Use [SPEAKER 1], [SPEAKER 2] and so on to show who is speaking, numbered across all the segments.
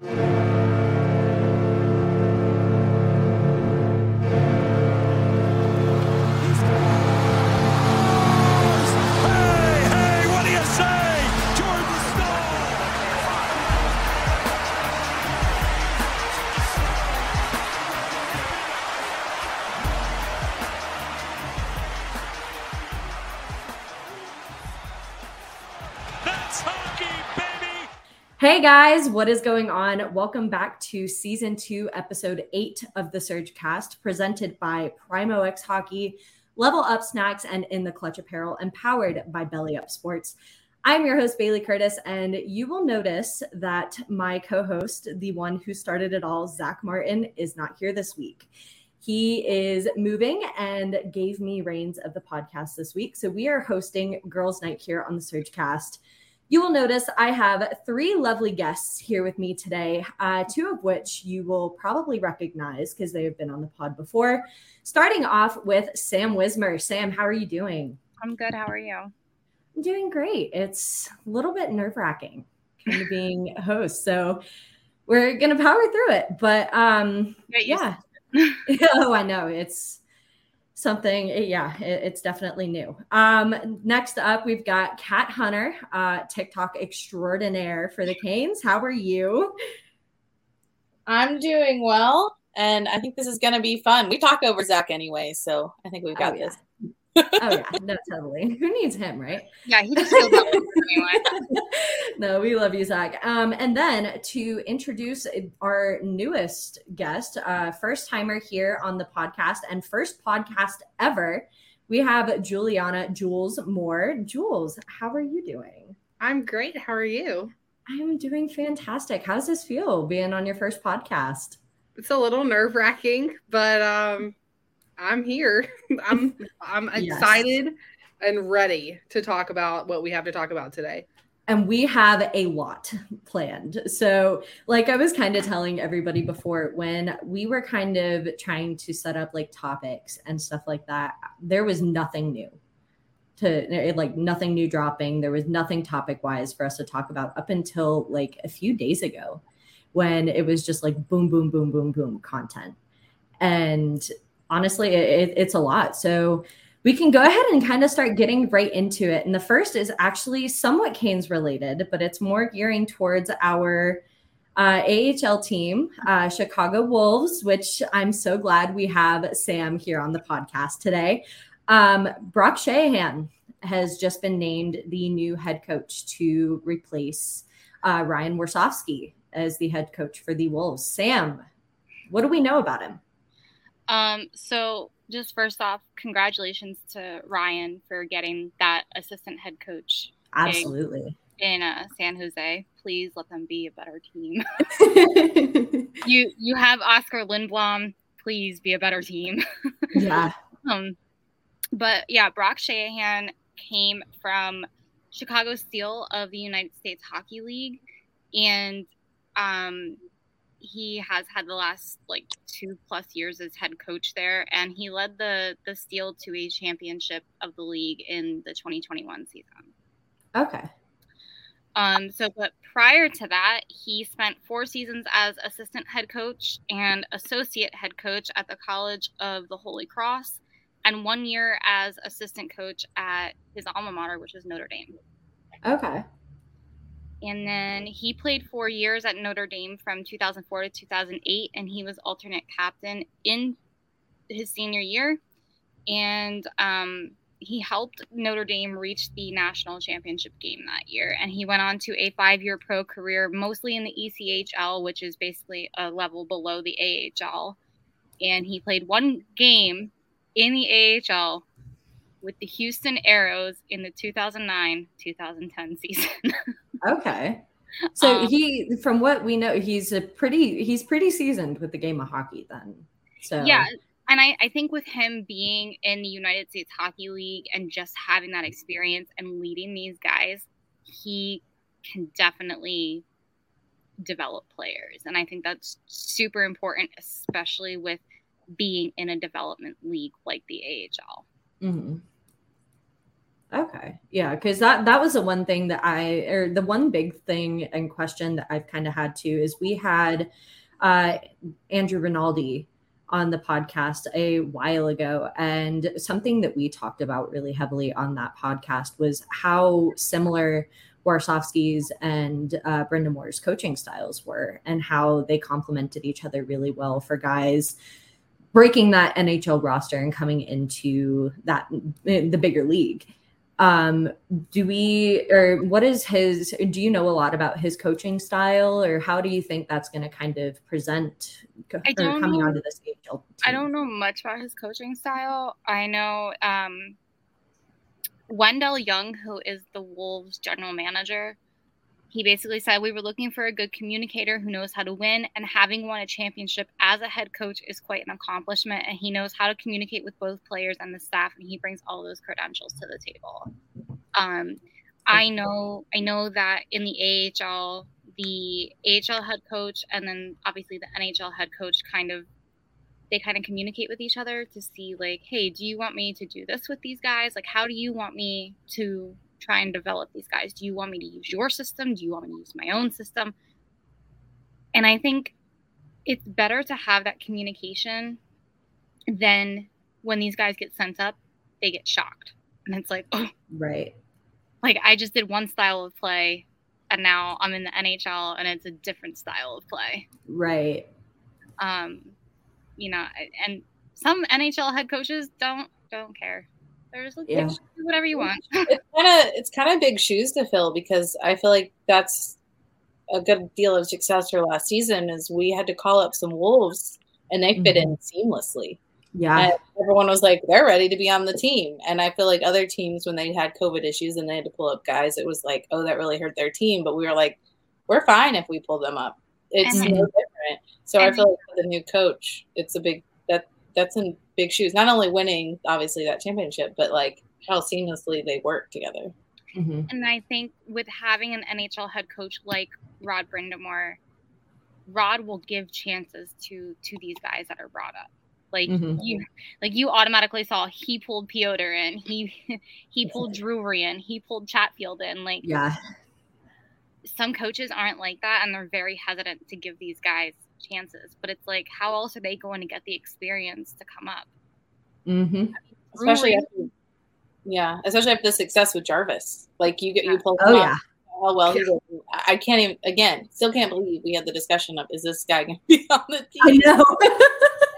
[SPEAKER 1] Hey, Hey
[SPEAKER 2] guys, what is going on? Welcome back to season two, episode eight of the Surge Cast, presented by Primo X Hockey, Level Up Snacks, and In the Clutch Apparel, empowered by Belly Up Sports. I'm your host, Bailey Curtis, and you will notice that my co host, the one who started it all, Zach Martin, is not here this week. He is moving and gave me reins of the podcast this week. So we are hosting Girls Night here on the Surge Cast. You will notice I have three lovely guests here with me today, uh, two of which you will probably recognize because they have been on the pod before. Starting off with Sam Wismer. Sam, how are you doing?
[SPEAKER 3] I'm good. How are you?
[SPEAKER 2] I'm doing great. It's a little bit nerve wracking kind of being a host. So we're going to power through it. But um, yeah. oh, I know. It's something yeah it- it's definitely new um next up we've got kat hunter uh tiktok extraordinaire for the canes how are you
[SPEAKER 4] I'm doing well, and I think this is going to be fun. We talk over Zach anyway, so I think we've got
[SPEAKER 2] Oh, yeah.
[SPEAKER 4] this.
[SPEAKER 2] Oh yeah no totally who needs him right
[SPEAKER 3] Yeah, he just feels anyway.
[SPEAKER 2] no, we love you, Zach. Um, and then to introduce our newest guest, uh, first timer here on the podcast and first podcast ever, we have Juliana Jules Moore. Jules, how are you doing?
[SPEAKER 5] I'm great. How are you?
[SPEAKER 2] I'm doing fantastic. How does this feel being on your first podcast?
[SPEAKER 5] It's a little nerve wracking, but um, I'm here. I'm I'm
[SPEAKER 2] Yes.
[SPEAKER 5] excited and ready to talk about what we have to talk about today.
[SPEAKER 2] and we have a lot planned. So, like I was kind of telling everybody before, when we were kind of trying to set up like topics and stuff like that, there was nothing new to like nothing new dropping. There was nothing topic wise for us to talk about up until like a few days ago when it was just like boom, boom, boom, boom, boom content. And honestly, it, it's a lot. So, we can go ahead and kind of start getting right into it. And the first is actually somewhat Canes related, but it's more gearing towards our uh, AHL team, uh, Chicago Wolves, which I'm so glad we have Sam here on the podcast today. Um, Brock Sheahan has just been named the new head coach to replace uh, Ryan Warsofsky as the head coach for the Wolves. Sam, what do we know about him?
[SPEAKER 3] Um, so just first off, congratulations to Ryan for getting that assistant head coach
[SPEAKER 2] Absolutely.
[SPEAKER 3] in uh, San Jose. Please let them be a better team. you you have Oskar Lindblom. Please be a better team.
[SPEAKER 2] yeah.
[SPEAKER 3] Um, but yeah, Brock Sheahan came from Chicago Steel of the United States Hockey League, and um, he has had the last like two plus years as head coach there, and he led the the Steel to a championship of the league in the 2021 season.
[SPEAKER 2] Okay.
[SPEAKER 3] Um, so, but prior to that, he spent four seasons as assistant head coach and associate head coach at the College of the Holy Cross, and one year as assistant coach at his alma mater, which is Notre Dame.
[SPEAKER 2] Okay.
[SPEAKER 3] And then he played four years at Notre Dame from 2004 to 2008, and he was alternate captain in his senior year. And um, he helped Notre Dame reach the national championship game that year. And he went on to a five year pro career, mostly in the ECHL, which is basically a level below the AHL. And he played one game in the AHL with the Houston Aeros in the 2009 2010 season.
[SPEAKER 2] Okay. So
[SPEAKER 3] Um,
[SPEAKER 2] he, from what we know, he's a pretty he's pretty seasoned with the game of hockey. Then, so
[SPEAKER 3] Yeah. And I, I think with him being in the United States Hockey League and just having that experience and leading these guys, he can definitely develop players. And I think that's super important, especially with being in a development league like the AHL.
[SPEAKER 2] Mhm. Okay. Yeah, because that that was the one thing that I or the one big thing and question that I've kind of had too is we had uh Andrew Rinaldi on the podcast a while ago and something that we talked about really heavily on that podcast was how similar Warsofsky's and uh, Brind'Amour's coaching styles were and how they complemented each other really well for guys breaking that NHL roster and coming into that the bigger league. Um, do we or what is his? Do you know a lot about his coaching style, or how do you think that's going to kind of present
[SPEAKER 3] I don't
[SPEAKER 2] coming
[SPEAKER 3] know.
[SPEAKER 2] onto this NHL?
[SPEAKER 3] I don't know much about his coaching style. I know um, Wendell Young, who is the Wolves general manager, he basically said we were looking for a good communicator who knows how to win, and having won a championship as a head coach is quite an accomplishment. And he knows how to communicate with both players and the staff, and he brings all those credentials to the table. Um, I know, I know that in the AHL, the AHL head coach, and then obviously the NHL head coach, kind of they kind of communicate with each other to see like hey do you want me to do this with these guys like how do you want me to try and develop these guys do you want me to use your system do you want me to use my own system and i think it's better to have that communication than when these guys get sent up they get shocked and it's like oh
[SPEAKER 2] Right.
[SPEAKER 3] like i just did one style of play and now i'm in the nhl and it's a different style of play
[SPEAKER 2] Right.
[SPEAKER 3] um, you know, and some NHL head coaches don't don't care. They're like,
[SPEAKER 2] Yeah.
[SPEAKER 3] Do whatever you want.
[SPEAKER 4] it's kind of it's kind of big shoes to fill because I feel like that's a good deal of success for last season is we had to call up some wolves and they fit in mm-hmm. seamlessly.
[SPEAKER 2] Yeah.
[SPEAKER 4] And everyone was like, they're ready to be on the team. And I feel like other teams, when they had COVID issues and they had to pull up guys, it was like, oh, that really hurt their team. But we were like, we're fine if we pull them up. It's
[SPEAKER 3] And-
[SPEAKER 4] no different. So I feel like for the new coach, it's a big that that's in big shoes. Not only winning, obviously, that championship, but like how seamlessly they work together.
[SPEAKER 2] Mhm.
[SPEAKER 3] and I think with having an NHL head coach like Rod Brind'Amour, Rod will give chances to to these guys that are brought up. Like
[SPEAKER 2] Mhm.
[SPEAKER 3] you, like you automatically saw he pulled Piotr in, he he pulled Drury in, he pulled Chatfield in. Like
[SPEAKER 2] Yeah.
[SPEAKER 3] some coaches aren't like that and they're very hesitant to give these guys chances. But it's like, how else are they going to get the experience to come up?
[SPEAKER 2] Mm-hmm.
[SPEAKER 4] Especially
[SPEAKER 3] Brewery-
[SPEAKER 4] after, yeah, especially after the success with Jarvis. Like you get you pull
[SPEAKER 2] Oh
[SPEAKER 4] him
[SPEAKER 2] yeah.
[SPEAKER 4] up, how well he did. I I can't even again, still can't believe we had the discussion of is this guy gonna be on the
[SPEAKER 2] I
[SPEAKER 4] team?
[SPEAKER 2] know.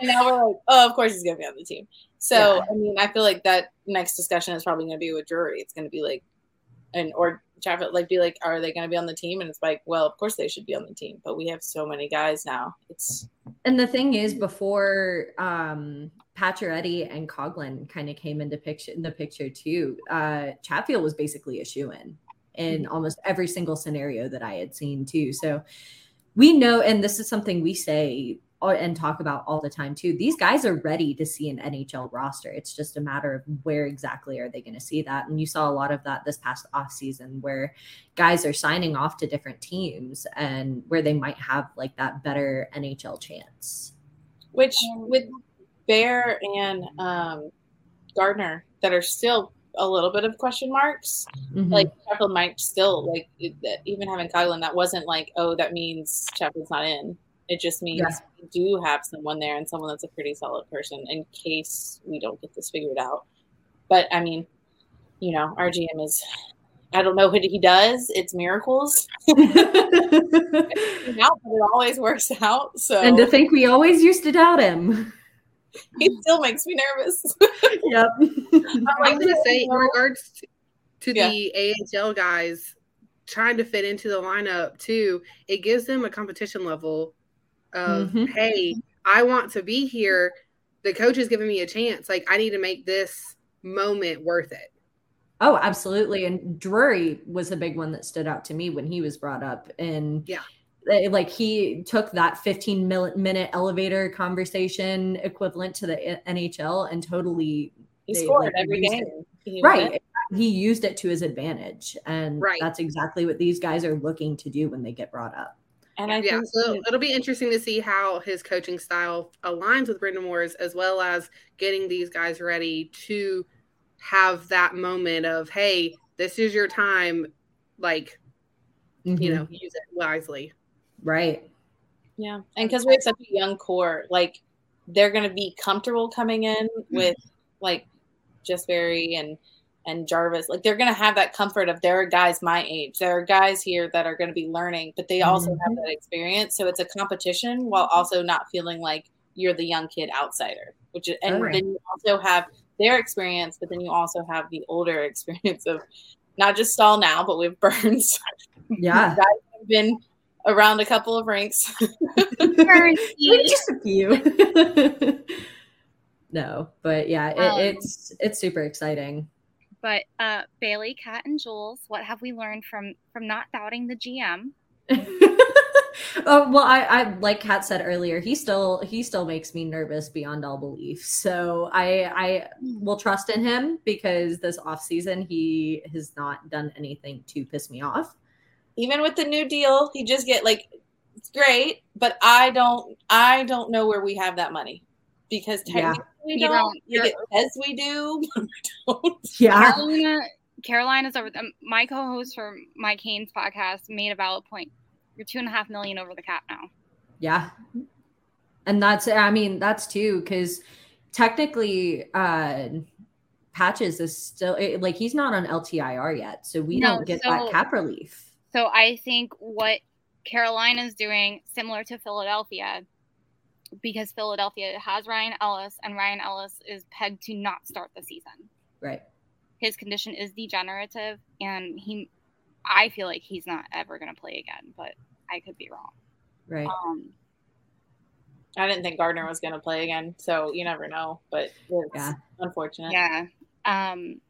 [SPEAKER 4] And now we're like, oh, of course he's gonna be on the team. So
[SPEAKER 2] Yeah.
[SPEAKER 4] I mean, I feel like that next discussion is probably gonna be with Drury. It's gonna be like and or Chavez like be like, are they gonna be on the team? And it's like, well, of course they should be on the team, but we have so many guys now. It's
[SPEAKER 2] And the thing is, before um, Pacioretty and Coghlan kind of came into picture in the picture too, uh, Chatfield was basically a shoe in in almost every single scenario that I had seen too. So we know, and this is something we say and talk about all the time too. These guys are ready to see an NHL roster. It's just a matter of where exactly are they going to see that. And you saw a lot of that this past off season where guys are signing off to different teams and where they might have like that better NHL chance.
[SPEAKER 4] which with Bear and um, Gardiner that are still a little bit of question marks.
[SPEAKER 2] Mhm.
[SPEAKER 4] Like Chatfield might still like even having Kylan, that wasn't like oh that means Chatfield's not in. It just means
[SPEAKER 2] Yeah.
[SPEAKER 4] we do have someone there and someone that's a pretty solid person in case we don't get this figured out. But I mean, you know, our GM is. I don't know what he does. It's miracles. out, but it always works out. So
[SPEAKER 2] and to think we always used to doubt him.
[SPEAKER 4] he still makes me nervous.
[SPEAKER 2] Yep.
[SPEAKER 5] I was gonna say in regards to, to
[SPEAKER 4] Yeah.
[SPEAKER 5] the AHL guys trying to fit into the lineup too, it gives them a competition level of
[SPEAKER 2] Mhm.
[SPEAKER 5] hey, I want to be here. The coach is giving me a chance. Like I need to make this moment worth it.
[SPEAKER 2] Oh, absolutely. And Drury was a big one that stood out to me when he was brought up. And
[SPEAKER 5] Yeah.
[SPEAKER 2] eh, like he took that 15 minute elevator conversation equivalent to the eh, NHL and totally
[SPEAKER 4] He scored
[SPEAKER 2] like,
[SPEAKER 4] every game. He
[SPEAKER 2] right.
[SPEAKER 4] went-
[SPEAKER 2] He used it to his advantage. And
[SPEAKER 5] Right.
[SPEAKER 2] that's exactly what these guys are looking to do when they get brought up.
[SPEAKER 4] And I
[SPEAKER 5] yeah,
[SPEAKER 4] think
[SPEAKER 5] so it'll be interesting to see how his coaching style aligns with Brind'Amour's, as well as getting these guys ready to have that moment of, hey, this is your time. Like, you
[SPEAKER 2] Mhm.
[SPEAKER 5] know, use it wisely.
[SPEAKER 2] right.
[SPEAKER 4] Yeah, and because we have such a young core, like they're going to be comfortable coming in with like Just Barry and and Jarvis. Like they're going to have that comfort of there are guys my age. There are guys here that are going to be learning, but they also have that experience. So it's a competition while also not feeling like you're the young kid outsider. Which is, and
[SPEAKER 2] Alright.
[SPEAKER 4] then you also have their experience, but then you also have the older experience of not just Staal now, but with Burns.
[SPEAKER 2] Yeah.
[SPEAKER 4] guys have been around a couple of ranks.
[SPEAKER 2] Maybe just a few. no, but yeah, it,
[SPEAKER 3] Um,
[SPEAKER 2] it's it's super exciting.
[SPEAKER 3] But uh, Bailey, Kat, and Jules, what have we learned from from not doubting the GM?
[SPEAKER 2] oh well, I, I like Kat said earlier, he still he still makes me nervous beyond all belief. So I I will trust in him because this off season he has not done anything to piss me off.
[SPEAKER 4] even with the new deal, he just get like it's great, but I don't I don't know where we have that money because
[SPEAKER 2] Yeah.
[SPEAKER 4] technically we don't.
[SPEAKER 3] don't.
[SPEAKER 4] It says we do, don't.
[SPEAKER 2] Yeah,
[SPEAKER 3] Carolina, Carolina's over. Um, my co-host for my Canes podcast made a valid point. You're two and a half million over the cap now.
[SPEAKER 2] Yeah. And that's I mean, that's too because technically uh Patches is still it- like he's not on LTIR yet, so we
[SPEAKER 3] No,
[SPEAKER 2] don't get
[SPEAKER 3] so-
[SPEAKER 2] that cap relief.
[SPEAKER 3] So I think what Carolina's doing, similar to Philadelphia, because Philadelphia has Ryan Ellis, and Ryan Ellis is pegged to not start the season.
[SPEAKER 2] Right.
[SPEAKER 3] His condition is degenerative, and he, I feel like he's not ever going to play again, but I could be wrong.
[SPEAKER 2] Right.
[SPEAKER 3] Um,
[SPEAKER 4] I didn't think Gardiner was going to play again, so you never know. But it's
[SPEAKER 2] Yeah.
[SPEAKER 4] unfortunate.
[SPEAKER 3] yeah. Um,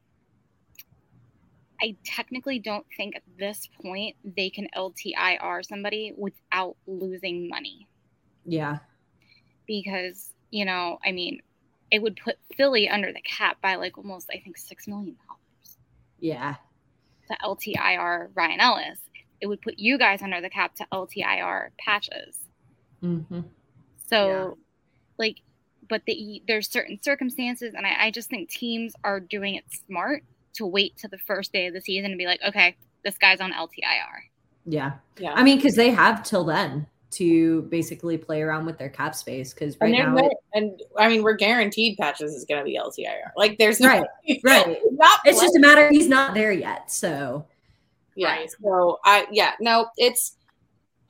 [SPEAKER 3] I technically don't think at this point they can LTIR somebody without losing money.
[SPEAKER 2] Yeah.
[SPEAKER 3] Because you know i mean it would put philly under the cap by like almost i think six million dollars
[SPEAKER 2] Yeah.
[SPEAKER 3] to ltir ryan ellis it would put you guys under the cap to ltir patches
[SPEAKER 2] hmm
[SPEAKER 3] so
[SPEAKER 5] Yeah.
[SPEAKER 3] like but the, there's certain circumstances and I, I just think teams are doing it smart to wait to the first day of the season and be like okay this guy's on ltir
[SPEAKER 2] Yeah.
[SPEAKER 4] Yeah.
[SPEAKER 2] I mean, because they have till then to basically play around with their cap space. Because right
[SPEAKER 4] and,
[SPEAKER 2] now, it-
[SPEAKER 4] and I mean, we're guaranteed patches is going to be LTIR. Like, there's no,
[SPEAKER 2] Right, right.
[SPEAKER 4] Not
[SPEAKER 2] it's just a matter he's not there yet. So
[SPEAKER 4] Yeah.
[SPEAKER 5] Right.
[SPEAKER 4] So I yeah, no, it's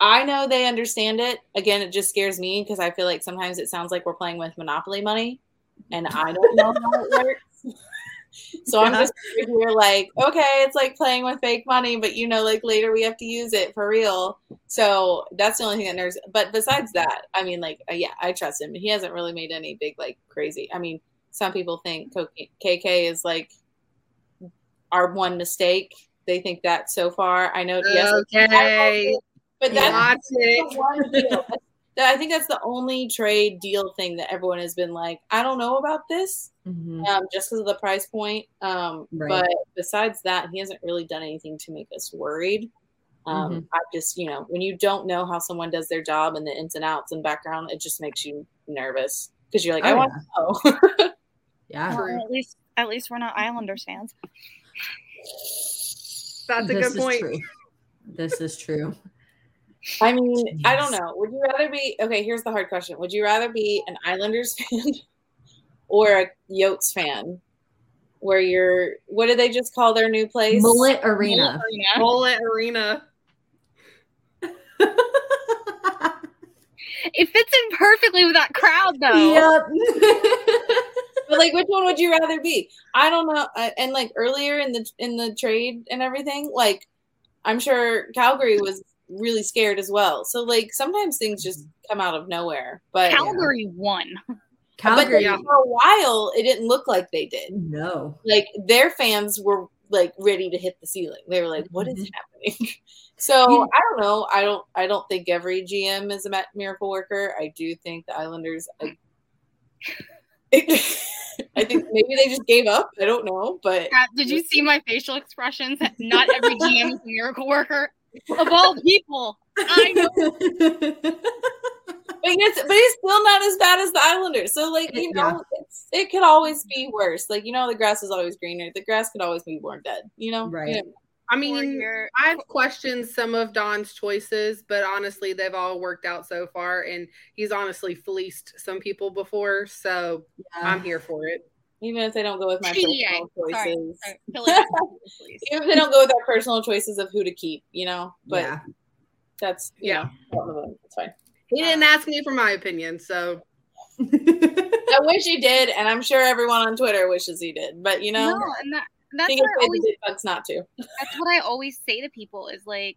[SPEAKER 4] I know they understand it. Again, it just scares me because I feel like sometimes it sounds like we're playing with monopoly money and I don't know how it works. So I'm just here like, okay, it's like playing with fake money, but you know, like later we have to use it for real. So that's the only thing that nerves. But besides that, I mean, like, uh, yeah, I trust him. He hasn't really made any big, like, crazy. I mean, some people think KK is like our one mistake. They think that so far. I know. Yes,
[SPEAKER 5] Okay.
[SPEAKER 4] but that's
[SPEAKER 5] Watch
[SPEAKER 4] the
[SPEAKER 5] it.
[SPEAKER 4] one deal. That- I think that's the only trade deal thing that everyone has been like, I don't know about this,
[SPEAKER 2] mhm.
[SPEAKER 4] um, just because of the price point. Um,
[SPEAKER 2] Right.
[SPEAKER 4] But besides that, he hasn't really done anything to make us worried. Um,
[SPEAKER 2] Mm-hmm.
[SPEAKER 4] I just, you know, when you don't know how someone does their job and the ins and outs and background, it just makes you nervous because you're like,
[SPEAKER 2] Oh,
[SPEAKER 4] I want to know.
[SPEAKER 2] yeah.
[SPEAKER 3] Well, at least at least we're not islanders fans
[SPEAKER 5] That's a
[SPEAKER 2] This
[SPEAKER 5] good point.
[SPEAKER 2] true. This is true.
[SPEAKER 4] I mean, I don't know. Would you rather be okay? Here's the hard question: Would you rather be an Islanders fan or a Yotes fan? Where you're, what do they just call their new place?
[SPEAKER 2] Mullet Arena.
[SPEAKER 5] Bullet Arena.
[SPEAKER 3] it fits in perfectly with that crowd though
[SPEAKER 2] Yep.
[SPEAKER 4] But like, which one would you rather be? I don't know. Uh, and like earlier in the in the trade and everything, like I'm sure Calgary was really scared as well. So like sometimes things just mm-hmm. come out of nowhere. But
[SPEAKER 3] calgary won
[SPEAKER 2] Calgary.
[SPEAKER 4] then for a while, it didn't look like they did.
[SPEAKER 2] No.
[SPEAKER 4] Like their fans were like ready to hit the ceiling. They were like, "What is
[SPEAKER 2] Mhm.
[SPEAKER 4] happening?" So I don't know. I don't. I don't think every GM is a miracle worker. I do think the Islanders. I, hmm. I think maybe they just gave up. I don't know, but
[SPEAKER 3] Kat, did you see my facial expressions? Not every GM is a miracle worker. Of all people, I know.
[SPEAKER 4] but it's but it's still not as bad as the Islanders. So like you know,
[SPEAKER 2] Yeah.
[SPEAKER 4] it's, it could always be worse. Like you know, the grass is always greener. The grass could always be more dead. You know,
[SPEAKER 2] Right.
[SPEAKER 4] You know?
[SPEAKER 5] I mean, I've questioned some of Don's choices, but honestly, they've all worked out so far, and he's honestly fleeced some people before, so I'm here for it.
[SPEAKER 4] Even if they don't go with my
[SPEAKER 3] Yeah,
[SPEAKER 4] personal
[SPEAKER 3] sorry.
[SPEAKER 4] choices.
[SPEAKER 3] Sorry, fill it out, please.
[SPEAKER 4] Even if they don't go with our personal choices of who to keep, you know. But
[SPEAKER 2] yeah.
[SPEAKER 4] that's
[SPEAKER 5] Yeah.
[SPEAKER 4] know, It's fine.
[SPEAKER 5] He didn't ask me for my opinion, so
[SPEAKER 4] I wish he did, and I'm sure everyone on Twitter wishes he did. But you know,
[SPEAKER 3] No, and that,
[SPEAKER 4] I
[SPEAKER 3] that's
[SPEAKER 4] think
[SPEAKER 3] what I
[SPEAKER 4] it's
[SPEAKER 3] always
[SPEAKER 4] not to.
[SPEAKER 3] that's what I always say to people is like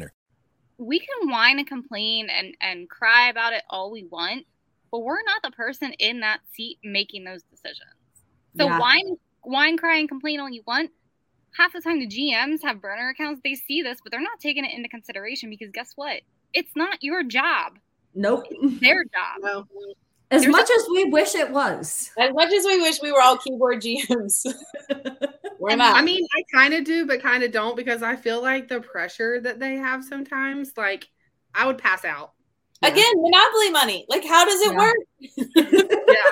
[SPEAKER 3] We can whine and complain and and cry about it all we want, but we're not the person in that seat making those decisions. So
[SPEAKER 2] Yeah.
[SPEAKER 3] whine, whine, cry, and complain all you want. Half the time, the GMs have burner accounts. They see this, but they're not taking it into consideration because guess what? It's not your job.
[SPEAKER 2] Nope.
[SPEAKER 3] Their job.
[SPEAKER 5] well,
[SPEAKER 2] As
[SPEAKER 3] There's
[SPEAKER 2] much as we wish it was.
[SPEAKER 4] As much as we wish we were all keyboard GMs, we're not.
[SPEAKER 5] I mean, I kind of do, but kind of don't because I feel like the pressure that they have sometimes, like, I would pass out.
[SPEAKER 4] again, monopoly money. Like, how does it
[SPEAKER 2] Yeah.
[SPEAKER 4] work?
[SPEAKER 5] Yeah.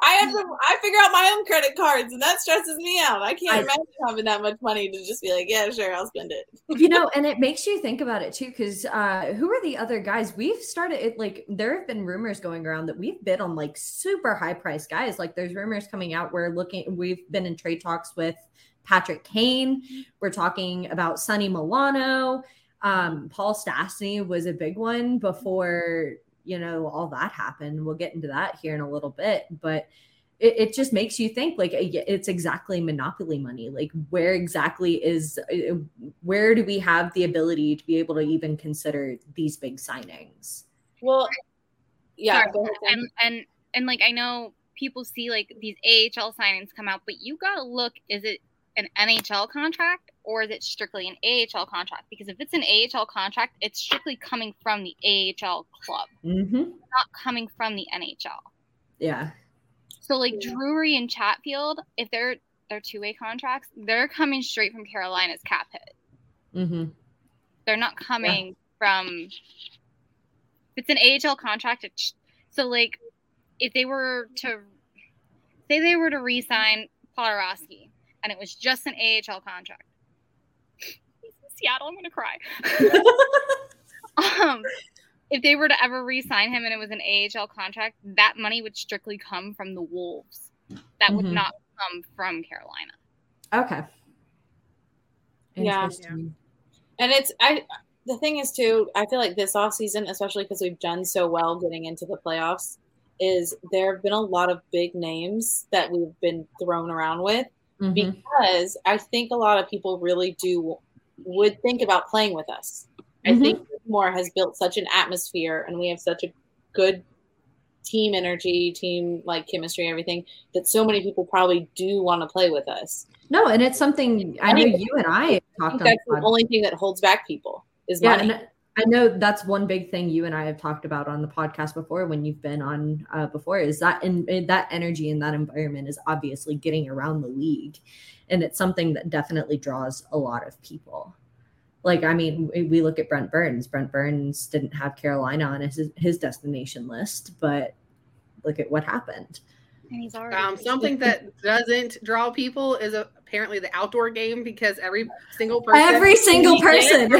[SPEAKER 4] I have to. I figure out my own credit cards, and that stresses me out. I can't
[SPEAKER 2] I-
[SPEAKER 4] imagine having that much money to just be like, yeah, sure, I'll spend it.
[SPEAKER 2] you know, and it makes you think about it too, because uh, who are the other guys? We've started it like there have been rumors going around that we've bid on like super high price guys. Like there's rumors coming out. We're looking, we've been in trade talks with Patrick Kane. We're talking about Sonny Milano. Um, Paul Stastny was a big one before you know all that happened. We'll get into that here in a little bit, but it, it just makes you think like it's exactly monopoly money like where exactly is uh, where do we have the ability to be able to even consider these big signings
[SPEAKER 4] Well, yeah.
[SPEAKER 3] Sorry.
[SPEAKER 4] go ahead,
[SPEAKER 3] and and and like I know people see like these AHL signings come out, but you gotta look: is it an NHL contract or is it strictly an AHL contract? Because if it's an AHL contract, it's strictly coming from the AHL club,
[SPEAKER 2] mm-hmm.
[SPEAKER 3] not coming from the NHL.
[SPEAKER 2] yeah
[SPEAKER 3] So like Drury and Chatfield, if they're they're two way contracts, they're coming straight from Carolina's cap hit.
[SPEAKER 2] mm-hmm.
[SPEAKER 3] They're not coming from. If it's an AHL contract, it's, so like if they were to say they were to re-sign Polarowski and it was just an AHL contract. He's in Seattle, I'm gonna cry. um, if they were to ever re-sign him and it was an AHL contract, that money would strictly come from the Wolves. That would
[SPEAKER 2] Mhm.
[SPEAKER 3] not come from Carolina.
[SPEAKER 2] okay
[SPEAKER 4] Yeah. And it's I the thing is too, I feel like this off season, especially because we've done so well getting into the playoffs, is there have been a lot of big names that we've been thrown around with
[SPEAKER 2] Mhm.
[SPEAKER 4] because I think a lot of people really do would think about playing with us. I
[SPEAKER 2] Mhm.
[SPEAKER 4] think Moore has built such an atmosphere and we have such a good team energy, team like chemistry, everything that so many people probably do want to play with us.
[SPEAKER 2] no and it's something i
[SPEAKER 4] I
[SPEAKER 2] know you and i
[SPEAKER 4] I
[SPEAKER 2] talked
[SPEAKER 4] think that's
[SPEAKER 2] the
[SPEAKER 4] the only thing that holds back people is
[SPEAKER 2] yeah
[SPEAKER 4] money.
[SPEAKER 2] and i know that's one big thing you and i have talked about on the podcast before when you've been on uh, before is that in, in that energy and that environment is obviously getting around the league. And it's something that definitely draws a lot of people. Like i mean we- we look at brent burns. Brent burns didn't have carolina on his, his destination list but look at what happened.
[SPEAKER 3] And he's already
[SPEAKER 5] Um, something that doesn't draw people is a, apparently the outdoor game because every single person,
[SPEAKER 2] every single person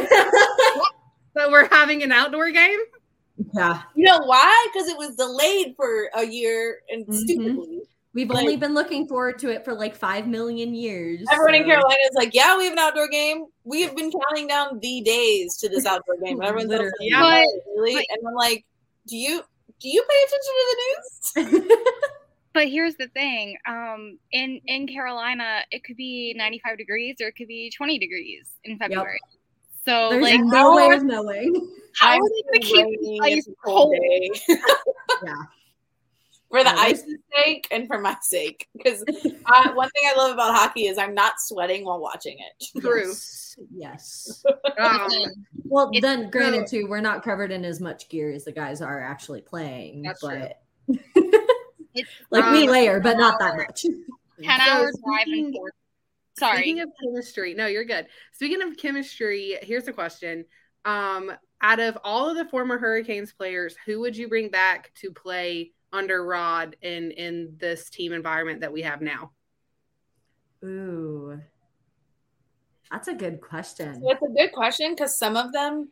[SPEAKER 5] So we're having an outdoor game.
[SPEAKER 2] yeah
[SPEAKER 4] You know why? Because it was delayed for a year and
[SPEAKER 2] Mhm.
[SPEAKER 4] stupidly.
[SPEAKER 2] We've
[SPEAKER 4] Like-
[SPEAKER 2] only been looking forward to it for like five million years.
[SPEAKER 4] Everyone in Carolina is like, yeah, we have an outdoor game. We have been counting down the days to this outdoor game. And everyone's like, yeah,
[SPEAKER 3] But-
[SPEAKER 4] really?
[SPEAKER 3] but-
[SPEAKER 4] and I'm like, do you do you pay attention to the news?
[SPEAKER 3] But here's the thing: um, in in Carolina, it could be 95 degrees or it could be 20 degrees in February. So,
[SPEAKER 2] There's
[SPEAKER 3] like,
[SPEAKER 2] no
[SPEAKER 3] how
[SPEAKER 2] way
[SPEAKER 3] are,
[SPEAKER 2] of knowing.
[SPEAKER 3] how
[SPEAKER 4] I'm
[SPEAKER 3] are they
[SPEAKER 4] so
[SPEAKER 3] gonna keep the ice
[SPEAKER 4] cold
[SPEAKER 3] cold?
[SPEAKER 4] day.
[SPEAKER 2] Yeah.
[SPEAKER 4] For the ice's sake and for my sake. Because uh, one thing I love about hockey is I'm not sweating while watching it.
[SPEAKER 5] True.
[SPEAKER 2] Yes. yes.
[SPEAKER 5] Um,
[SPEAKER 2] Well,
[SPEAKER 3] It's
[SPEAKER 2] then, granted,
[SPEAKER 5] so-
[SPEAKER 2] too, we're not covered in as much gear as the guys are actually playing,
[SPEAKER 5] That's
[SPEAKER 2] but
[SPEAKER 3] It's
[SPEAKER 2] like we
[SPEAKER 5] Um,
[SPEAKER 2] layer, but not that much.
[SPEAKER 3] 10
[SPEAKER 5] So
[SPEAKER 3] hour drive
[SPEAKER 5] speaking-
[SPEAKER 3] and forth. Sorry.
[SPEAKER 5] Speaking of chemistry, no, you're good. Speaking of chemistry, here's a question. Um, out of all of the former Hurricanes players, who would you bring back to play under Rod in in this team environment that we have now?
[SPEAKER 2] Ooh, that's a good question.
[SPEAKER 4] That's a good question because some of them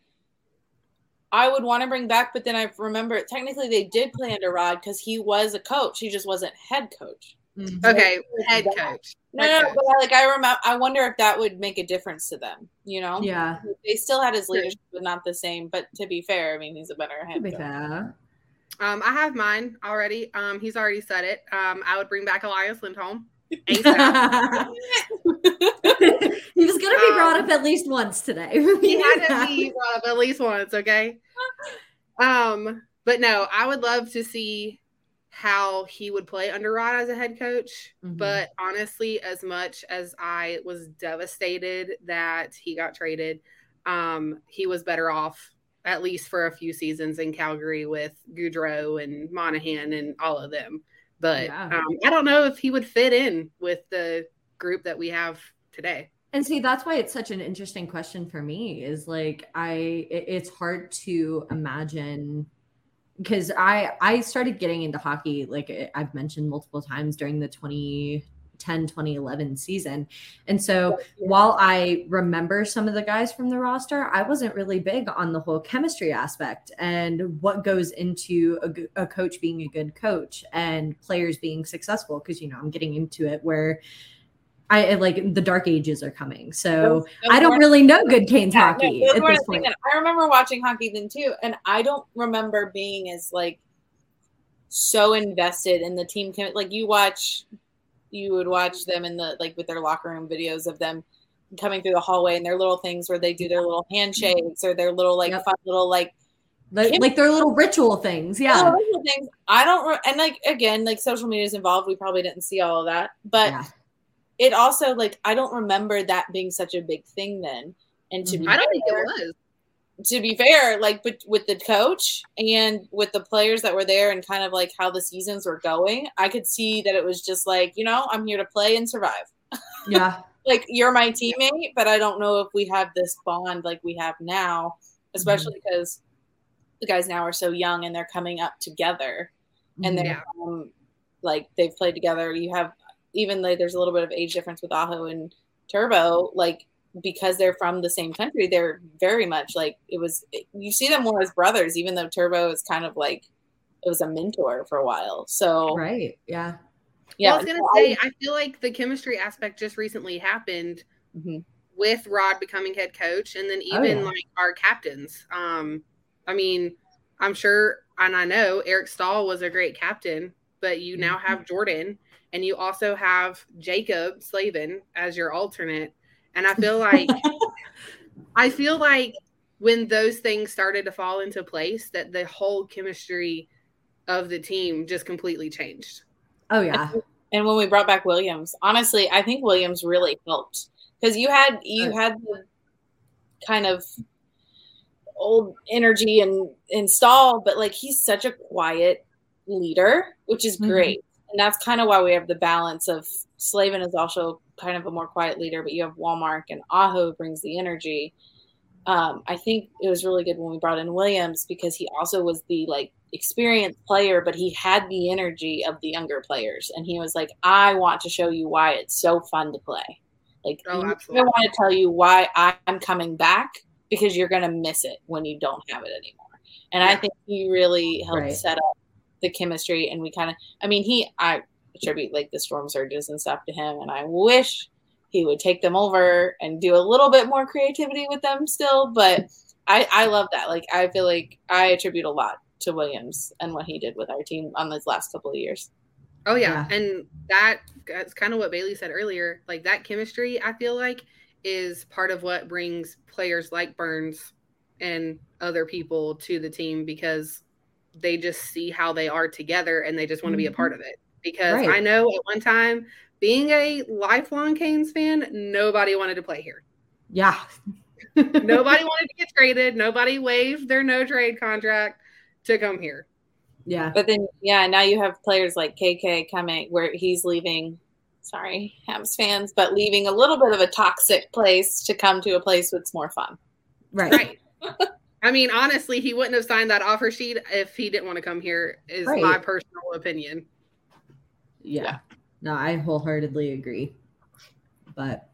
[SPEAKER 4] I would want to bring back, but then I remember technically they did play under Rod because he was a coach. He just wasn't head coach.
[SPEAKER 2] Mhm.
[SPEAKER 5] Okay, head coach.
[SPEAKER 4] No,
[SPEAKER 5] Head
[SPEAKER 4] no,
[SPEAKER 5] coach.
[SPEAKER 4] but like I remember, I wonder if that would make a difference to them. You know,
[SPEAKER 2] Yeah,
[SPEAKER 4] they still had his leadership, but not the same. But to be fair, I mean, he's a better head coach.
[SPEAKER 2] fair.
[SPEAKER 5] Um, I have mine already. Um, he's already said it. Um, I would bring back Elias Lindholm.
[SPEAKER 2] he was gonna be brought
[SPEAKER 5] Um,
[SPEAKER 2] up at least once today.
[SPEAKER 5] he had to be brought up at least once, okay? Um, but no, I would love to see how he would play under Rod as a head coach.
[SPEAKER 2] Mhm.
[SPEAKER 5] But honestly, as much as I was devastated that he got traded, um, he was better off at least for a few seasons in Calgary with Gaudreau and Monahan and all of them. But
[SPEAKER 2] Yeah.
[SPEAKER 5] um, I don't know if he would fit in with the group that we have today.
[SPEAKER 2] And see, that's why it's such an interesting question for me. Is like I, it- it's hard to imagine because I I started getting into hockey like I- I've mentioned multiple times during the 2010 2011 season, and so while I remember some of the guys from the roster, I wasn't really big on the whole chemistry aspect and what goes into a coach being a good coach and players being successful. Because you know I'm getting into it where. I like the dark ages are coming, so
[SPEAKER 4] Those- those
[SPEAKER 2] I don't really know good Canes
[SPEAKER 4] Yeah,
[SPEAKER 2] hockey at this point.
[SPEAKER 4] that- I remember watching hockey then too, and I don't remember being as like so invested in the team. Like you watch, you would watch them in the like with their locker room videos of them coming through the hallway and their little things where they do their little mm-hmm. handshakes or their little like
[SPEAKER 2] Yep.
[SPEAKER 4] fun little like
[SPEAKER 2] Like, like their little ritual things, yeah.
[SPEAKER 4] little things. I don't re- and like again like social media is involved. We probably didn't see all of that, but
[SPEAKER 2] yeah.
[SPEAKER 4] It also like I don't remember that being such a big thing then. And to
[SPEAKER 2] Mhm.
[SPEAKER 4] be
[SPEAKER 5] I don't think it was.
[SPEAKER 4] to be fair, like but with the coach and with the players that were there and kind of like how the seasons were going, I could see that it was just like, you know, I'm here to play and survive.
[SPEAKER 2] Yeah.
[SPEAKER 4] Like you're my teammate, but I don't know if we have this bond like we have now, especially because the guys now are so young and they're coming up together and they're
[SPEAKER 5] Yeah.
[SPEAKER 4] um, like they've played together. You have even though there's a little bit of age difference with Aho and Turbo, like because they're from the same country, they're very much like it was. You see them more as brothers, even though Turbo is kind of like it was a mentor for a while. So
[SPEAKER 2] Right. Yeah.
[SPEAKER 4] yeah,
[SPEAKER 5] well, I was gonna
[SPEAKER 4] so
[SPEAKER 5] say, I feel like the chemistry aspect just recently happened
[SPEAKER 4] Mhm.
[SPEAKER 5] with Rod becoming head coach, and then
[SPEAKER 2] Oh,
[SPEAKER 5] even
[SPEAKER 2] yeah.
[SPEAKER 5] like our captains. Um, I mean, I'm sure, and I know Eric Staal was a great captain, but you now
[SPEAKER 2] Mm-hmm.
[SPEAKER 5] have Jordan, and you also have Jaccob Slavin as your alternate, and I feel like, I feel like when those things started to fall into place, that the whole chemistry of the team just completely changed.
[SPEAKER 2] Oh yeah.
[SPEAKER 4] and when we brought back Williams, honestly, I think Williams really helped because you had you had the kind of old energy and install, but like he's such a quiet leader, which is
[SPEAKER 2] Mhm.
[SPEAKER 4] great. And that's kind of why we have the balance of Slavin is also kind of a more quiet leader, but you have Walmart and Aho brings the energy. Um, I think it was really good when we brought in Williams because he also was the like experienced player, but he had the energy of the younger players. And he was like, I want to show you why it's so fun to play. Like,
[SPEAKER 5] Oh,
[SPEAKER 4] I want to tell you why I'm coming back because you're going to miss it when you don't have it anymore. And I think he really helped
[SPEAKER 2] Right.
[SPEAKER 4] set up the chemistry. And we kind of, I mean, he, I, attribute like the storm surges and stuff to him. And I wish he would take them over and do a little bit more creativity with them still. But I, I love that. Like I feel like I attribute a lot to Williams and what he did with our team on those last couple of years.
[SPEAKER 5] Oh yeah. yeah. And that that's kind of what Bailey said earlier. Like that chemistry, I feel like, is part of what brings players like Burns and other people to the team because they just see how they are together and they just want to be a part mm-hmm. of it. Because right. I know at one time, being a lifelong Canes fan, nobody wanted to play here.
[SPEAKER 2] Yeah.
[SPEAKER 5] nobody wanted to get traded. Nobody waived their no trade contract to come here.
[SPEAKER 2] Yeah.
[SPEAKER 4] But then, yeah, now you have players like KK coming where he's leaving. Sorry, Habs fans, but leaving a little bit of a toxic place to come to a place that's more fun.
[SPEAKER 2] Right.
[SPEAKER 5] Right. I mean, honestly, he wouldn't have signed that offer sheet if he didn't want to come here, is right. my personal opinion.
[SPEAKER 2] Yeah. yeah. No, I wholeheartedly agree. But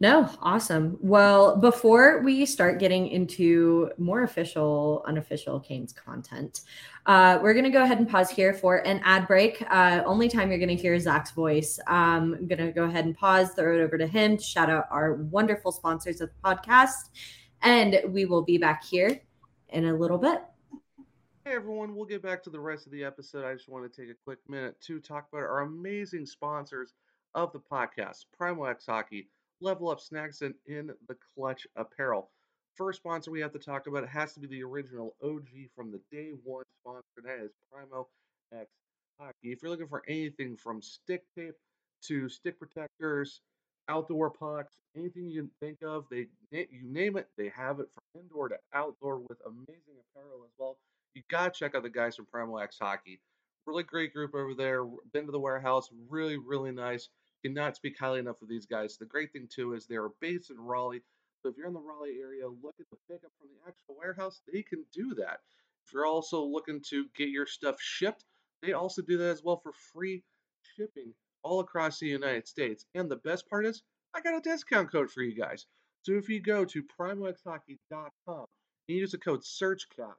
[SPEAKER 2] no, awesome. Well, before we start getting into more official, unofficial Canes content, uh, we're going to go ahead and pause here for an ad break. Uh, only time you're going to hear Zach's voice. Um, I'm going to go ahead and pause, throw it over to him, shout out our wonderful sponsors of the podcast, and we will be back here in a little bit.
[SPEAKER 6] Hey everyone, we'll get back to the rest of the episode. I just want to take a quick minute to talk about our amazing sponsors of the podcast Primo X Hockey, Level Up Snacks, and In the Clutch Apparel. First sponsor we have to talk about has to be the original OG from the day one sponsor, that is Primo X Hockey. If you're looking for anything from stick tape to stick protectors, outdoor pucks, anything you can think of, they you name it, they have it from indoor to outdoor with amazing apparel as well. You gotta check out the guys from Primo X Hockey. Really great group over there. Been to the warehouse, really, really nice. Cannot speak highly enough of these guys. The great thing too is they're based in Raleigh. So if you're in the Raleigh area, look at the pickup from the actual warehouse. They can do that. If you're also looking to get your stuff shipped, they also do that as well for free shipping all across the United States. And the best part is, I got a discount code for you guys. So if you go to primoxhockey.com and use the code SurgeCast,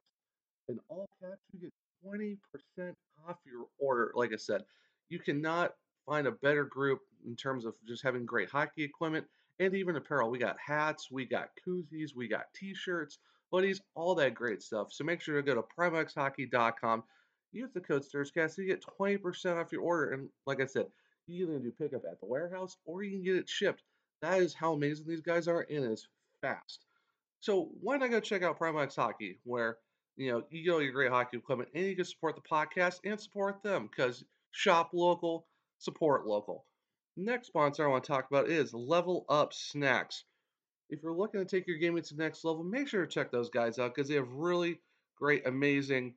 [SPEAKER 6] in all caps, you get 20% off your order. Like I said, you cannot find a better group in terms of just having great hockey equipment and even apparel. We got hats, we got koozies, we got t-shirts, hoodies, all that great stuff. So make sure to go to primoxhockey.com. Use the code SURGECAST so you get 20% off your order. And like I said, you can do pickup at the warehouse or you can get it shipped. That is how amazing these guys are, and it's fast. So why not go check out Primo X Hockey, where you know you get all your great hockey equipment, and you can support the podcast and support them because shop local, support local. Next sponsor I want to talk about is Level Up Snacks. If you're looking to take your gaming to the next level, make sure to check those guys out because they have really great, amazing,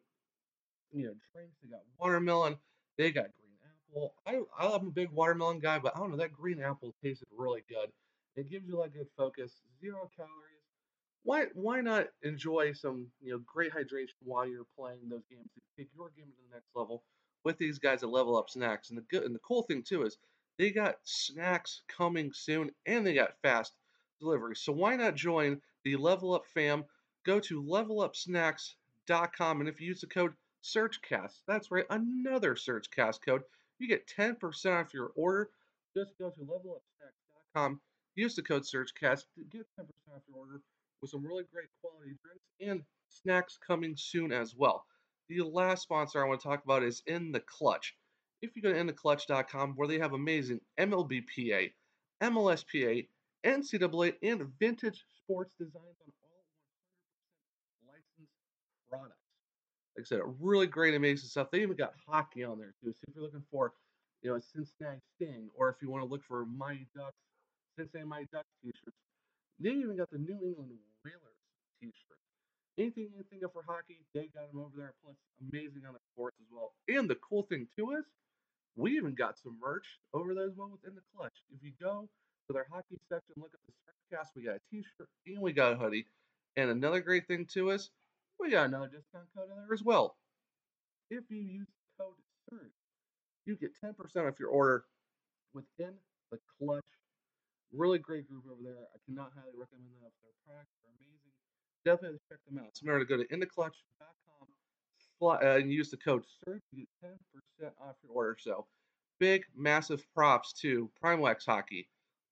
[SPEAKER 6] you know, drinks. They got watermelon, they got apple. I I'm a big watermelon guy, but I don't know that green apple tasted really good. It gives you like good focus, zero calories. Why why not enjoy some you know great hydration while you're playing those games to take your game to the next level with these guys at Level Up Snacks. And the good and the cool thing too is they got snacks coming soon and they got fast delivery. So why not join the Level Up fam? Go to levelupsnacks.com and if you use the code SurgeCast, that's right, another SurgeCast code, you get 10% off your order. Just go to levelupsnacks.com, use the code SurgeCast to get 10% off your order with some really great quality drinks and snacks coming soon as well. The last sponsor I want to talk about is In the Clutch if you go to intheclutch.com, where they have amazing MLBPA, MLSPA, NCAA, and vintage sports designs on all 100% licensed products. Like I said, really great, amazing stuff. They even got hockey on there too. So if you're looking for, you know, a Cincinnati Sting, or if you want to look for Mighty Ducks, Cincinnati Mighty Ducks t-shirts, they even got the New England Whalers t-shirt. Anything you think of for hockey, they got them over there. Plus, amazing on the sports as well. And the cool thing too is we even got some merch over there as well within the clutch. If you go to their hockey section, look at the cast, we got a t-shirt and we got a hoodie. And another great thing too is we got another discount code in there as well. If you use code SURGE, you get 10% off your order within the clutch. Really great group over there. I cannot highly recommend them. Their products are amazing. Definitely check them out. So remember to go to intheclutch.com uh, and use the code SURGE. You get 10% off your order. So big, massive props to Primo X Hockey,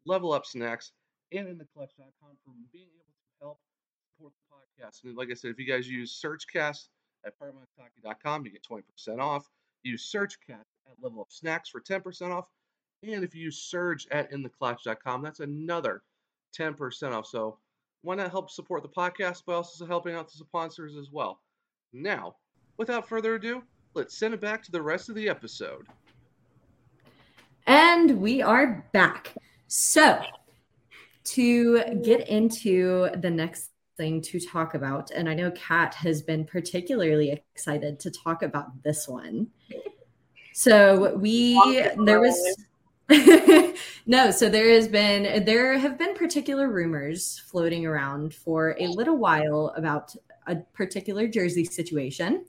[SPEAKER 6] Level Up Snacks, and in the clutch.com for being able to help support the podcast. And like I said, if you guys use SurgeCast at PrimoXHockey.com, you get 20% off. Use SurgeCast at Level Up Snacks for 10% off. And if you use Surge at InTheClutch.com, that's another 10% off. So why not help support the podcast by also helping out the sponsors as well? Now, without further ado, let's send it back to the rest of the episode.
[SPEAKER 2] And we are back. So, to get into the next thing to talk about, and I know Kat has been particularly excited to talk about this one. So, we, there was. no, so there has been there have been particular rumors floating around for a little while about a particular jersey situation.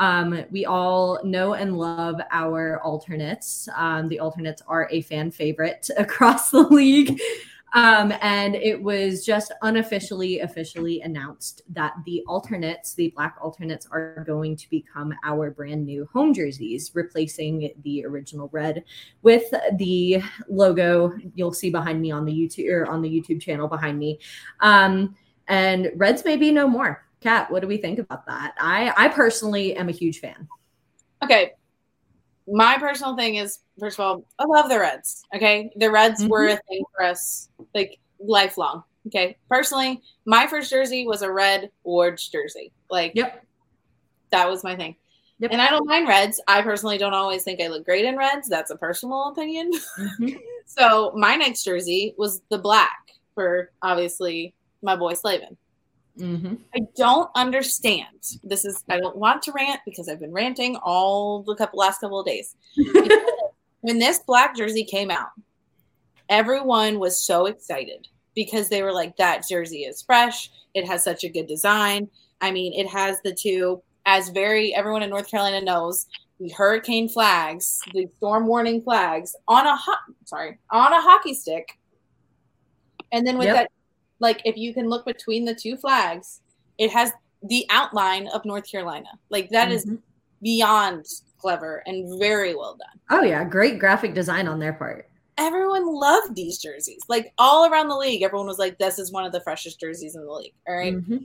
[SPEAKER 2] Um, we all know and love our alternates. Um, the alternates are a fan favorite across the league. Um, and it was just unofficially, officially announced that the alternates, the black alternates, are going to become our brand new home jerseys, replacing the original red with the logo you'll see behind me on the YouTube or on the YouTube channel behind me. Um, and reds may be no more. Kat, what do we think about that? I I personally am a huge fan.
[SPEAKER 4] Okay. My personal thing is, first of all, I love the Reds. Okay. The Reds
[SPEAKER 2] Mhm.
[SPEAKER 4] were a thing for us like lifelong. Okay. Personally, my first jersey was a red Wards jersey. Like,
[SPEAKER 2] Yep.
[SPEAKER 4] that was my thing.
[SPEAKER 2] Yep.
[SPEAKER 4] And I don't mind reds. I personally don't always think I look great in reds. That's a personal opinion.
[SPEAKER 2] Mhm.
[SPEAKER 4] so my next jersey was the black for obviously my boy Slavin.
[SPEAKER 2] Mhm.
[SPEAKER 4] I don't understand. This is I don't want to rant because I've been ranting all the couple last couple of days. when this black jersey came out, everyone was so excited because they were like, that jersey is fresh. It has such a good design. I mean, it has the two, as very everyone in North Carolina knows, the hurricane flags, the storm warning flags on a hot sorry, on a hockey stick. And then with
[SPEAKER 2] Yep.
[SPEAKER 4] that, like if you can look between the two flags, it has the outline of North Carolina. Like that is
[SPEAKER 2] Mhm.
[SPEAKER 4] beyond clever and very well done
[SPEAKER 2] Oh yeah, great graphic design on their part.
[SPEAKER 4] everyone loved these jerseys. Like all around the league, everyone was like, "This is one of the freshest jerseys in the league." All right?
[SPEAKER 2] Mhm.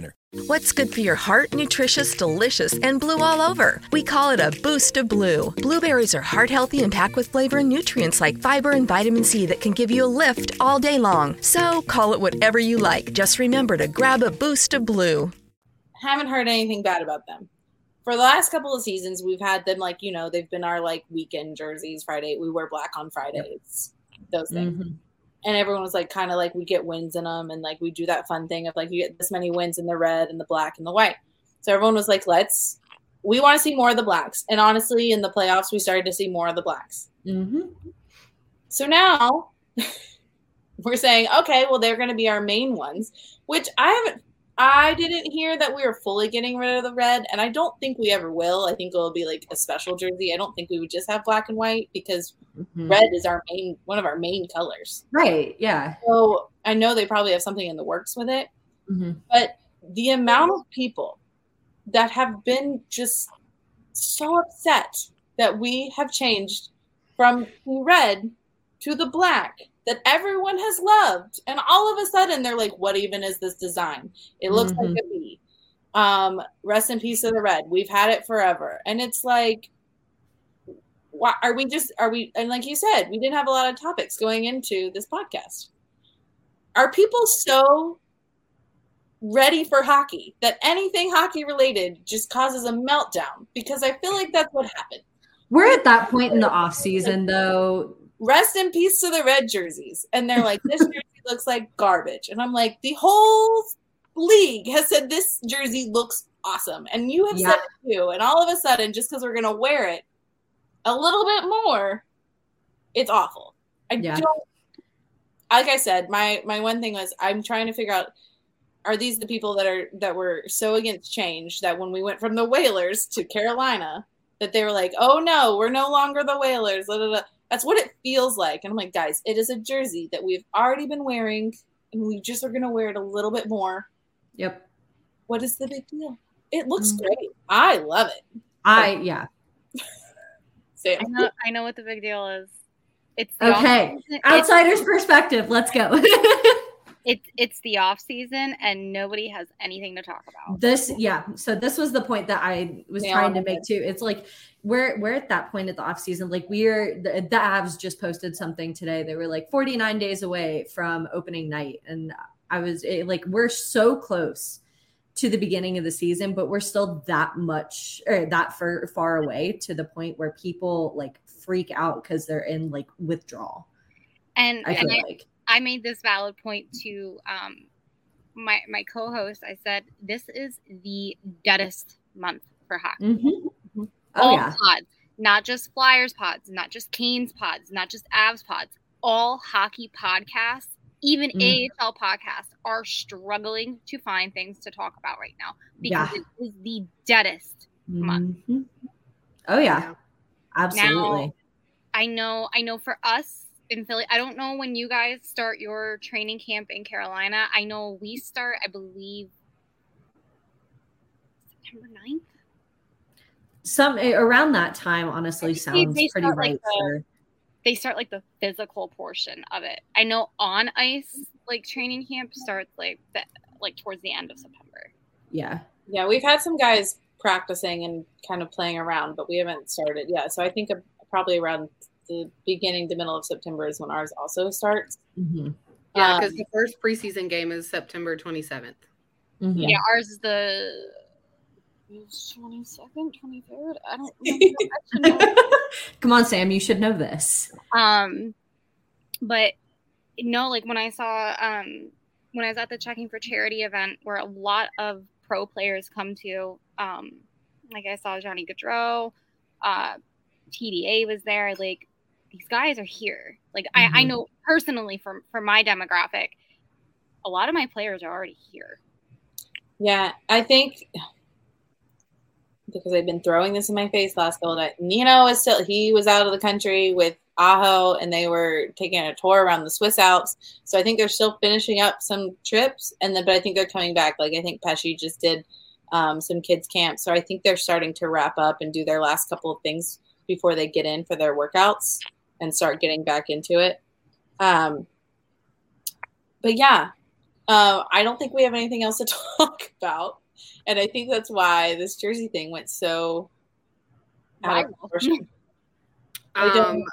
[SPEAKER 7] What's good for your heart? Nutritious, delicious, and blue all over. We call it a boost of blue. Blueberries are heart healthy and packed with flavor and nutrients like fiber and vitamin C that can give you a lift all day long. So call it whatever you like. Just remember to grab a boost of blue.
[SPEAKER 4] Haven't heard anything bad about them. For the last couple of seasons, we've had them like you know they've been our like weekend jerseys. Friday we wear black on Fridays, those things.
[SPEAKER 2] Mhm.
[SPEAKER 4] And everyone was like, kind of like we get wins in them, and like we do that fun thing of like you get this many wins in the red and the black and the white. So everyone was like, let's. We want to see more of the blacks, and honestly, in the playoffs, we started to see more of the blacks.
[SPEAKER 2] Mhm.
[SPEAKER 4] So now we're saying, okay, well, they're going to be our main ones, which I haven't, I didn't hear that we were fully getting rid of the red, and I don't think we ever will. I think it'll be like a special jersey. I don't think we would just have black and white because
[SPEAKER 2] Mhm.
[SPEAKER 4] red is our main, one of our main colors.
[SPEAKER 2] Right. Yeah.
[SPEAKER 4] So I know they probably have something in the works with it,
[SPEAKER 2] Mhm.
[SPEAKER 4] but the amount of people that have been just so upset that we have changed from the red to the black that everyone has loved. And all of a sudden they're like what even is this design? It looks like a bee. Um rest in peace of the red. We've had it forever. And it's like why are we just are we and like you said we didn't have a lot of topics going into this podcast. Are people so ready for hockey that anything hockey related just causes a meltdown? Because i feel like that's what happened.
[SPEAKER 2] We're at that point in the off season though.
[SPEAKER 4] Rest in peace to the red jerseys and they're like this jersey looks like garbage and i'm like the whole league has said this jersey looks awesome and you have
[SPEAKER 2] Yeah.
[SPEAKER 4] said it too and all of a sudden just because we're going to wear it a little bit more It's awful. I
[SPEAKER 2] Yeah.
[SPEAKER 4] don't. Like I said, my my one thing was I'm trying to figure out are these the people that are that were so against change that when we went from the Whalers to Carolina that they were like, oh no, we're no longer the Whalers. da, da, da. That's what it feels like. And I'm like, guys, it is a jersey that we've already been wearing, and we just are gonna wear it a little bit more.
[SPEAKER 2] Yep.
[SPEAKER 4] What is the big deal? It looks
[SPEAKER 2] Mhm.
[SPEAKER 4] great. I love it.
[SPEAKER 2] I yeah.
[SPEAKER 4] Sam.
[SPEAKER 3] I know, I know what the big deal is. It's the
[SPEAKER 2] Okay.
[SPEAKER 3] off-season- it's-
[SPEAKER 2] Outsider's perspective. Let's go.
[SPEAKER 3] It's it's the off season and nobody has anything to talk about.
[SPEAKER 2] this yeah so this was the point that i was
[SPEAKER 4] Nail
[SPEAKER 2] trying to make too. It's like we're we're at that point at the off season like we're the, the avs just posted something today. They were like 49 days away from opening night. And i was it, like we're so close to the beginning of the season but we're still that much or that far, far away to the point where people like freak out because they're in like withdrawal.
[SPEAKER 3] And
[SPEAKER 2] i
[SPEAKER 3] and
[SPEAKER 2] feel
[SPEAKER 3] I,
[SPEAKER 2] like
[SPEAKER 3] I made this valid point to um my my co-host. I said this is the deadest month for hockey.
[SPEAKER 2] Mhm. oh
[SPEAKER 3] all
[SPEAKER 2] yeah
[SPEAKER 3] pods, not just Flyers pods, not just Canes pods, not just Avs pods. All hockey podcasts, even
[SPEAKER 2] Mm.
[SPEAKER 3] AHL podcasts, are struggling to find things to talk about right now because
[SPEAKER 2] Yeah.
[SPEAKER 3] it is the deadest month.
[SPEAKER 2] Mhm. oh yeah
[SPEAKER 5] Yeah.
[SPEAKER 2] absolutely
[SPEAKER 3] Now, I know, I know for us in Philly, I don't know when you guys start your training camp in Carolina. I know we start, I believe, September 9th.
[SPEAKER 2] some eh, around that time honestly
[SPEAKER 3] They-
[SPEAKER 2] sounds
[SPEAKER 3] they
[SPEAKER 2] pretty
[SPEAKER 3] start, like,
[SPEAKER 2] right
[SPEAKER 3] the-
[SPEAKER 2] for
[SPEAKER 3] They start like the physical portion of it. I know on ice, like training camp starts like the, like towards the end of September.
[SPEAKER 2] yeah
[SPEAKER 4] Yeah, we've had some guys practicing and kind of playing around, but we haven't started yet. So I think uh, probably around the beginning to middle of September is when ours also starts.
[SPEAKER 2] Mhm.
[SPEAKER 5] Yeah,
[SPEAKER 4] Um,
[SPEAKER 5] because the first preseason game is September 27th.
[SPEAKER 2] Mhm.
[SPEAKER 3] Yeah, ours is the twenty second, twenty third. I don't remember. Know.
[SPEAKER 2] Come on, Sam, you should know this.
[SPEAKER 3] Um, but no, like when I saw um when I was at the checking for charity event where a lot of pro players come to, um, like I saw Johnny Gaudreau, uh, TDA was there. Like these guys are here. Like I, I
[SPEAKER 2] Mhm.
[SPEAKER 3] know personally from from my demographic, a lot of my players are already here.
[SPEAKER 4] Yeah, I think because they've been throwing this in my face last couple of nights. Nino is still he was out of the country with Aho and they were taking a tour around the Swiss Alps. So I think they're still finishing up some trips and then but I think they're coming back. Like I think Pesce just did um, some kids camp. So I think they're starting to wrap up and do their last couple of things before they get in for their workouts and start getting back into it. Um, but yeah, uh, I don't think we have anything else to talk about, and I think that's why this jersey thing went so out of proportion. I don't-
[SPEAKER 5] Um,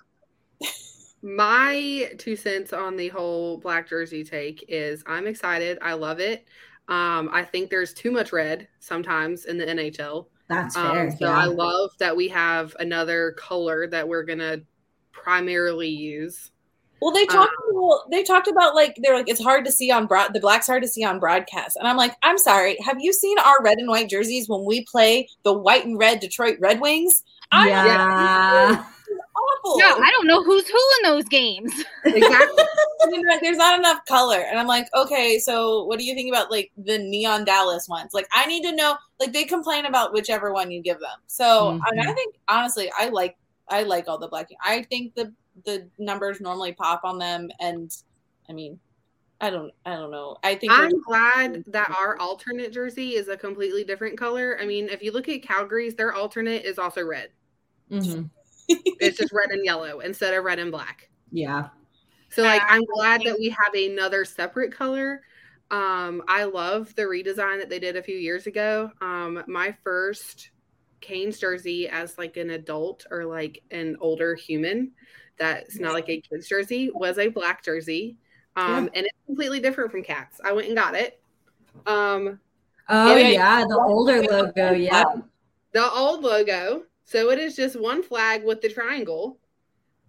[SPEAKER 5] my two cents on the whole black jersey take is I'm excited. I love it. Um, I think there's too much red sometimes in the NHL.
[SPEAKER 2] That's
[SPEAKER 5] Um,
[SPEAKER 2] fair.
[SPEAKER 5] so
[SPEAKER 2] yeah.
[SPEAKER 5] I love that we have another color that we're gonna primarily use.
[SPEAKER 4] Well, they talked. Um, well, they talked about like they're like it's hard to see on broad. The black's hard to see on broadcast, and I'm like, I'm sorry. Have you seen our red and white jerseys when we play the white and red Detroit Red Wings? I'm
[SPEAKER 2] yeah.
[SPEAKER 4] awful.
[SPEAKER 3] No, I don't know who's who in those games.
[SPEAKER 5] Exactly.
[SPEAKER 4] I mean, like, there's not enough color. And I'm like, okay, so what do you think about like the neon Dallas ones? Like, I need to know. Like, they complain about whichever one you give them. So, I, mean, I think honestly, I like I like all the black. I think the the numbers normally pop on them, and I mean, I don't I don't know. I think
[SPEAKER 5] I'm glad that our alternate jersey is a completely different color. I mean, if you look at Calgary's, their alternate is also red.
[SPEAKER 2] Mhm.
[SPEAKER 5] It's just red and yellow instead of red and black.
[SPEAKER 2] Yeah.
[SPEAKER 5] So like I'm glad that we have another separate color. Um I love the redesign that they did a few years ago. Um my first Canes jersey as like an adult or like an older human that's not like a kid's jersey was a black jersey. Um and it's completely different from cats. I went and got it. Um
[SPEAKER 2] Oh
[SPEAKER 4] Yeah,
[SPEAKER 2] yeah, the older logo. Yeah.
[SPEAKER 5] the old logo. So it is just one flag with the triangle.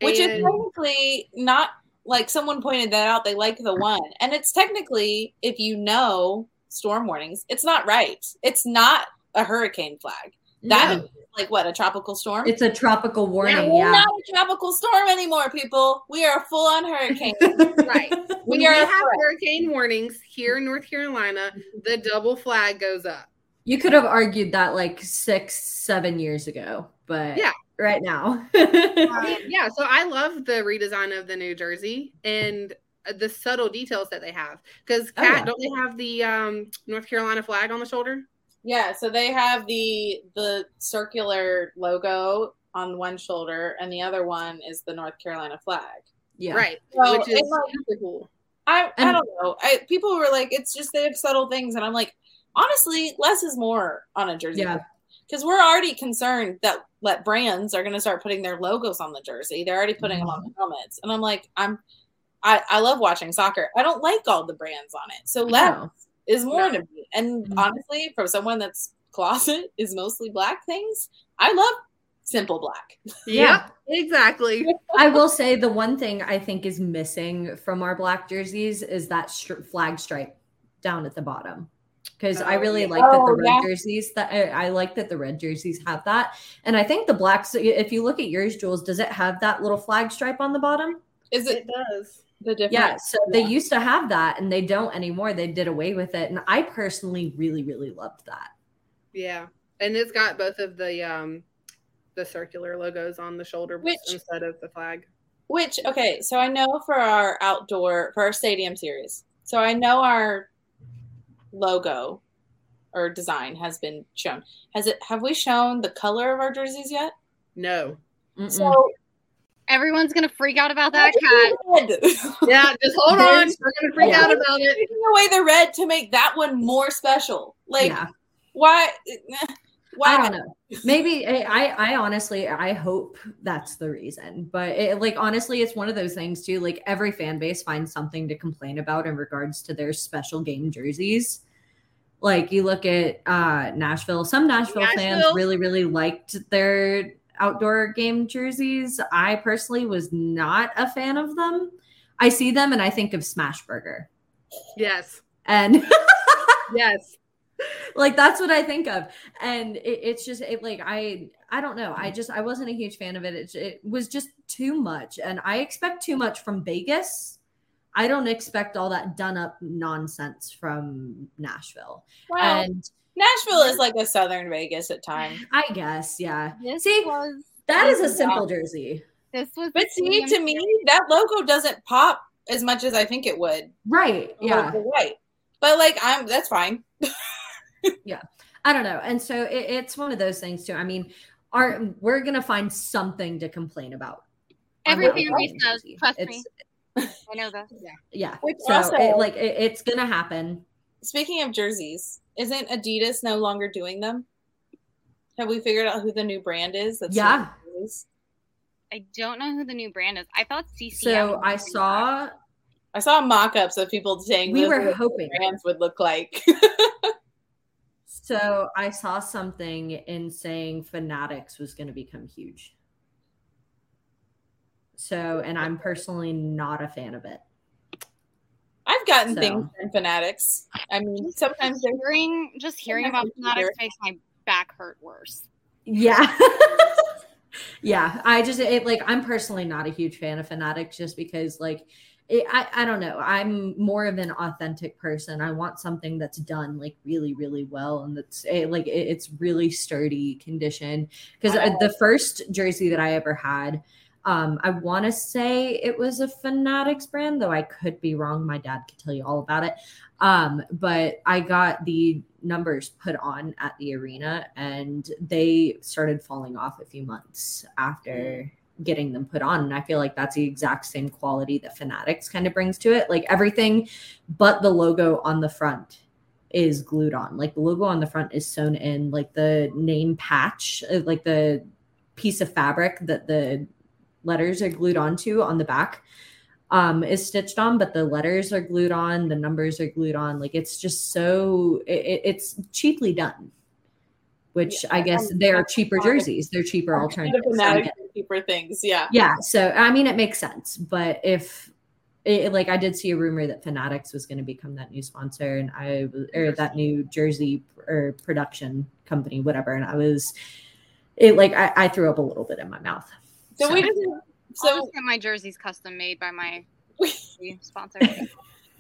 [SPEAKER 4] which is technically not like someone pointed that out. They like the one, and it's technically, if you know storm warnings, it's not right. It's not a hurricane flag. That
[SPEAKER 2] No.
[SPEAKER 4] is like what a tropical storm.
[SPEAKER 2] It's a tropical
[SPEAKER 4] Yeah,
[SPEAKER 2] warning.
[SPEAKER 4] we're
[SPEAKER 2] Yeah.
[SPEAKER 4] not a tropical storm anymore, people. We are full on hurricane.
[SPEAKER 5] Right.
[SPEAKER 4] We
[SPEAKER 5] we
[SPEAKER 4] are
[SPEAKER 5] have hurricane warnings here in North Carolina, the double flag goes up.
[SPEAKER 2] You could have argued that like six, seven years ago, but
[SPEAKER 5] Yeah.
[SPEAKER 2] right now.
[SPEAKER 5] Um, yeah, so I love the redesign of the New Jersey and uh, the subtle details that they have. Because
[SPEAKER 2] Oh, yeah.
[SPEAKER 5] don't they have the um, North Carolina flag on the shoulder?
[SPEAKER 4] Yeah, so they have the the circular logo on one shoulder, and the other one is the North Carolina flag.
[SPEAKER 2] yeah.
[SPEAKER 5] Right,
[SPEAKER 4] So,
[SPEAKER 5] which is
[SPEAKER 4] and, like,
[SPEAKER 5] super cool.
[SPEAKER 4] I I don't know. I people were like, it's just they have subtle things, and I'm like, honestly, less is more on a jersey.
[SPEAKER 2] Yeah.
[SPEAKER 4] Because we're already concerned that let brands are going to start putting their logos on the jersey. They're already putting them on the helmets, and I'm like, I'm. I, I love watching soccer. I don't like all the brands on it. So less
[SPEAKER 2] No.
[SPEAKER 4] Is more
[SPEAKER 5] No.
[SPEAKER 4] to me. And
[SPEAKER 2] Mhm.
[SPEAKER 4] honestly, from someone that's closet is mostly black things, I love simple black.
[SPEAKER 2] Yeah.
[SPEAKER 5] Exactly.
[SPEAKER 2] I will say the one thing I think is missing from our black jerseys is that stri- flag stripe down at the bottom. Because I
[SPEAKER 5] Oh,
[SPEAKER 2] really
[SPEAKER 5] yeah.
[SPEAKER 2] like that the
[SPEAKER 4] Oh,
[SPEAKER 2] red
[SPEAKER 4] yeah.
[SPEAKER 2] jerseys that I, I like that the red jerseys have that, and I think the blacks. If you look at yours, Jules, does it have that little flag stripe on the bottom?
[SPEAKER 4] Is it
[SPEAKER 5] It does.
[SPEAKER 4] The difference?
[SPEAKER 2] Yeah, so they used to have that, and they don't anymore. They did away with it, and I personally really, really loved that.
[SPEAKER 5] Yeah, and it's got both of the um, the circular logos on the shoulder
[SPEAKER 4] Which-
[SPEAKER 5] instead of the flag.
[SPEAKER 4] Which okay, so I know for our outdoor for our stadium series. So I know our logo or design has been shown. Has it have we shown the color of our jerseys yet?
[SPEAKER 5] No.
[SPEAKER 2] Mm-mm.
[SPEAKER 4] So
[SPEAKER 3] Everyone's gonna freak out about that, Kat.
[SPEAKER 4] red.
[SPEAKER 5] Yeah, just hold on. We're gonna freak
[SPEAKER 2] Yeah.
[SPEAKER 5] out about it.
[SPEAKER 4] taking away the red to make that one more special. Like
[SPEAKER 2] yeah.
[SPEAKER 4] why why
[SPEAKER 2] I don't know. Maybe I, I I honestly I hope that's the reason. But it, like honestly, it's one of those things too. Like every fan base finds something to complain about in regards to their special game jerseys. Like you look at uh Nashville, some Nashville, fans really really liked their outdoor game jerseys. I personally was not a fan of them. I see them and I think of Smashburger.
[SPEAKER 5] Yes.
[SPEAKER 2] And
[SPEAKER 5] Yes.
[SPEAKER 2] like that's what I think of, and it, it's just it, like I I don't know. I just I wasn't a huge fan of it. It, it was just too much, and I expect too much from Vegas. I don't expect all that done up nonsense from Nashville,
[SPEAKER 4] Well,
[SPEAKER 2] and
[SPEAKER 4] Nashville is like a southern Vegas at times.
[SPEAKER 2] I guess yeah.
[SPEAKER 3] This
[SPEAKER 2] See,
[SPEAKER 3] was
[SPEAKER 2] That is a
[SPEAKER 3] this was-
[SPEAKER 2] simple jersey,
[SPEAKER 3] This was
[SPEAKER 4] But see, to me, that logo doesn't pop as much as I think it would.
[SPEAKER 2] right? Yeah,
[SPEAKER 4] You're right. But like I'm that's fine.
[SPEAKER 2] Yeah, I don't know, and so it, it's one of those things too. I mean, are we're gonna find something to complain about? on
[SPEAKER 3] Every
[SPEAKER 2] that
[SPEAKER 3] fan base does. Trust
[SPEAKER 2] It's-
[SPEAKER 3] me. I know that.
[SPEAKER 2] Yeah,
[SPEAKER 4] Which
[SPEAKER 2] so
[SPEAKER 4] also-
[SPEAKER 2] it, like it, it's gonna happen.
[SPEAKER 4] Speaking of jerseys, isn't Adidas no longer doing them? Have we figured out who the new brand is? That's
[SPEAKER 2] Yeah.
[SPEAKER 4] doing jerseys?
[SPEAKER 3] I don't know who the new brand is. I thought CCM.
[SPEAKER 2] So I
[SPEAKER 3] doing
[SPEAKER 2] saw
[SPEAKER 4] I saw mock-ups of people saying
[SPEAKER 2] we were
[SPEAKER 4] is what
[SPEAKER 2] hoping.
[SPEAKER 4] brands would look like.
[SPEAKER 2] So I saw something in saying Fanatics was going to become huge. So, and I'm personally not a fan of it.
[SPEAKER 4] I've gotten
[SPEAKER 2] So.
[SPEAKER 4] things from Fanatics. I mean, sometimes they're
[SPEAKER 3] hearing just hearing about fanatics
[SPEAKER 4] they're-
[SPEAKER 3] makes my back hurt worse.
[SPEAKER 2] Yeah. yeah. I just, it, like, I'm personally not a huge fan of Fanatics just because, like, it, I, I don't know. I'm more of an authentic person. I want something that's done like really, really well, and that's it, like it, it's really sturdy condition. Because uh, the first jersey that I ever had, um, I want to say it was a Fanatics brand, though I could be wrong. My dad could tell you all about it. Um, but I got the numbers put on at the arena, and they started falling off a few months after getting them put on. And I feel like that's the exact same quality that Fanatics kind of brings to it. Like everything but the logo on the front is glued on. Like the logo on the front is sewn in, like the name patch, uh, like the piece of fabric that the letters are glued onto on the back um is stitched on but the letters are glued on the numbers are glued on like it's just so it, it- it's cheaply done which i guess they're cheaper jerseys they're cheaper alternatives So I
[SPEAKER 4] Fanatics
[SPEAKER 2] get-
[SPEAKER 4] are cheaper things. Yeah.
[SPEAKER 2] yeah so i mean it makes sense but if it, like i did see a rumor that fanatics was going to become that new sponsor and i was or that new jersey or production company whatever and i was it like I, I threw up a little bit in my mouth.
[SPEAKER 4] So we just
[SPEAKER 3] I'll
[SPEAKER 4] so
[SPEAKER 3] just get my jerseys custom made by my sponsor.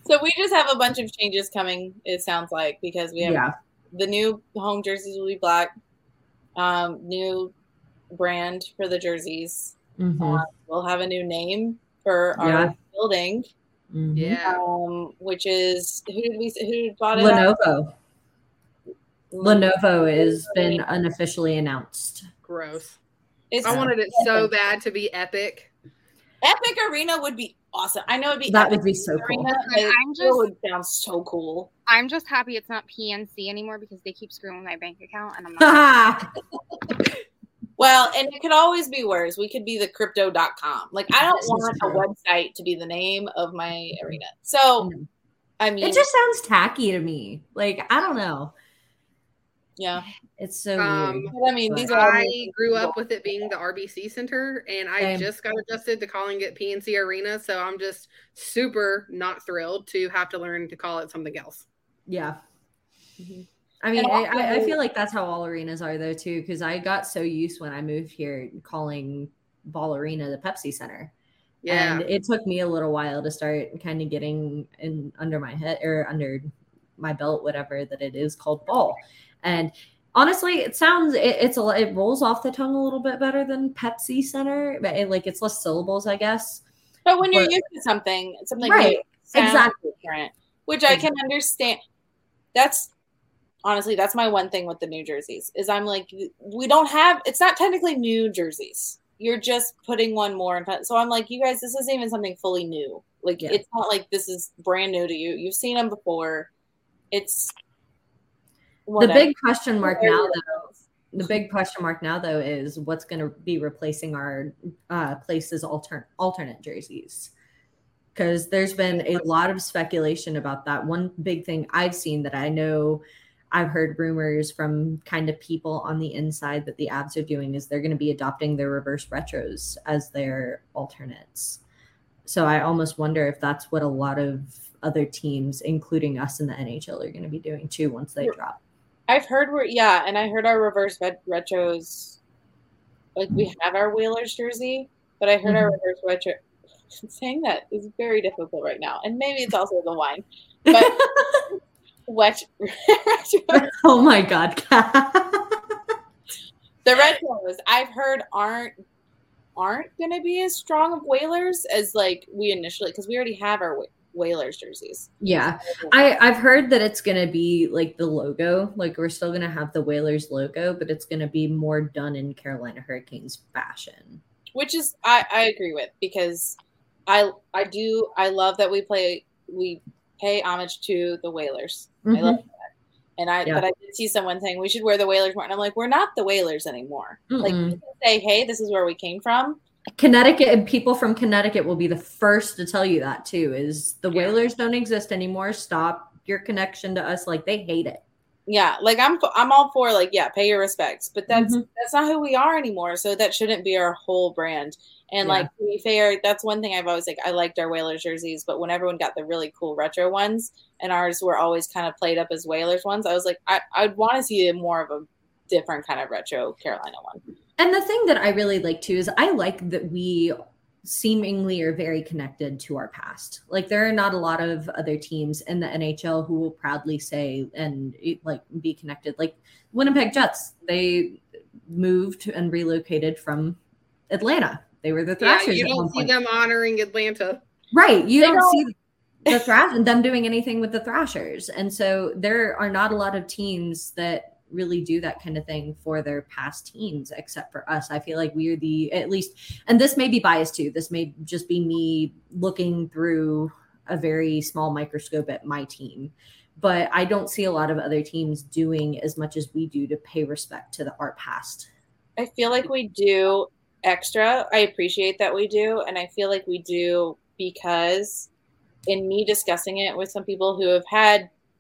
[SPEAKER 4] so we just have a bunch of changes coming. It sounds like because we have
[SPEAKER 2] Yeah.
[SPEAKER 4] the new home jerseys will be black. Um, new brand for the jerseys.
[SPEAKER 2] Mhm.
[SPEAKER 4] Uh, we'll have a new name for our
[SPEAKER 2] Yeah.
[SPEAKER 4] building,
[SPEAKER 2] Mhm.
[SPEAKER 5] Yeah.
[SPEAKER 4] um, which is who did we who bought it?
[SPEAKER 2] Lenovo. Lenovo has been unofficially announced.
[SPEAKER 5] Gross.
[SPEAKER 4] It's
[SPEAKER 5] I wanted it so bad to be epic.
[SPEAKER 4] Epic Arena would be awesome. I know it'd be
[SPEAKER 2] That
[SPEAKER 4] Epic
[SPEAKER 2] would be so cool.
[SPEAKER 4] Arena, but
[SPEAKER 3] I'm
[SPEAKER 4] it
[SPEAKER 3] just-
[SPEAKER 4] would sound so cool.
[SPEAKER 3] I'm just happy it's not PNC anymore because they keep screwing my bank account and I'm not.
[SPEAKER 4] Well, and it could always be worse. We could be the crypto.com. Like I don't
[SPEAKER 2] This is
[SPEAKER 4] want a website to be the name of my arena. So mm. I mean
[SPEAKER 2] it just sounds tacky to me. Like I don't know.
[SPEAKER 4] Yeah.
[SPEAKER 2] It's so
[SPEAKER 5] Um,
[SPEAKER 2] weird.
[SPEAKER 4] I mean these are all
[SPEAKER 5] I grew up with it being the RBC Center, and I
[SPEAKER 2] Same.
[SPEAKER 5] just got adjusted to calling it PNC Arena. So I'm just super not thrilled to have to learn to call it something else.
[SPEAKER 2] Yeah.
[SPEAKER 4] Mhm.
[SPEAKER 2] I mean,
[SPEAKER 4] And
[SPEAKER 2] I, I, I feel like that's how all arenas are though too, because I got so used when I moved here calling Ball Arena the Pepsi Center.
[SPEAKER 5] Yeah.
[SPEAKER 2] And it took me a little while to start kind of getting in under my head or under my belt, whatever that it is called ball. And honestly, it sounds it, it's a it rolls off the tongue a little bit better than Pepsi Center. But it, like it's less syllables, I guess.
[SPEAKER 4] But when you're
[SPEAKER 2] But-
[SPEAKER 4] used to something, something
[SPEAKER 2] Right. Exactly.
[SPEAKER 4] different, which I can understand. That's honestly that's my one thing with the New Jerseys is I'm like we don't have it's not technically new jerseys. You're just putting one more in front. So I'm like, you guys, this isn't even something fully new. Like
[SPEAKER 2] Yeah.
[SPEAKER 4] it's not like this is brand new to you. You've seen them before. It's
[SPEAKER 2] The big question mark now though the big question mark now though is what's going to be replacing our uh places alternate alternate jerseys. Because there's been a lot of speculation about that. One big thing i've seen that i know i've heard rumors from kind of people on the inside that the Avs are doing is they're going to be adopting their reverse retros as their alternates. So i almost wonder if that's what a lot of other teams including us in the nhl are going to be doing too once they drop
[SPEAKER 4] I've heard we're yeah, and I heard our reverse ret- retros. Like we have our Whalers jersey, but I heard our
[SPEAKER 2] Mhm.
[SPEAKER 4] reverse retro. Saying that is very difficult right now, and maybe it's also the wine, but wet retros.
[SPEAKER 2] oh my god
[SPEAKER 4] The retros I've heard aren't aren't going to be as strong of Whalers as like we initially because we already have our Whalers jerseys.
[SPEAKER 2] Yeah, I I've heard that it's gonna be like the logo, like we're still gonna have the Whalers logo, but it's gonna be more done in Carolina Hurricanes fashion.
[SPEAKER 4] which is I, I agree with because I I do I love that we play we pay homage to the Whalers. I mm-hmm. love that. And I
[SPEAKER 2] Yeah.
[SPEAKER 4] but I did see someone saying we should wear the Whalers more. And I'm like, we're not the Whalers anymore. Like
[SPEAKER 2] Mm-mm.
[SPEAKER 4] can say, hey, this is where we came from.
[SPEAKER 2] Connecticut and people from Connecticut will be the first to tell you that too. Is the
[SPEAKER 5] Yeah.
[SPEAKER 2] Whalers don't exist anymore? Stop your connection to us. Like they hate it.
[SPEAKER 4] Yeah, like I'm I'm all for like, yeah, pay your respects. But that's
[SPEAKER 2] Mhm.
[SPEAKER 4] that's not who we are anymore. So that shouldn't be our whole brand. And
[SPEAKER 2] Yeah.
[SPEAKER 4] like to be fair, that's one thing I've always like I liked our Whalers jerseys, but when everyone got the really cool retro ones and ours were always kind of played up as Whalers ones, I was like, I, I'd want to see more of a different kind of retro Carolina one.
[SPEAKER 2] And the thing that I really like too is I like that we seemingly are very connected to our past. Like there are not a lot of other teams in the NHL who will proudly say and eh, like be connected. Like Winnipeg Jets, they moved and relocated from Atlanta. They were the Thrashers. Yeah, you
[SPEAKER 5] don't see
[SPEAKER 2] point.
[SPEAKER 5] them honoring Atlanta.
[SPEAKER 2] Right. You don't,
[SPEAKER 4] don't-
[SPEAKER 2] see the thrash them doing anything with the Thrashers. And so there are not a lot of teams that really do that kind of thing for their past teams except for us. I feel like we're the at least and this may be biased too. This may just be me looking through a very small microscope at my team. But I don't see a lot of other teams doing as much as we do to pay respect to the art past.
[SPEAKER 4] I feel like we do extra. I appreciate that we do, and I feel like we do because in me discussing it with some people who have had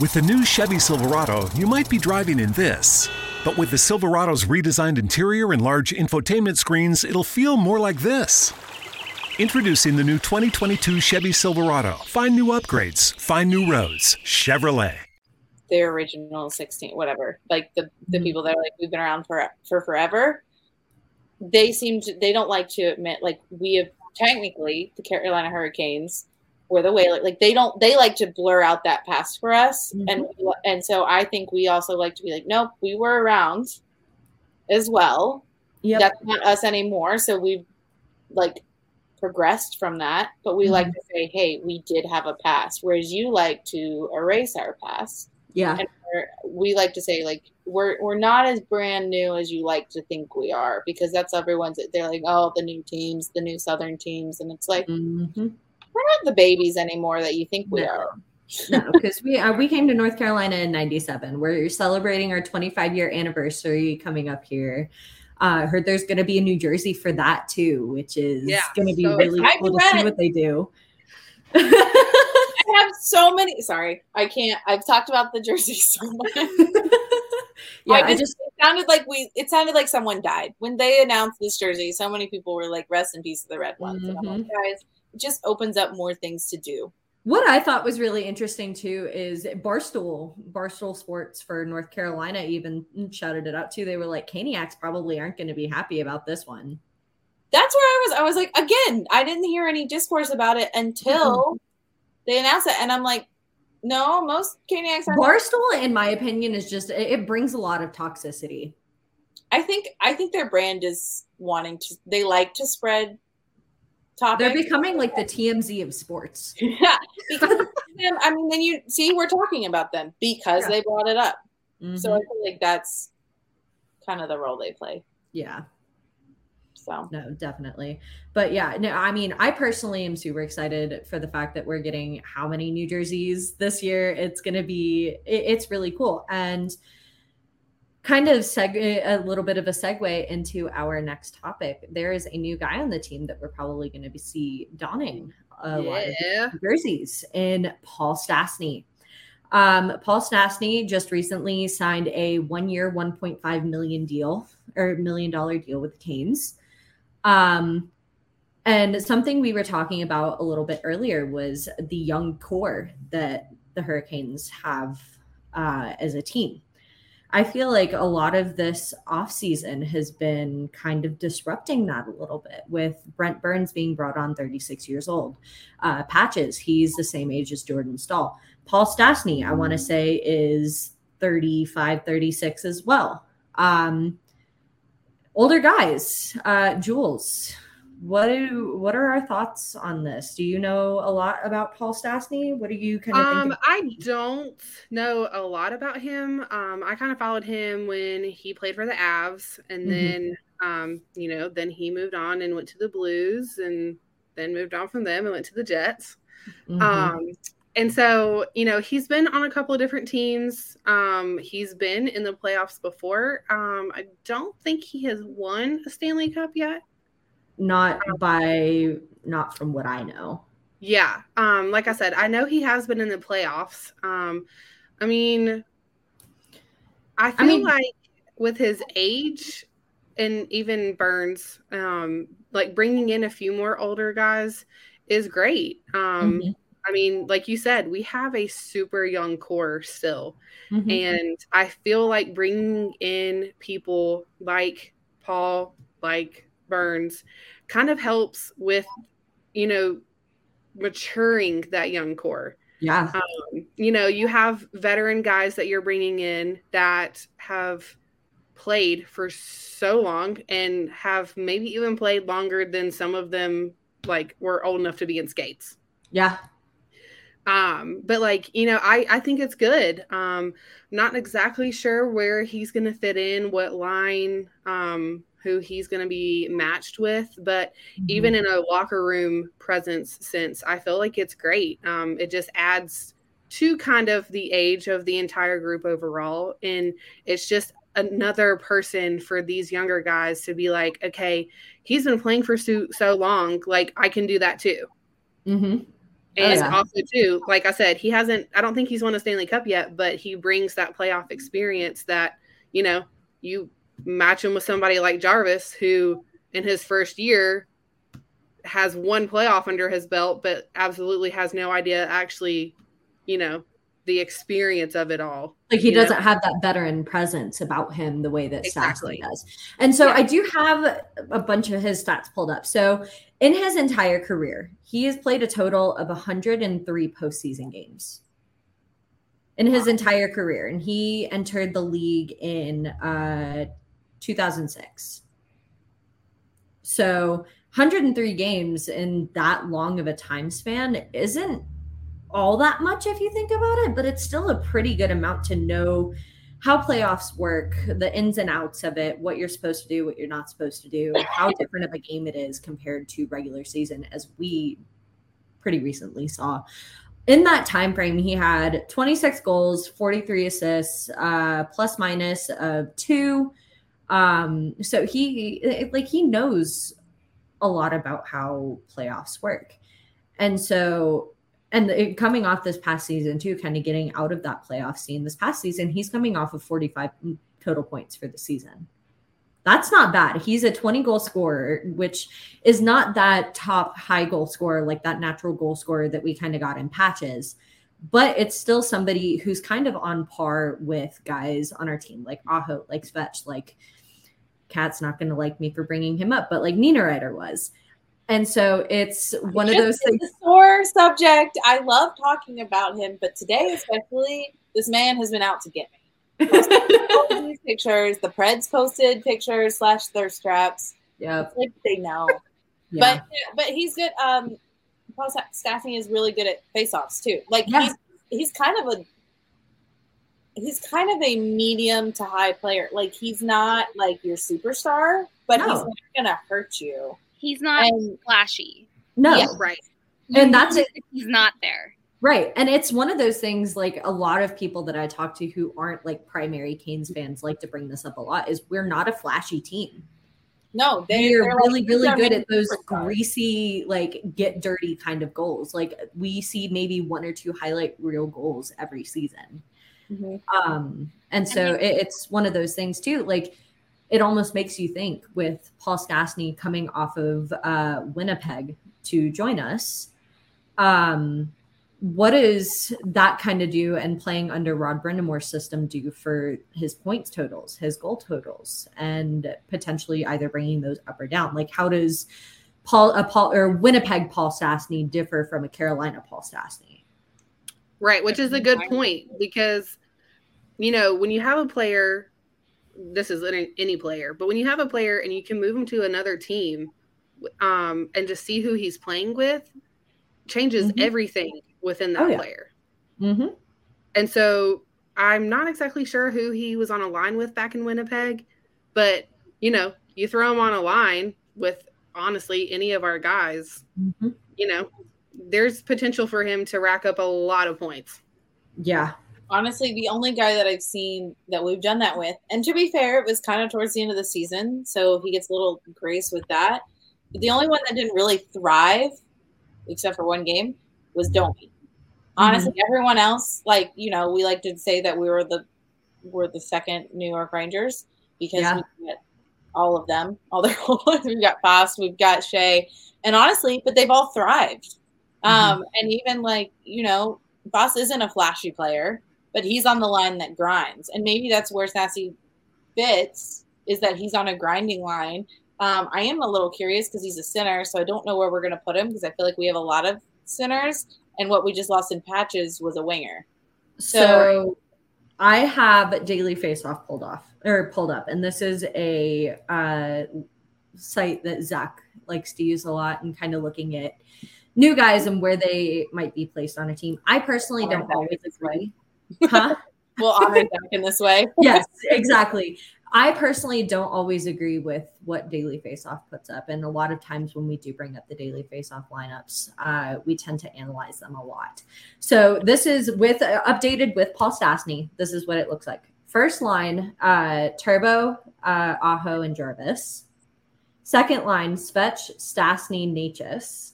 [SPEAKER 8] With the new Chevy Silverado, you might be driving in this. But with the Silverado's redesigned interior and large infotainment screens, it'll feel more like this. Introducing the new 2022 Chevy Silverado. Find new upgrades, find new roads. Chevrolet.
[SPEAKER 4] their original 16 whatever like the the people that are like we've been around for for forever they seem to they don't like to admit like we have technically the carolina hurricanes were the way like, they don't they like to blur out that past for us. And and so i think we also like to be like nope we were around as well.
[SPEAKER 2] Yep.
[SPEAKER 4] that's not us anymore. So we've like progressed from that. But we like to say hey we did have a past whereas you like to erase our past.
[SPEAKER 2] Yeah.
[SPEAKER 4] and we're, we like to say like we're we're not as brand new as you like to think we are because that's everyone's they're like oh the new teams the new southern teams. And it's like
[SPEAKER 2] Mhm.
[SPEAKER 4] We're not the babies anymore that you think we
[SPEAKER 2] No.
[SPEAKER 4] are
[SPEAKER 2] no, because we uh, we came to North Carolina in '97. We're celebrating our 25 year anniversary coming up here. Uh, I heard there's going to be a New Jersey for that too, which is
[SPEAKER 5] Yeah,
[SPEAKER 2] going to be
[SPEAKER 5] so
[SPEAKER 2] really
[SPEAKER 4] excited.
[SPEAKER 2] cool to see what they do.
[SPEAKER 4] I have so many sorry I can't I've talked about the jersey so much
[SPEAKER 2] yeah,
[SPEAKER 4] I
[SPEAKER 2] I
[SPEAKER 4] just,
[SPEAKER 2] just
[SPEAKER 4] it sounded like we it sounded like someone died when they announced this jersey so many people were like rest in peace to the red ones and I'm like guys it just opens up more things to do
[SPEAKER 2] What I thought was really interesting too is Barstool, Barstool Sports for North Carolina even shouted it out too. They were like, Caniacs probably aren't going to be happy about this one.
[SPEAKER 4] that's where I was. I was like, again, I didn't hear any discourse about it until they announced it, and I'm like, no, most Caniacs are.
[SPEAKER 2] Barstool, in my opinion, is just it brings a lot of toxicity.
[SPEAKER 4] I think I think their brand is wanting to. They like to spread topics.
[SPEAKER 2] They're becoming like the TMZ of sports.
[SPEAKER 4] yeah, because them, I mean, then you see, we're talking about them because
[SPEAKER 2] Yeah.
[SPEAKER 4] they brought it up. So I
[SPEAKER 2] Mhm.
[SPEAKER 4] feel like that's kind of the role they play.
[SPEAKER 2] yeah,
[SPEAKER 4] So
[SPEAKER 2] no, definitely. But yeah, no, I mean, I personally am super excited for the fact that we're getting how many New Jerseys this year. It's going to be, it- it's really cool. And kind of seg- a little bit of a segue into our next topic. There is a new guy on the team that we're probably going to be see donning a lot of jerseys in Paul Stastny. Um, Paul Stastny just recently signed a one-year, 1.5 million deal or million dollar deal with the Canes. Um, and something we were talking about a little bit earlier was the young core that the Hurricanes have uh, as a team. I feel like a lot of this offseason has been kind of disrupting that a little bit with Brent Burns being brought on 36 years old. Uh, Patches, he's the same age as Jordan Staal. Paul Stastny, I want to say, is 35, 36 as well. Um, older guys, uh, Jules, what do what are our thoughts on this? Do you know a lot about Paul Stastny? What do you kind of
[SPEAKER 5] Um. I don't know a lot about him. Um, I kind of followed him when he played for the Avs, and
[SPEAKER 2] Mhm.
[SPEAKER 5] then, um, you know, then he moved on and went to the Blues, and then moved on from them and went to the Jets.
[SPEAKER 2] Mhm.
[SPEAKER 5] Um, and so, you know, he's been on a couple of different teams. Um, he's been in the playoffs before. Um, I don't think he has won a Stanley Cup yet.
[SPEAKER 2] Not by not from what I know.
[SPEAKER 5] Yeah. Um, like I said, I know he has been in the playoffs. Um, I mean, I feel
[SPEAKER 2] mean-
[SPEAKER 5] like with his age and even Burns, um, like bringing in a few more older guys is great. Um,
[SPEAKER 2] Mhm.
[SPEAKER 5] I mean, like you said, we have a super young core still.
[SPEAKER 2] Mhm.
[SPEAKER 5] And I feel like bringing in people like Paul, like Burns, kind of helps with, you know, maturing that young core.
[SPEAKER 2] yeah.
[SPEAKER 5] Um, you know, you have veteran guys that you're bringing in that have played for so long and have maybe even played longer than some of them like were old enough to be in skates.
[SPEAKER 2] Yeah.
[SPEAKER 5] Um, but like, you know, I, I think it's good. Um, not exactly sure where he's going to fit in, what line, um, who he's going to be matched with, but mm-hmm. even in a locker room presence sense, I feel like it's great. Um, it just adds to kind of the age of the entire group overall. And it's just another person for these younger guys to be like, okay, he's been playing for so, so long. Like I can do that too.
[SPEAKER 2] Mm-hmm.
[SPEAKER 5] Oh, and oh, yeah. also too, like I said, he hasn't. I don't think he's won a Stanley Cup yet, but he brings that playoff experience that you know you match him with somebody like Jarvis, who in his first year has one playoff under his belt, but absolutely has no idea actually, you know, the experience of it all.
[SPEAKER 2] Like he doesn't know? have that veteran presence about him the way that exactly. does. And so yeah. I do have a bunch of his stats pulled up. So in his entire career, he has played a total of 103 postseason games in his wow. entire career. And he entered the league in uh, 2006. So 103 games in that long of a time span isn't all that much if you think about it, but it's still a pretty good amount to know how playoffs work, the ins and outs of it, what you're supposed to do, what you're not supposed to do, how different of a game it is compared to regular season, as we pretty recently saw. In that time frame, he had 26 goals, 43 assists, uh, plus minus of two. Um, so he like he knows a lot about how playoffs work. And so and coming off this past season too, kind of getting out of that playoff scene this past season, he's coming off of 45 mm, total points for the season. That's not bad. He's a 20 goal scorer, which is not that top high goal scorer, like that natural goal scorer that we kind of got in patches. But it's still somebody who's kind of on par with guys on our team, like Aho, like Svech, like Kat's not going to like me for bringing him up, but like Niederreiter was. And so it's one of those things.
[SPEAKER 4] Sore subject. I love talking about him, but today especially, this man has been out to get me. these pictures, the Preds posted pictures slash thirst traps.
[SPEAKER 2] Yeah,
[SPEAKER 4] like they know. Yeah. But but he's good. Um, Paul Stastny is really good at faceoffs too. Like yeah. he's he's kind of a he's kind of a medium to high player. Like he's not like your superstar, but no. he's not gonna hurt you.
[SPEAKER 3] He's not and, flashy.
[SPEAKER 2] No,
[SPEAKER 5] yeah, right.
[SPEAKER 2] And that's it.
[SPEAKER 3] He's not there.
[SPEAKER 2] Right. And it's one of those things like a lot of people that I talk to who aren't like primary Canes fans like to bring this up a lot is we're not a flashy team.
[SPEAKER 4] No,
[SPEAKER 2] they, are really, like, really good at those greasy, like get dirty kind of goals. Like we see maybe one or two highlight real goals every season. Mm-hmm. Um, and so it, it's one of those things too. Like it almost makes you think with Paul Stastny coming off of uh, Winnipeg to join us. Um, what does that kind of do and playing under Rod Brind'Amour's system do for his points totals, his goal totals, and potentially either bringing those up or down? Like, how does Paul, a Paul or Winnipeg Paul Stastny differ from a Carolina Paul Stastny?
[SPEAKER 5] Right, which is a good point because, you know, when you have a player this is any, any player, but when you have a player and you can move him to another team um, and just see who he's playing with, changes mm-hmm. everything within that oh, yeah. player.
[SPEAKER 2] Mm-hmm.
[SPEAKER 5] And so I'm not exactly sure who he was on a line with back in Winnipeg, but you know, you throw him on a line with honestly any of our guys, mm-hmm. you know, there's potential for him to rack up a lot of points.
[SPEAKER 2] Yeah,
[SPEAKER 4] honestly the only guy that I've seen that we've done that with. And to be fair, it was kind of towards the end of the season, so he gets a little grace with that. But the only one that didn't really thrive, except for one game, was Domi. Honestly, mm-hmm. everyone else, like you know, we like to say that we were the we're the second New York Rangers because yeah. we get all of them, all their we've got Fast, we've got Skjei, and honestly, but they've all thrived. Mm-hmm. Um, and even like you know, Boss isn't a flashy player, but he's on the line that grinds. And maybe that's where Sassy fits is that he's on a grinding line. Um, I am a little curious because he's a center, so I don't know where we're going to put him because I feel like we have a lot of centers, and what we just lost in patches was a winger.
[SPEAKER 2] So, so I have daily faceoff pulled off or pulled up, and this is a uh, site that Zach likes to use a lot and kind of looking at new guys and where they might be placed on a team. I personally don't always agree. Huh?
[SPEAKER 4] We'll honor Zach in this way.
[SPEAKER 2] yes, exactly. I personally don't always agree with what Daily Faceoff puts up, and a lot of times when we do bring up the Daily Faceoff lineups, uh, we tend to analyze them a lot. So this is with uh, updated with Paul Stastny. This is what it looks like. First line: uh, Turbo, uh, Aho, and Jarvis. Second line: Svetch, Stastny, Necas.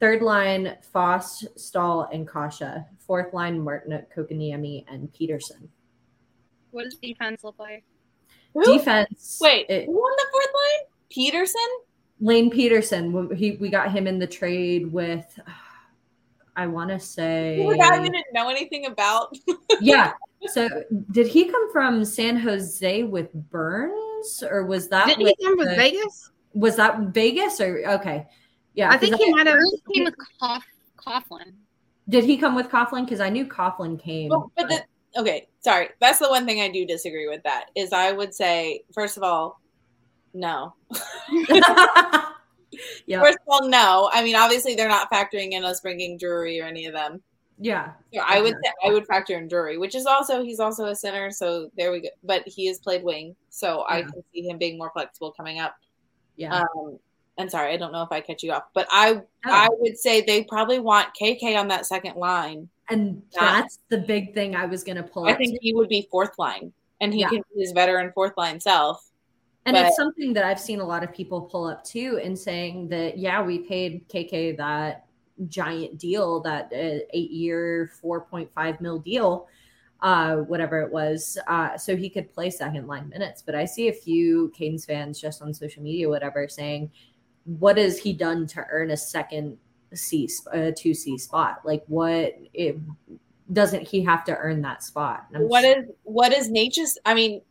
[SPEAKER 2] Third line: Foss, Staal, and Kase. Fourth line: Martin, Kotkaniemi, and Pederson.
[SPEAKER 3] What does defense look like?
[SPEAKER 4] Who?
[SPEAKER 2] Defense.
[SPEAKER 4] Wait,
[SPEAKER 2] it-
[SPEAKER 4] who on the fourth line? Pederson?
[SPEAKER 2] Lane Pederson. He we got him in the trade with. I want to say.
[SPEAKER 4] Who that we didn't know anything about?
[SPEAKER 2] yeah. So did he come from San Jose with Burns, or was that
[SPEAKER 5] Didn't he
[SPEAKER 2] with
[SPEAKER 5] come with Vegas?
[SPEAKER 2] Was that Vegas or okay? Yeah,
[SPEAKER 5] I think he might have.
[SPEAKER 3] Bruce came with Cough, Coghlan.
[SPEAKER 2] Did he come with Coghlan? Because I knew Coghlan came.
[SPEAKER 4] Well, but the, okay, sorry. That's the one thing I do disagree with. That is, I would say first of all, no.
[SPEAKER 2] yeah,
[SPEAKER 4] First of all, no. I mean, obviously, they're not factoring in us bringing Drury or any of them.
[SPEAKER 2] yeah,
[SPEAKER 4] So I would say I would factor in Drury, which is also he's also a center, so there we go. But he has played wing, so I can see him being more flexible coming up.
[SPEAKER 2] yeah.
[SPEAKER 4] Um, and sorry, I don't know if I catch you off, but I
[SPEAKER 2] Oh.
[SPEAKER 4] I would say they probably want KK on that second line.
[SPEAKER 2] and
[SPEAKER 4] yeah.
[SPEAKER 2] that's the big thing I was going to pull. Up.
[SPEAKER 4] I think
[SPEAKER 2] too.
[SPEAKER 4] he would be fourth line, and he
[SPEAKER 2] Yeah.
[SPEAKER 4] can be his veteran fourth line self.
[SPEAKER 2] And
[SPEAKER 4] But-
[SPEAKER 2] it's something that I've seen a lot of people pull up too, and saying that yeah, we paid KK that giant deal, that uh, eight-year, four point five mil deal, uh, whatever it was, uh, so he could play second line minutes. But I see a few Cadence fans just on social media, whatever, saying, "What has he done to earn a second C, a two C spot? Like what? It, doesn't he have to earn that spot?"
[SPEAKER 4] What
[SPEAKER 2] just-
[SPEAKER 4] is what is Necas's? I mean,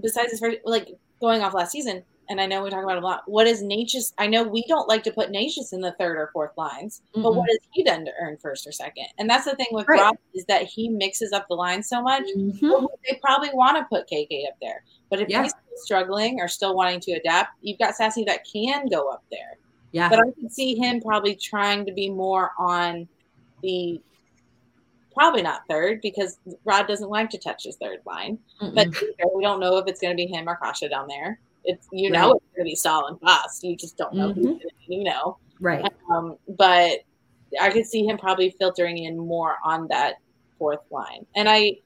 [SPEAKER 4] besides his first, like going off last season, and I know we talk about a lot. What is Necas's? I know we don't like to put Necas's in the third or fourth lines, but
[SPEAKER 2] Mm-mm.
[SPEAKER 4] what has he done to earn first or second? And that's the thing with
[SPEAKER 2] Right.
[SPEAKER 4] Rod is that he mixes up the lines so much.
[SPEAKER 2] Mhm.
[SPEAKER 4] They probably want to put KK up there, but if
[SPEAKER 2] Yeah.
[SPEAKER 4] he's still struggling or still wanting to adapt, you've got Sassy that can go up there.
[SPEAKER 2] yeah,
[SPEAKER 4] But I can see him probably trying to be more on the probably not third because Rod doesn't like to touch his third line. But
[SPEAKER 2] Mm-mm.
[SPEAKER 4] we don't know if it's going to be him or Kase down there. It's you know
[SPEAKER 2] Right.
[SPEAKER 4] it's going to be and Fast. You just don't know. who's
[SPEAKER 2] Mhm.
[SPEAKER 4] gonna be, You know,
[SPEAKER 2] right.
[SPEAKER 4] um, but I could see him probably filtering in more on that fourth line. And I,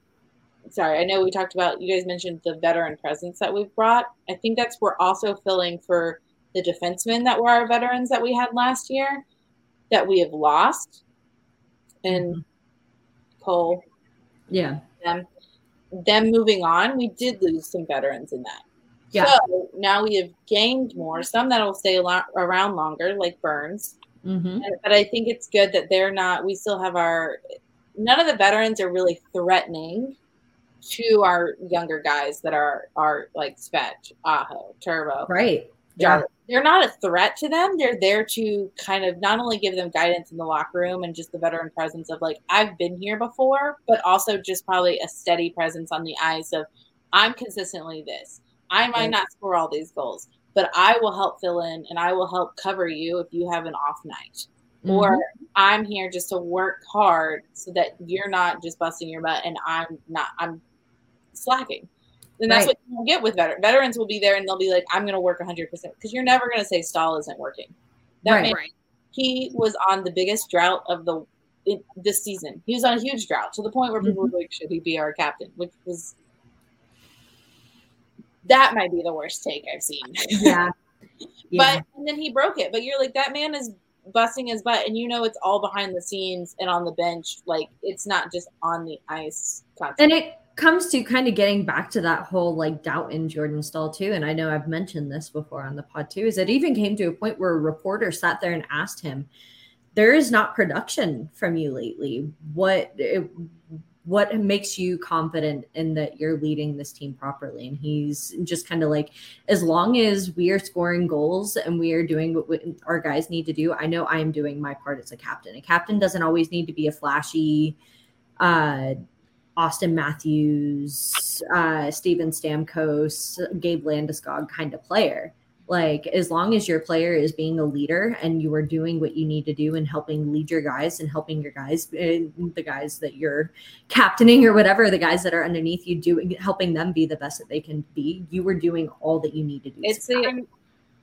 [SPEAKER 4] sorry, I know we talked about you guys mentioned the veteran presence that we've brought. I think that's we're also filling for the defensemen that were our veterans that we had last year that we have lost, and Cole
[SPEAKER 2] Yeah.
[SPEAKER 4] them them moving on. We did lose some veterans in that.
[SPEAKER 2] Yeah.
[SPEAKER 4] So now we have gained more, some that will stay a lot around longer, like Burns.
[SPEAKER 2] hmm
[SPEAKER 4] But I think it's good that they're not. We still have our. None of the veterans are really threatening to our younger guys that are are like Svetch, Aho, Turbo,
[SPEAKER 2] Right. Yeah.
[SPEAKER 4] They're not a threat to them. They're there to kind of not only give them guidance in the locker room and just the veteran presence of like I've been here before, but also just probably a steady presence on the ice of I'm consistently this. I might not score all these goals, but I will help fill in and I will help cover you if you have an off night. Or
[SPEAKER 2] Mm-hmm.
[SPEAKER 4] I'm here just to work hard so that you're not just busting your butt and I'm not I'm slacking. And that's
[SPEAKER 2] Right.
[SPEAKER 4] what you get with veterans. Veterans will be there and they'll be like, I'm going to work 100% because you're never going to say Staal isn't working. That
[SPEAKER 2] Right.
[SPEAKER 4] man,
[SPEAKER 5] Right.
[SPEAKER 4] he was on the biggest drought of the in, this season. He was on a huge drought to the point where people
[SPEAKER 2] Mm-hmm.
[SPEAKER 4] were like, should he be our captain? Which was that might be the worst take I've seen.
[SPEAKER 2] Yeah. yeah.
[SPEAKER 4] But and then he broke it. But you're like, that man is busting his butt, and you know it's all behind the scenes and on the bench. Like it's not just on the ice.
[SPEAKER 2] and it comes to kind of getting back to that whole like doubt in Jordan Staal too. And I know I've mentioned this before on the pod too, is it even came to a point where a reporter sat there and asked him, There is not production from you lately. What it, what makes you confident in that you're leading this team properly? And he's just kind of like, as long as we are scoring goals and we are doing what our guys need to do, I know I am doing my part as a captain. A captain doesn't always need to be a flashy, uh, Auston Matthews, uh, Steven Stamkos, Gabe Landeskog kind of player. Like as long as your player is being a leader and you are doing what you need to do and helping lead your guys and helping your guys uh, the guys that you're captaining or whatever the guys that are underneath you doing helping them be the best that they can be you were doing all that you need to do
[SPEAKER 4] It's
[SPEAKER 2] to
[SPEAKER 4] the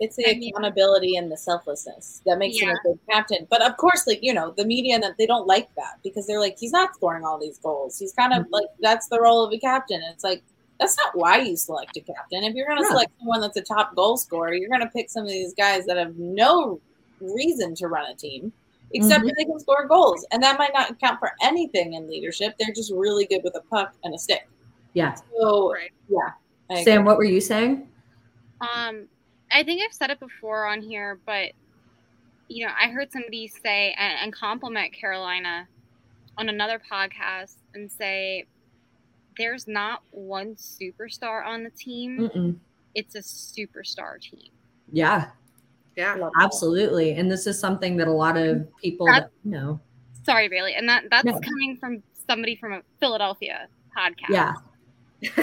[SPEAKER 4] it's the accountability and the selflessness that makes him a good captain. But of course, like you know, the media that they don't like that because they're like, he's not scoring all these goals. He's kind of like that's the role of a captain. And it's like that's not why you select a captain. If you're going to
[SPEAKER 2] No.
[SPEAKER 4] select someone that's a top goal scorer, you're going to pick some of these guys that have no reason to run a team except that they can score goals, and that might not count for anything in leadership. They're just really good with a puck and a stick.
[SPEAKER 2] yeah
[SPEAKER 4] So
[SPEAKER 5] Right.
[SPEAKER 4] yeah,
[SPEAKER 2] sam what were you saying
[SPEAKER 3] Um, I think I've said it before on here, but you know, I heard somebody say and, and compliment Carolina on another podcast and say there's not one superstar on the team.
[SPEAKER 2] Mm-mm.
[SPEAKER 3] It's a superstar team.
[SPEAKER 2] yeah
[SPEAKER 5] Yeah.
[SPEAKER 4] Love that.
[SPEAKER 2] absolutely and this is something that a lot of people
[SPEAKER 3] That-
[SPEAKER 2] that know
[SPEAKER 3] Sorry, Bailey, and that that's
[SPEAKER 2] No.
[SPEAKER 3] coming from somebody from a Philadelphia podcast.
[SPEAKER 2] yeah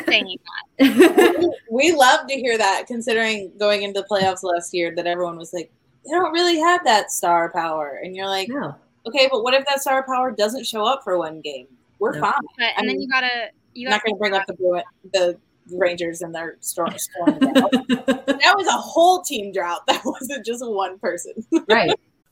[SPEAKER 3] saying that.
[SPEAKER 4] we love to hear that considering going into the playoffs last year that everyone was like they don't really have that star power and you're like
[SPEAKER 2] no
[SPEAKER 4] okay but what if that star power doesn't show up for one game we're
[SPEAKER 2] No.
[SPEAKER 4] fine
[SPEAKER 3] But,
[SPEAKER 4] I
[SPEAKER 3] and then you gotta you
[SPEAKER 4] not going to bring up the Bruin, the rangers and their storm storm that was a whole team drought. That wasn't just one person.
[SPEAKER 2] Right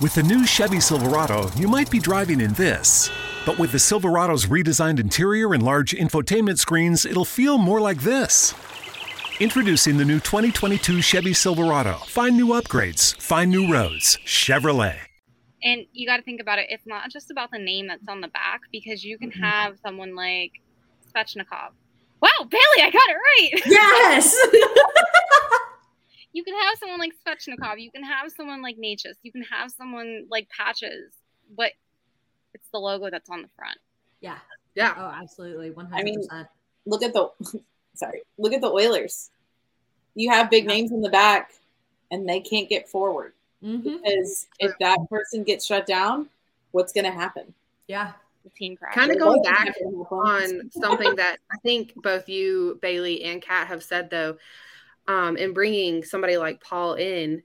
[SPEAKER 8] With the new Chevy Silverado, you might be driving in this. But with the Silverado's redesigned interior and large infotainment screens, it'll feel more like this. Introducing the new 2022 Chevy Silverado. Find new upgrades, find new roads. Chevrolet.
[SPEAKER 3] and you got to think about it. It's not just about the name that's on the back because you can mm-hmm. have someone like Svechnikov. Wow, Bailey, I got it right.
[SPEAKER 2] yes
[SPEAKER 3] you can have someone like Svechnikov. You can have someone like Necas. You can have someone like Patches, but it's the logo that's on the front.
[SPEAKER 2] yeah
[SPEAKER 5] Yeah.
[SPEAKER 2] oh absolutely 100%
[SPEAKER 4] I mean, look at the sorry look at the oilers you have big names in the back and they can't get forward
[SPEAKER 2] Mhm.
[SPEAKER 4] because if that person gets shut down what's going to happen
[SPEAKER 2] yeah
[SPEAKER 3] team.
[SPEAKER 5] Kind of going back on something that I think both you, Bailey, and Kat have said though, um, in bringing somebody like Paul in,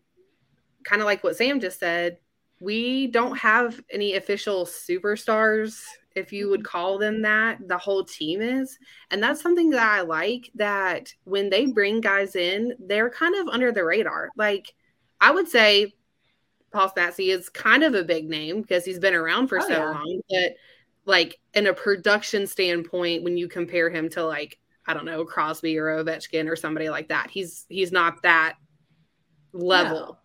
[SPEAKER 5] kind of like what Sam just said, we don't have any official superstars, if you would call them that. The whole team is, and that's something that I like. That when they bring guys in, they're kind of under the radar. Like I would say, Paul Stastny is kind of a big name because he's been around for
[SPEAKER 2] Oh,
[SPEAKER 5] so
[SPEAKER 2] yeah.
[SPEAKER 5] long, but like in a production standpoint when you compare him to like i don't know crosby or ovechkin or somebody like that he's he's not that level
[SPEAKER 2] No.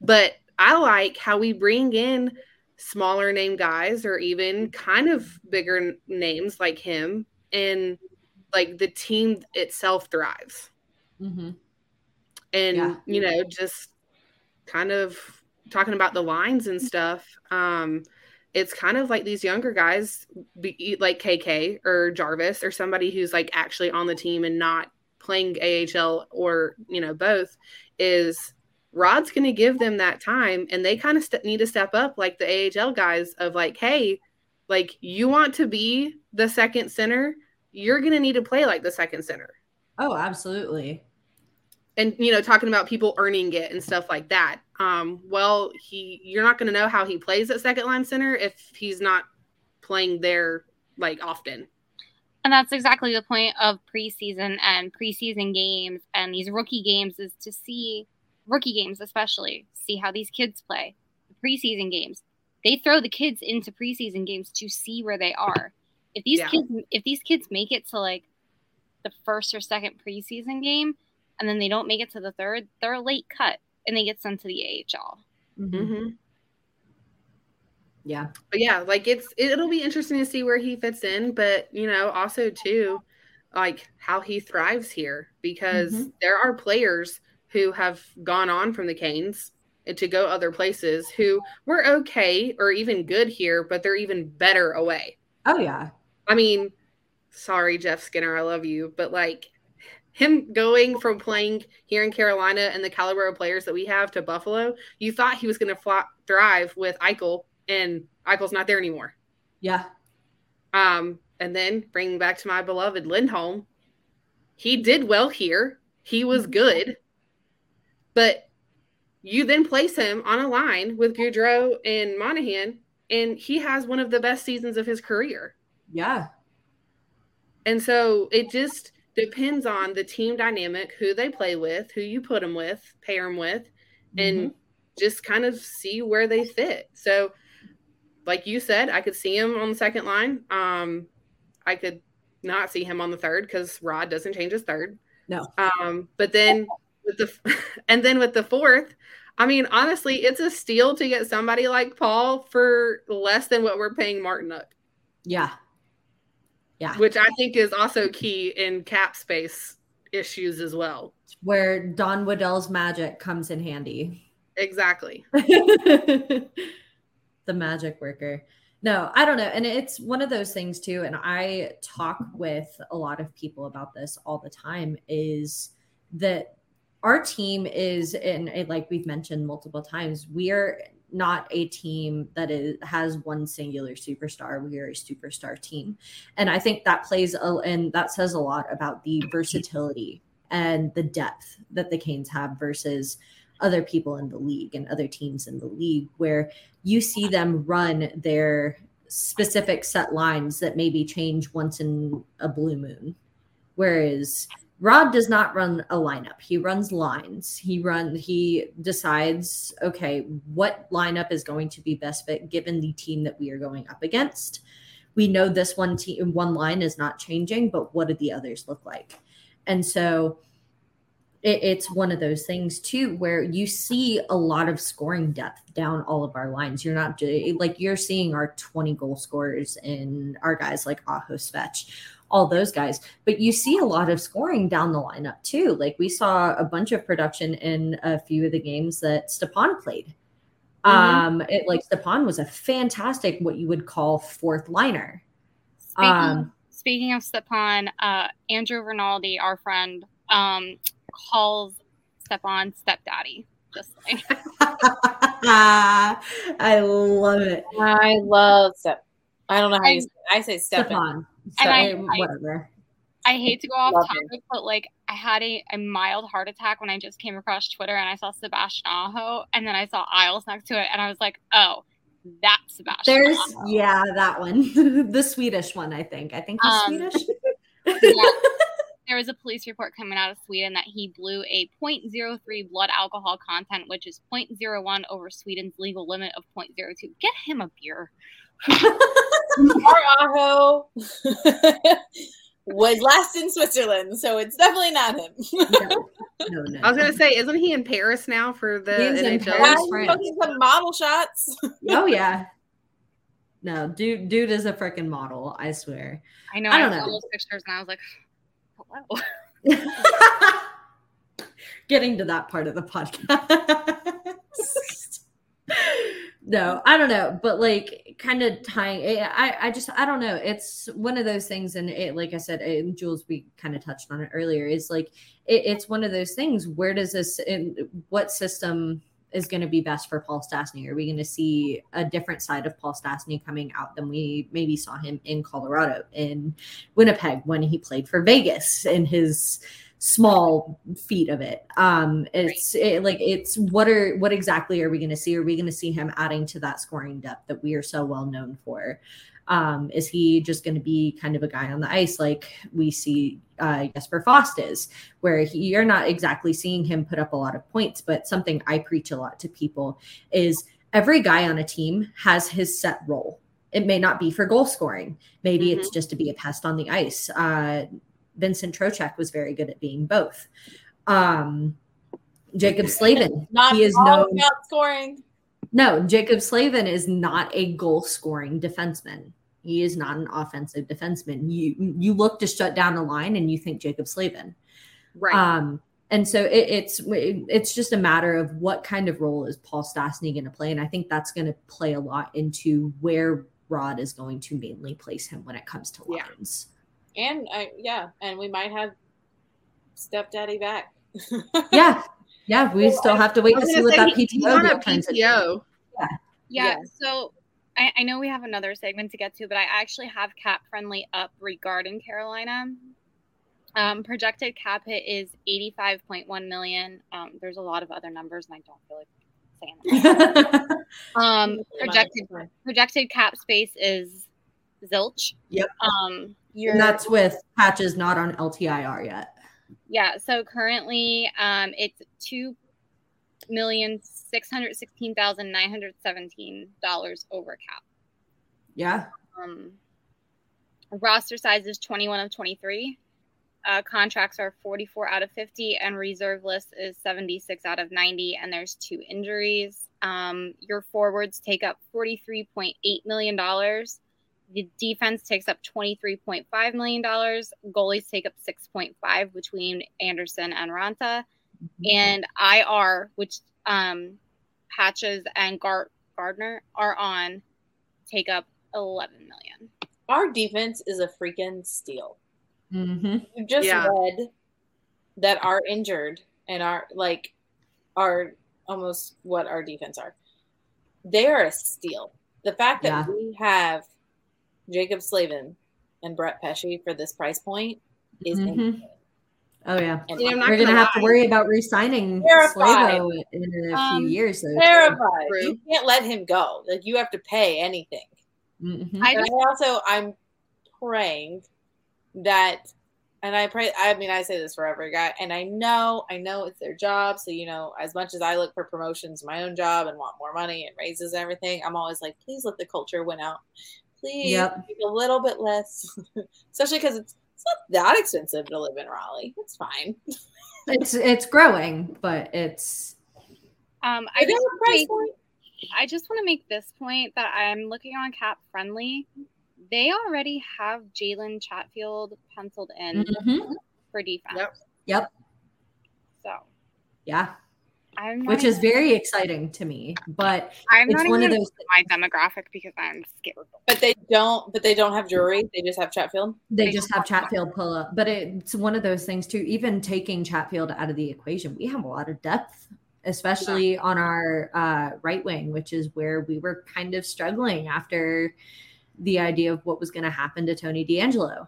[SPEAKER 5] but i like how we bring in smaller name guys or even kind of bigger names like him and like the team itself thrives
[SPEAKER 2] hmm
[SPEAKER 5] and
[SPEAKER 2] Yeah.
[SPEAKER 5] you know just kind of talking about the lines and stuff um it's kind of like these younger guys be, like kk or jarvis or somebody who's like actually on the team and not playing ahl or you know both is rod's going to give them that time and they kind of st- need to step up like the ahl guys of like hey like you want to be the second center? You're going to need to play like the second center.
[SPEAKER 2] Oh absolutely
[SPEAKER 5] and you know talking about people earning it and stuff like that um well he you're not going to know how he plays at second line center if he's not playing there like often
[SPEAKER 3] And that's exactly the point of preseason and preseason games and these rookie games is to see rookie games especially see how these kids play. The preseason games. They throw the kids into preseason games to see where they are. If these
[SPEAKER 5] Yeah.
[SPEAKER 3] kids if these kids make it to like the first or second preseason game and then they don't make it to the third, they're a late cut and they get sent to the AHL.
[SPEAKER 2] Mhm.
[SPEAKER 5] mm-hmm.
[SPEAKER 2] yeah
[SPEAKER 5] but yeah like it's it'll be interesting to see where he fits in but you know also too like how he thrives here because
[SPEAKER 2] Mhm.
[SPEAKER 5] there are players who have gone on from the Canes to go other places who were okay or even good here, but they're even better away.
[SPEAKER 2] Oh yeah.
[SPEAKER 5] I mean, sorry, Jeff Skinner, I love you, but like him going from playing here in Carolina and the caliber of players that we have to Buffalo, you thought he was going to thrive with Eichel, and Eichel's not there anymore.
[SPEAKER 2] Yeah.
[SPEAKER 5] Um, and then bringing back to my beloved Lindholm, he did well here. He was
[SPEAKER 2] Mm-hmm.
[SPEAKER 5] good, but you then place him on a line with Gaudreau and Monahan, and he has one of the best seasons of his career.
[SPEAKER 2] Yeah.
[SPEAKER 5] And so it just depends on the team dynamic, who they play with, who you put them with, pair them with, and
[SPEAKER 2] Mm-hmm.
[SPEAKER 5] just kind of see where they fit. So, like you said, I could see him on the second line. Um, I could not see him on the third because Rod doesn't change his third.
[SPEAKER 2] No.
[SPEAKER 5] Um, but then with the and then with the fourth, I mean, honestly, it's a steal to get somebody like Paul for less than what we're paying Martinook
[SPEAKER 2] Yeah. Yeah.
[SPEAKER 5] which I think is also key in cap space issues as well.
[SPEAKER 2] Where Don Waddell's magic comes in handy.
[SPEAKER 5] Exactly.
[SPEAKER 2] the magic worker. No, I don't know. And it's one of those things too. And I talk with a lot of people about this all the time is that our team is, in, like we've mentioned multiple times, we are not a team that is has one singular superstar. We are a superstar team. And I think that plays a, and that says a lot about the versatility and the depth that the Canes have versus other people in the league and other teams in the league where you see them run their specific set lines that maybe change once in a blue moon whereas Rod does not run a lineup. He runs lines. He run he decides, okay, what lineup is going to be best fit given the team that we are going up against. We know this one team one line is not changing, but what do the others look like? And so it, it's one of those things too where you see a lot of scoring depth down all of our lines. You're not like you're seeing our 20 goal scorers and our guys like Aho Svech, all those guys, but you see a lot of scoring down the lineup too. Like we saw a bunch of production in a few of the games that Stepan played.
[SPEAKER 5] Mhm.
[SPEAKER 2] Um, it like Stepan was a fantastic what you would call fourth liner.
[SPEAKER 3] Speaking,
[SPEAKER 2] Um,
[SPEAKER 3] speaking of Stepan, uh, Andrew Rinaldi, our friend, um, calls Stepan stepdaddy. Just like
[SPEAKER 2] I love it.
[SPEAKER 4] I love step. I don't know how you
[SPEAKER 3] I-
[SPEAKER 4] say it. I say step.
[SPEAKER 2] Stepan.
[SPEAKER 3] And I-
[SPEAKER 2] So,
[SPEAKER 3] I- I hate to go off
[SPEAKER 4] Love it.
[SPEAKER 3] topic, but like I had a, a mild heart attack when I just came across Twitter and I saw Sebastian Aho and then I saw Isles next to it and I was like, oh, that's Sebastian.
[SPEAKER 2] There's
[SPEAKER 3] Aho.
[SPEAKER 2] yeah, that one. the Swedish one, I think. I think he's
[SPEAKER 3] Um,
[SPEAKER 2] Swedish.
[SPEAKER 3] Yeah. There was a police report coming out of Sweden that he blew a 0.03 blood alcohol content, which is 0.01 over Sweden's legal limit of 0.02. Get him a beer.
[SPEAKER 4] Our Aho was last in Switzerland, so it's definitely not him.
[SPEAKER 2] no, no.
[SPEAKER 5] I was gonna say, isn't he in Paris now for the
[SPEAKER 2] He's in Paris.
[SPEAKER 4] Yeah, he's some model shots.
[SPEAKER 2] Oh yeah. No, dude, dude is a freaking model. I swear.
[SPEAKER 3] I know.
[SPEAKER 2] I
[SPEAKER 3] I,
[SPEAKER 2] don't
[SPEAKER 3] saw
[SPEAKER 2] know.
[SPEAKER 3] those pictures and I was like, hello.
[SPEAKER 2] Getting to that part of the podcast. no, I don't know, but like kind of tying. eh, I I just I don't know. It's one of those things, and it like I said, and Jules, we kind of touched on it earlier. Is like it, it's one of those things. Where does this? In, what system? is going to be best for Paul Stastny? Are we going to see a different side of Paul Stastny coming out than we maybe saw him in Colorado, in Winnipeg when he played for Vegas in his small feat of it? Um, it's it, like it's what are what exactly are we going to see? Are we going to see him adding to that scoring depth that we are so well known for? Um, is he just going to be kind of a guy on the ice like we see uh, Jesper Fast is, where he, you're not exactly seeing him put up a lot of points, but something I preach a lot to people is every guy on a team has his set role. It may not be for goal scoring. Maybe it's just to be a pest on the ice. Uh, Vincent Trocheck was very good at being both. Um, Jaccob Slavin,
[SPEAKER 4] Not
[SPEAKER 2] he is
[SPEAKER 4] all
[SPEAKER 2] known.
[SPEAKER 4] about scoring.
[SPEAKER 2] No, Jaccob Slavin is not a goal scoring defenseman. He is not an offensive defenseman. You you look to shut down a line and you think Jaccob Slavin.
[SPEAKER 5] Right.
[SPEAKER 2] Um, And so it, it's it's just a matter of what kind of role is Paul Stastny going to play, and I think that's going to play a lot into where Rod is going to mainly place him when it comes to
[SPEAKER 5] Yeah.
[SPEAKER 2] Lines.
[SPEAKER 4] And I yeah, and we might have stepdaddy back.
[SPEAKER 2] Yeah, yeah, we
[SPEAKER 4] Well,
[SPEAKER 2] still
[SPEAKER 4] I-
[SPEAKER 2] have to wait to see
[SPEAKER 5] gonna
[SPEAKER 2] what that
[SPEAKER 5] he-
[SPEAKER 2] PTO
[SPEAKER 5] on a
[SPEAKER 2] deal turns into.
[SPEAKER 5] PTO.
[SPEAKER 3] Yeah.
[SPEAKER 4] Yeah.
[SPEAKER 3] So I, I know we have another segment to get to, but I actually have cap friendly up regarding Carolina. Um, projected cap hit is 85.1 million. Um, there's a lot of other numbers, and I don't feel like saying them. Um, projected projected cap space is zilch.
[SPEAKER 2] Yep.
[SPEAKER 3] Um, you're
[SPEAKER 2] And that's with patches not on LTIR yet.
[SPEAKER 3] yeah. So currently, um, it's two million six hundred sixteen thousand nine hundred seventeen dollars over cap.
[SPEAKER 2] Yeah.
[SPEAKER 3] Um, roster size is 21 of 23. Uh, contracts are 44 out of 50, and reserve list is 76 out of 90. And there's two injuries. Um, your forwards take up 43.8 million dollars. The defense takes up 23.5 million dollars. Goalies take up 6.5 between Anderson and Raanta, and IR, which um, Patches and Gar- Gardiner are on, take up 11 million.
[SPEAKER 4] Our defense is a freaking steal.
[SPEAKER 2] Mm-hmm.
[SPEAKER 4] You just
[SPEAKER 5] Yeah.
[SPEAKER 4] read that are injured and are like are almost what our defense are. They are a steal. The fact that
[SPEAKER 2] Yeah.
[SPEAKER 4] we have Jaccob Slavin and Brett Pesce for this price point is
[SPEAKER 2] Mhm. Oh yeah.
[SPEAKER 4] And
[SPEAKER 5] You know, I'm not
[SPEAKER 2] We're gonna
[SPEAKER 5] gonna
[SPEAKER 2] have to worry about re-signing
[SPEAKER 4] Terrified.
[SPEAKER 2] Slavo in a
[SPEAKER 3] Um,
[SPEAKER 2] few years. Though,
[SPEAKER 4] terrified.
[SPEAKER 5] True.
[SPEAKER 4] You can't let him go. Like you have to pay anything.
[SPEAKER 2] Mhm.
[SPEAKER 3] I just
[SPEAKER 4] I also I'm praying that and I pray I mean I say this for every guy and I know I know it's their job so you know as much as I look for promotions my own job and want more money and raises and everything I'm always like please let the culture win out please
[SPEAKER 2] Yep.
[SPEAKER 4] make a little bit less especially because it's it's not that expensive to live in Raleigh it's fine
[SPEAKER 2] It's it's growing, but it's
[SPEAKER 3] um I just,
[SPEAKER 4] that a price
[SPEAKER 3] make-
[SPEAKER 4] point?
[SPEAKER 3] I just want to make this point that I'm looking on cap friendly. They already have Jalen Chatfield penciled in
[SPEAKER 2] Mhm.
[SPEAKER 3] for defense.
[SPEAKER 5] Yep.
[SPEAKER 2] Yep.
[SPEAKER 3] So
[SPEAKER 2] yeah,
[SPEAKER 3] I'm not
[SPEAKER 2] which is very exciting to me. But
[SPEAKER 3] I'm
[SPEAKER 2] it's
[SPEAKER 3] not
[SPEAKER 2] one
[SPEAKER 3] even
[SPEAKER 2] of those.
[SPEAKER 3] my demographic because I'm scared.
[SPEAKER 4] but they don't but they don't have jewelry they just have Chatfield
[SPEAKER 2] They just have Chatfield pull up, but it's one of those things too. Even taking Chatfield out of the equation, we have a lot of depth, especially on our uh, right wing, which is where we were kind of struggling after the idea of what was going to happen to Tony DeAngelo.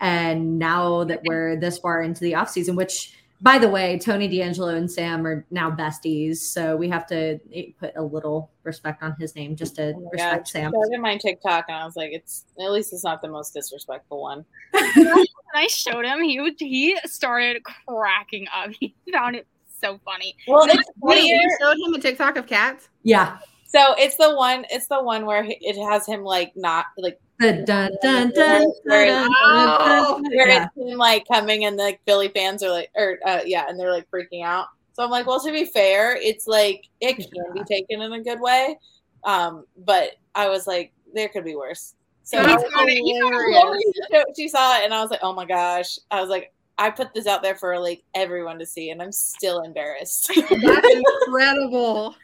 [SPEAKER 2] And now that we're this far into the offseason, which by the way, Tony DeAngelo and Sam are now besties. So we have to eh, put a little respect on his name just to
[SPEAKER 4] Oh
[SPEAKER 2] respect
[SPEAKER 4] God.
[SPEAKER 2] Sam.
[SPEAKER 4] I showed him my TikTok and I was like it's at least it's not the most disrespectful one
[SPEAKER 3] When I showed him, he would he started cracking up. He found it so funny.
[SPEAKER 4] well it's
[SPEAKER 5] Wait,
[SPEAKER 4] funnier
[SPEAKER 5] you showed him a TikTok of cats?
[SPEAKER 2] Yeah.
[SPEAKER 4] So it's the one. It's the one where it has him like not like
[SPEAKER 2] The dun, dun, dun, dun,
[SPEAKER 4] Where-
[SPEAKER 2] dun,
[SPEAKER 4] it's him like coming and the like, Philly fans are like, or uh, yeah, and they're like freaking out. So I'm like, well, to be fair, it's like it can be taken in a good way, um, but I was like, there could be worse. So
[SPEAKER 5] That's
[SPEAKER 4] I was like, she saw it, and I was like, oh my gosh. I was like, I put this out there for like everyone to see, and I'm still embarrassed.
[SPEAKER 5] That's incredible.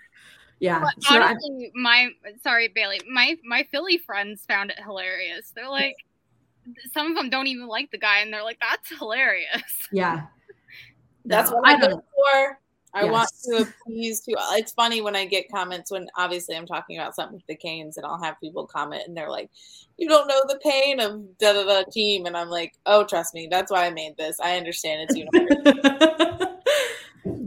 [SPEAKER 2] Yeah.
[SPEAKER 3] But
[SPEAKER 2] So I-
[SPEAKER 3] honestly, my sorry, Bailey, my my Philly friends found it hilarious. They're like, some of them don't even like the guy, and they're like, "That's hilarious."
[SPEAKER 2] yeah.
[SPEAKER 4] That's
[SPEAKER 2] No,
[SPEAKER 4] what I,
[SPEAKER 2] don't-
[SPEAKER 4] go for. I want to appease to. It's funny when I get comments when obviously I'm talking about something with the Canes and I'll have people comment and they're like, "You don't know the pain of da da da team," and I'm like, "Oh, trust me, that's why I made this. I understand it's universal."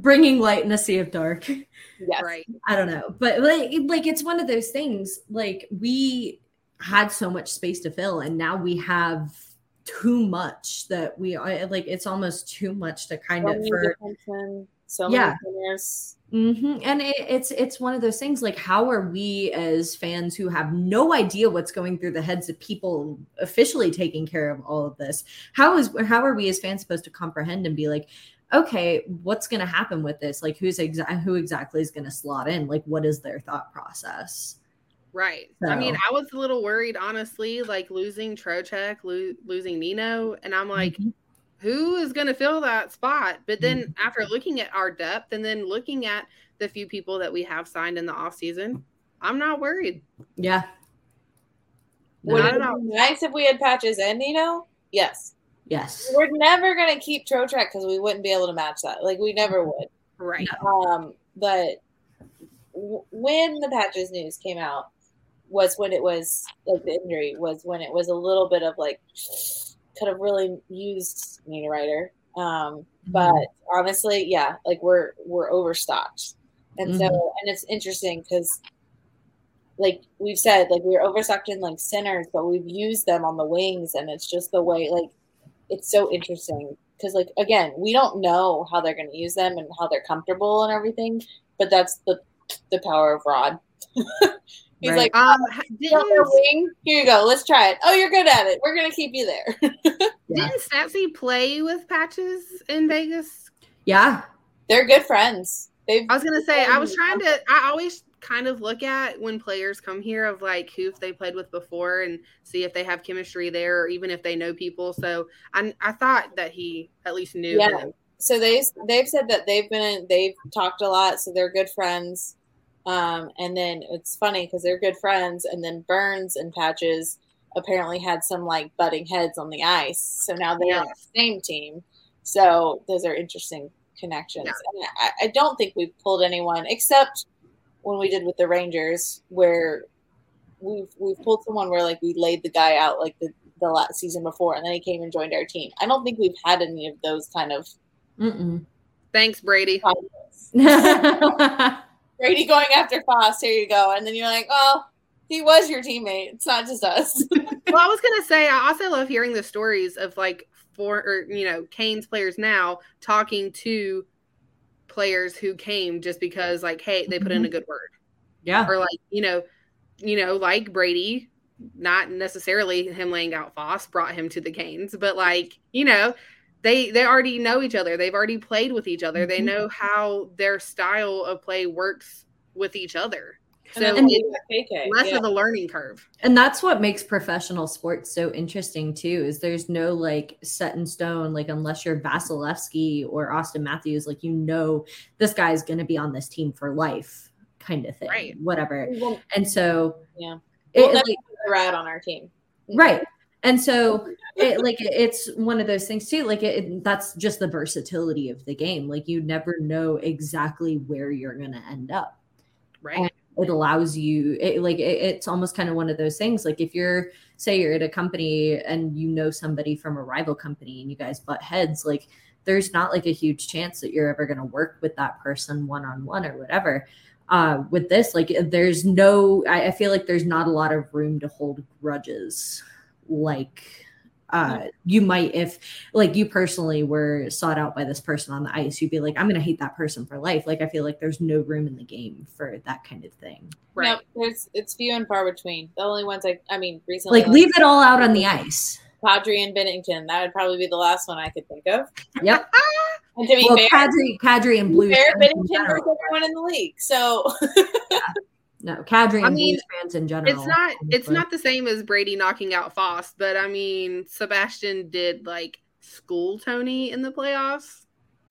[SPEAKER 2] Bringing light in a sea of dark.
[SPEAKER 4] yes,
[SPEAKER 5] Right.
[SPEAKER 2] I don't know, but like, like it's one of those things. Like we had so much space to fill, and now we have too much that we are like. It's almost too much to kind
[SPEAKER 4] So
[SPEAKER 2] of
[SPEAKER 4] many
[SPEAKER 2] for.
[SPEAKER 4] defensemen, so
[SPEAKER 2] Yeah.
[SPEAKER 4] many winners.
[SPEAKER 2] hmm And it, it's it's one of those things. Like, how are we as fans who have no idea what's going through the heads of people officially taking care of all of this? How is how are we as fans supposed to comprehend and be like? Okay, what's going to happen with this? Like, who's exa- who exactly is going to slot in? Like, what is their thought process?
[SPEAKER 5] Right. I mean, I was a little worried, honestly, like losing Trocheck, lo- losing Nino, and I'm like,
[SPEAKER 2] Mhm.
[SPEAKER 5] who is going to fill that spot? But then after looking at our depth and then looking at the few people that we have signed in the off season, I'm not worried.
[SPEAKER 2] Yeah.
[SPEAKER 4] Would it be nice if we had patches and Nino? Yes.
[SPEAKER 2] Yes.
[SPEAKER 4] We're never gonna keep Trotrack because we wouldn't be able to match that. Like we never would.
[SPEAKER 5] Right.
[SPEAKER 4] Um, but w- when the patches news came out was when it was like the injury was when it was a little bit of like could have really used Niederreiter. Um, but honestly, yeah, like we're we're overstocked, and so
[SPEAKER 2] Mhm.
[SPEAKER 4] and it's interesting because like we've said, like we're overstocked in like centers, but we've used them on the wings, and it's just the way like it's so interesting because like again, we don't know how they're going to use them and how they're comfortable and everything, but that's the the power of Rod. He's
[SPEAKER 2] Right.
[SPEAKER 4] like,
[SPEAKER 5] Um,
[SPEAKER 4] "Oh, you want your wing? Here you go. Let's try it. Oh, you're good at it. We're gonna keep you there.
[SPEAKER 2] Yeah.
[SPEAKER 5] Didn't Statsy play with patches in Vegas?
[SPEAKER 2] Yeah.
[SPEAKER 4] They're good friends. They've
[SPEAKER 5] I was gonna say I was trying to. I always kind of look at when players come here of like who they played with before and see if they have chemistry there or even if they know people. So I I thought that he at least knew
[SPEAKER 4] Yeah.
[SPEAKER 5] him.
[SPEAKER 4] so they they've said that they've been they've talked a lot, so they're good friends. Um, and then it's funny because they're good friends, and then Burns and Patches apparently had some like butting heads on the ice, so now they're on the same team. So those are interesting connections.
[SPEAKER 5] Yeah.
[SPEAKER 4] And I, I don't think we've pulled anyone except when we did with the Rangers, where we've we've pulled someone where like we laid the guy out like the the last season before, and then he came and joined our team. I don't think we've had any of those kind of
[SPEAKER 2] Mm-mm.
[SPEAKER 5] Thanks, Brady.
[SPEAKER 4] Brady going after Fast. Here you go, and then you're like, oh, he was your teammate. It's not just us.
[SPEAKER 5] well, I was gonna say I also love hearing the stories of like for or you know Kane's players now talking to players who came just because like hey they put in a good word.
[SPEAKER 2] Yeah.
[SPEAKER 5] or like you know you know like Brady not necessarily him laying out Fast brought him to the Canes but like you know they they already know each other. They've already played with each other. They
[SPEAKER 2] Mhm.
[SPEAKER 5] know how their style of play works with each other so
[SPEAKER 4] then
[SPEAKER 5] it's
[SPEAKER 4] KK,
[SPEAKER 5] less
[SPEAKER 4] yeah.
[SPEAKER 5] of a learning curve
[SPEAKER 2] And that's what makes professional sports so interesting too. Is there's no like set in stone, like unless you're Vasilevskiy or Auston Matthews, like you know this guy's going to be on this team for life, kind of thing,
[SPEAKER 5] Right.
[SPEAKER 2] whatever.
[SPEAKER 4] Well,
[SPEAKER 2] And so,
[SPEAKER 4] yeah,
[SPEAKER 2] it,
[SPEAKER 4] we'll never
[SPEAKER 2] like,
[SPEAKER 4] put a rat on our team.
[SPEAKER 2] right. And so, it, like it's one of those things too. Like it, it- that's just the versatility of the game. Like you never know exactly where you're going to end up.
[SPEAKER 5] right
[SPEAKER 2] it allows you it, like it, it's almost kind of one of those things like if you're say you're at a company and you know somebody from a rival company and you guys butt heads like there's not like a huge chance that you're ever going to work with that person one-on-one or whatever. Uh with this like there's no I, I feel like there's not a lot of room to hold grudges like uh you might if like you personally were sought out by this person on the ice you'd be like i'm gonna hate that person for life like i feel like there's no room in the game for that kind of thing
[SPEAKER 5] right
[SPEAKER 4] No, there's it's few and far between. The only ones I, I mean, recently,
[SPEAKER 2] like leave it all out on the ice
[SPEAKER 4] Kadri and Binnington. That would probably be the last one I could think of.
[SPEAKER 2] yep
[SPEAKER 4] And to be
[SPEAKER 2] well
[SPEAKER 4] fair,
[SPEAKER 2] kadri kadri and blue
[SPEAKER 4] fair
[SPEAKER 2] fans in
[SPEAKER 4] Binnington
[SPEAKER 2] general.
[SPEAKER 4] was everyone in the league. So
[SPEAKER 2] no kadri and
[SPEAKER 5] I mean,
[SPEAKER 2] fans in general
[SPEAKER 5] it's not it's
[SPEAKER 2] honestly.
[SPEAKER 5] not the same as Brady knocking out Fast, but I mean Sebastian did like school Tony in the playoffs.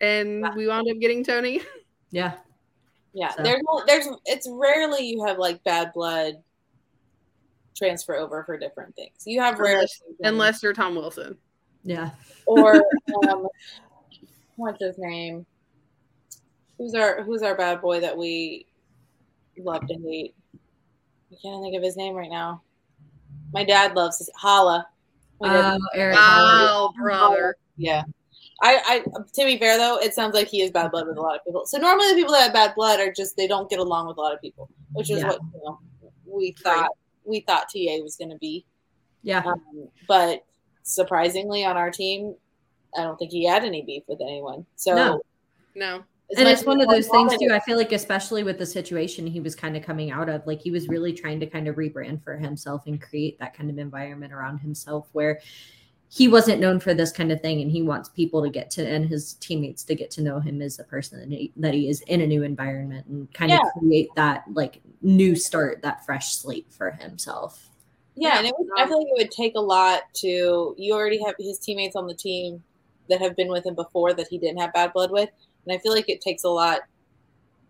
[SPEAKER 5] And we wound up getting Tony.
[SPEAKER 2] yeah
[SPEAKER 4] yeah,
[SPEAKER 2] So-
[SPEAKER 4] there's there's it's rarely you have like bad blood transfer over for different things. You have rare
[SPEAKER 5] Unless, unless you're Tom Wilson.
[SPEAKER 2] Yeah.
[SPEAKER 4] Or um, what's his name? Who's our Who's our bad boy that we love to hate? I can't think of his name right now. My dad loves his Holla. My
[SPEAKER 2] Oh, Eric.
[SPEAKER 5] Oh, brother.
[SPEAKER 4] yeah. I, I to be fair though, it sounds like he has bad blood with a lot of people. So normally the people that have bad blood are just they don't get along with a lot of people, which is
[SPEAKER 2] Yeah.
[SPEAKER 4] what you know we thought we thought TA was going to be.
[SPEAKER 2] Yeah.
[SPEAKER 4] Um, but surprisingly, on our team, I don't think he had any beef with anyone. So
[SPEAKER 2] No.
[SPEAKER 5] No.
[SPEAKER 2] and it's one of those things too. I feel like, especially with the situation he was kind of coming out of, like he was really trying to kind of rebrand for himself and create that kind of environment around himself where he wasn't known for this kind of thing, and he wants people to get to and his teammates to get to know him as a person that he, that he is in a new environment and kind
[SPEAKER 4] Yeah.
[SPEAKER 2] of create that like new start, that fresh slate for himself.
[SPEAKER 4] Yeah, and it would, I feel like it would take a lot to. You already have his teammates on the team that have been with him before that he didn't have bad blood with, and I feel like it takes a lot.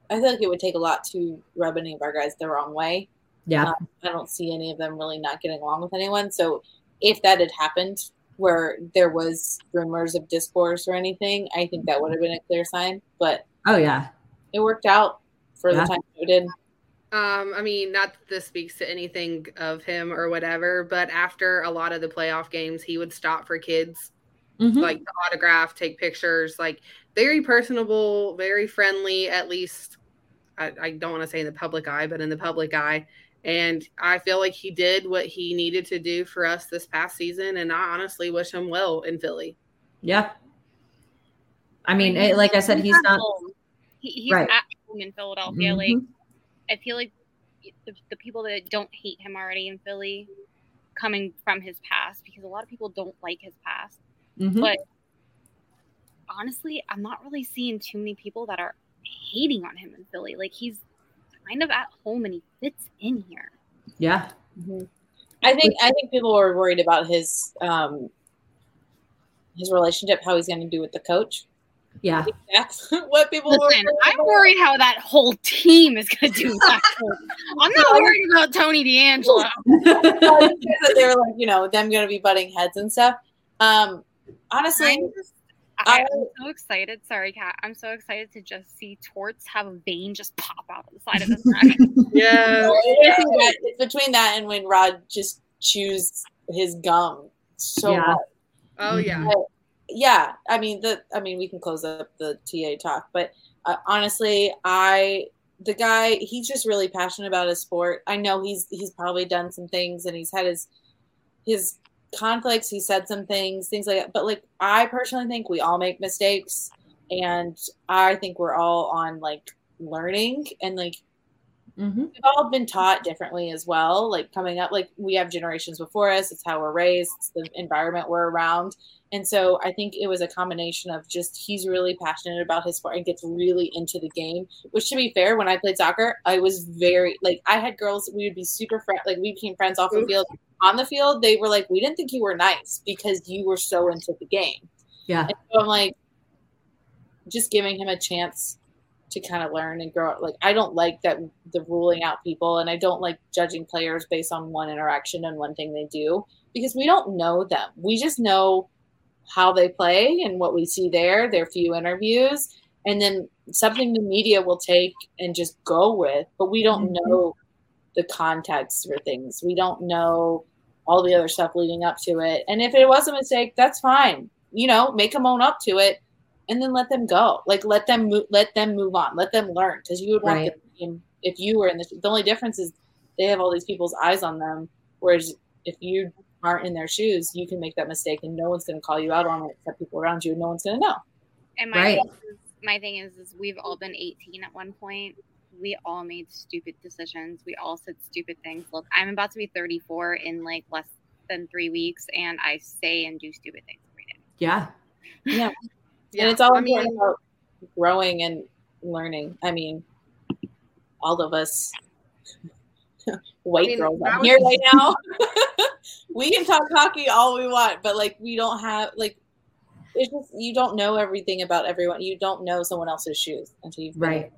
[SPEAKER 4] I feel like it would take a lot to rub any of our guys the wrong way.
[SPEAKER 2] Yeah.
[SPEAKER 4] Um, I don't see any of them really not getting along with anyone. So if that had happened, where there was rumors of discourse or anything, I think that would have been a clear sign. But
[SPEAKER 2] Oh yeah.
[SPEAKER 4] it worked out for
[SPEAKER 2] Yeah.
[SPEAKER 4] the time it did.
[SPEAKER 5] Um, I mean, not that this speaks to anything of him or whatever, but after a lot of the playoff games, he would stop for kids,
[SPEAKER 2] Mhm.
[SPEAKER 5] like to autograph, take pictures, like very personable, very friendly, at least I, I don't want to say in the public eye, but in the public eye. And I feel like he did what he needed to do for us this past season. And I honestly wish him well in Philly.
[SPEAKER 2] Yeah. I mean, eh, like I said, he's
[SPEAKER 3] at
[SPEAKER 2] not
[SPEAKER 3] home. He, he's
[SPEAKER 2] Right.
[SPEAKER 3] at home in Philadelphia. Like
[SPEAKER 2] Mhm.
[SPEAKER 3] I feel like the, the people that don't hate him already in Philly, coming from his past, because a lot of people don't like his past.
[SPEAKER 2] Mhm.
[SPEAKER 3] But honestly, I'm not really seeing too many people that are hating on him in Philly. Like he's kind of at home and he fits in here.
[SPEAKER 2] yeah.
[SPEAKER 4] I think I think people were worried about his um his relationship, how he's going to do with the coach.
[SPEAKER 2] Yeah.
[SPEAKER 4] That's what people were.
[SPEAKER 3] Listen, I'm worried how that whole team is going to do. I'm not worried about Tony DeAngelo.
[SPEAKER 4] that they were like, you know, them going to be butting heads and stuff. Um, honestly,
[SPEAKER 3] I'm, just, I, I'm so excited. Sorry, Kat. I'm so excited to just see Torts have a vein just pop out of the side of his neck.
[SPEAKER 5] Yeah.
[SPEAKER 4] it's, between that, it's between that and when Rod just chews his gum so
[SPEAKER 2] Yeah.
[SPEAKER 4] hard.
[SPEAKER 5] Oh, yeah.
[SPEAKER 4] But, yeah, I mean the I mean we can close up the TA talk, but uh, honestly, I the guy he's just really passionate about his sport. I know he's he's probably done some things and he's had his his conflicts. He said some things, things like that. But like I personally think we all make mistakes, and I think we're all on like learning and like
[SPEAKER 2] Mm-hmm.
[SPEAKER 4] we've all been taught differently as well. Like coming up, like we have generations before us. It's how we're raised. It's the environment we're around. And so I think it was a combination of just he's really passionate about his sport and gets really into the game. Which, to be fair, when I played soccer, I was very like I had girls. We would be super friend, like we became friends off the field. On the field, they were like, we didn't think you were nice because you were so into the game.
[SPEAKER 2] Yeah.
[SPEAKER 4] And so I'm like, just giving him a chance to kind of learn and grow. Like I don't like that the ruling out people, and I don't like judging players based on one interaction and one thing they do because we don't know them. We just know how they play and what we see there, their few interviews, and then something the media will take and just go with, but we don't
[SPEAKER 2] Mhm.
[SPEAKER 4] know the context for things. We don't know all the other stuff leading up to it. And if it was a mistake, that's fine. You know, make them own up to it and then let them go. Like let them move, let them move on. Let them learn because you would want
[SPEAKER 2] Right.
[SPEAKER 4] the team if you were in the. The only difference is they have all these people's eyes on them, whereas if you aren't in their shoes, you can make that mistake and no one's going to call you out on it except people around you. and No one's going to know.
[SPEAKER 3] And my
[SPEAKER 2] Right.
[SPEAKER 3] thing is, my thing is, is we've all been 18 at one point. We all made stupid decisions. We all said stupid things. Look, I'm about to be 34 in like less than three weeks, and I say and do stupid things every day.
[SPEAKER 2] Yeah.
[SPEAKER 4] Yeah.
[SPEAKER 5] Yeah,
[SPEAKER 4] and it's all
[SPEAKER 5] I mean-
[SPEAKER 4] about growing and learning. I mean, all of us white
[SPEAKER 5] I mean,
[SPEAKER 4] girls out
[SPEAKER 5] was-
[SPEAKER 4] here right now, we can talk hockey all we want, but like we don't have like it's just you don't know everything about everyone. You don't know someone else's shoes until you've been
[SPEAKER 2] Right.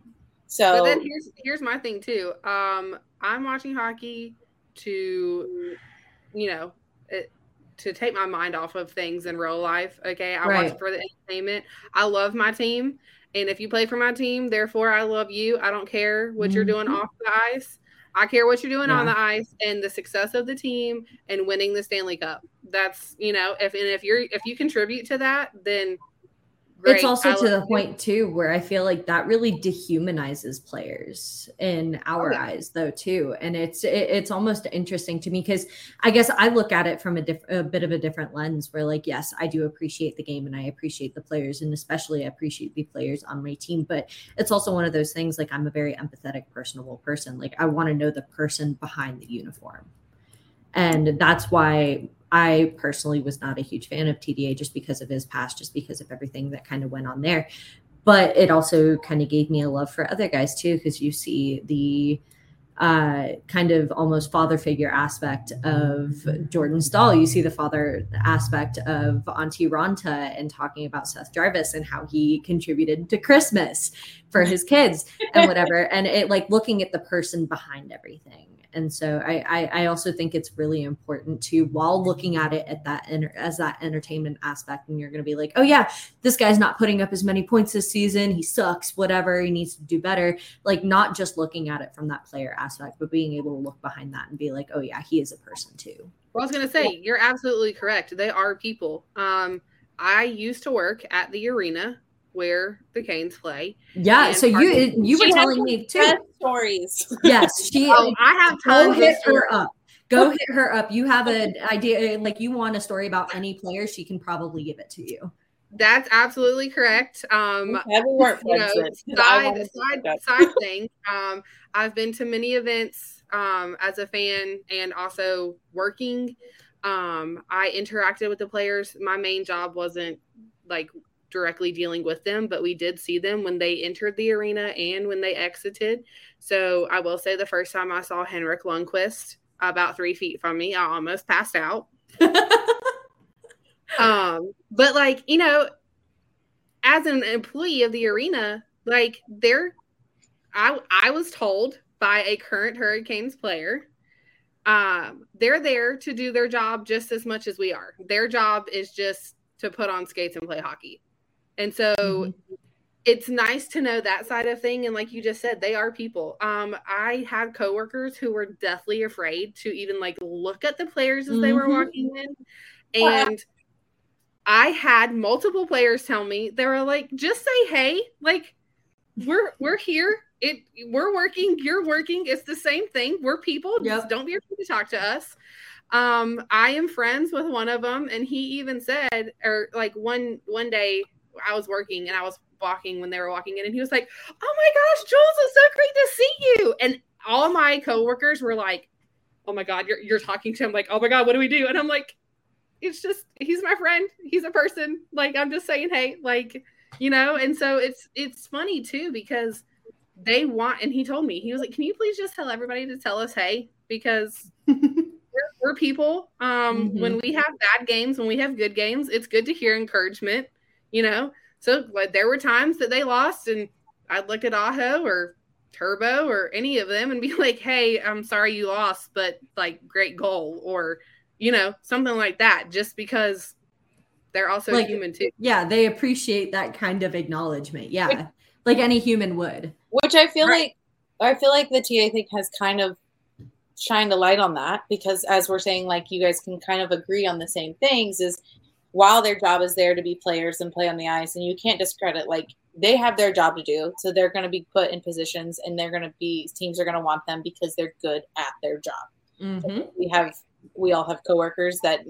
[SPEAKER 4] So
[SPEAKER 5] But then here's here's my thing too. Um, I'm watching hockey to, you know, it, to take my mind off of things in real life. Okay, I
[SPEAKER 2] Right.
[SPEAKER 5] watch for the entertainment. I love my team, and if you play for my team, therefore I love you. I don't care what you're doing
[SPEAKER 2] Mhm.
[SPEAKER 5] off the ice. I care what you're doing on the ice and the success of the team and winning the Stanley Cup. That's you know, if and if you're if you contribute to that, then great.
[SPEAKER 2] it's also
[SPEAKER 5] I
[SPEAKER 2] to the
[SPEAKER 5] you.
[SPEAKER 2] point too where i feel like that really dehumanizes players in our
[SPEAKER 5] Oh, yeah.
[SPEAKER 2] eyes though too and it's it, it's almost interesting to me because i guess i look at it from a, diff- a bit of a different lens where like yes i do appreciate the game and i appreciate the players and especially i appreciate the players on my team but it's also one of those things like i'm a very empathetic personable person like i want to know the person behind the uniform and that's why I personally was not a huge fan of TDA just because of his past, just because of everything that kind of went on there. But it also kind of gave me a love for other guys too, because you see the uh, kind of almost father figure aspect of Jordan Staal. You see the father aspect of Antti Raanta and talking about Seth Jarvis and how he contributed to Christmas for his kids and whatever. and it like looking at the person behind everything. And so I, I, I also think it's really important to while looking at it at that as that entertainment aspect, and you're going to be like, oh yeah, this guy's not putting up as many points this season. He sucks. Whatever. He needs to do better. Like not just looking at it from that player aspect, but being able to look behind that and be like, oh yeah, he is a person too.
[SPEAKER 5] Well, I was gonna say you're absolutely correct. They are people. Um, I used to work at the arena where the Canes play.
[SPEAKER 2] Yeah.
[SPEAKER 5] And
[SPEAKER 2] so you
[SPEAKER 5] Parker-
[SPEAKER 2] you were telling me too.
[SPEAKER 4] stories.
[SPEAKER 2] Yes, she.
[SPEAKER 5] Oh, I have
[SPEAKER 2] Go hit her up. Go hit her up. You have an idea, like you want a story about any player, she can probably give it to you.
[SPEAKER 5] That's absolutely correct. Um,
[SPEAKER 4] Yeah, we
[SPEAKER 5] you know,
[SPEAKER 4] friends then. I
[SPEAKER 5] side side side thing. Um, I've been to many events um, as a fan and also working. Um, I interacted with the players. My main job wasn't like directly dealing with them, but we did see them when they entered the arena and when they exited. So I will say the first time I saw Henrik Lundqvist about three feet from me, I almost passed out. um, but like, you know, as an employee of the arena, like they're I I was told by a current Hurricanes player, um, they're there to do their job just as much as we are. Their job is just to put on skates and play hockey. And so it's nice to know that side of thing. And like you just said, they are people. Um, I had coworkers who were deathly afraid to even like look at the players as they were
[SPEAKER 2] Mhm.
[SPEAKER 5] walking in. And I had multiple players tell me they were like, just say hey, like we're we're here. It we're working, you're working. It's the same thing. We're people. Just don't be afraid to talk to us. Um, I am friends with one of them, and he even said, or like one one day I was working and I was walking when they were walking in, and he was like, "Oh my gosh, Jules, it's so great to see you!" And all my coworkers were like, "Oh my god, you're you're talking to him like, oh my god, what do we do?" And I'm like, "It's just he's my friend. He's a person. Like I'm just saying, hey, like." you know and so it's it's funny too because they want and he told me he was like can you please just tell everybody to tell us hey because we're, we're people um
[SPEAKER 2] Mhm.
[SPEAKER 5] when we have bad games when we have good games it's good to hear encouragement you know so like there were times that they lost and i'd look at aho or turbo or any of them and be like hey i'm sorry you lost but like great goal or you know something like that just because they're also
[SPEAKER 2] Like-
[SPEAKER 5] human too
[SPEAKER 2] Yeah, they appreciate that kind of acknowledgement. Yeah, like any human would.
[SPEAKER 4] Which I feel like I feel like the TA thing has kind of shined a light on that because as we're saying, like you guys can kind of agree on the same things is while their job is there to be players and play on the ice and you can't discredit like they have their job to do. So they're gonna be put in positions and they're gonna be teams are gonna want them because they're good at their job.
[SPEAKER 2] Mm-hmm.
[SPEAKER 4] We have we all have coworkers that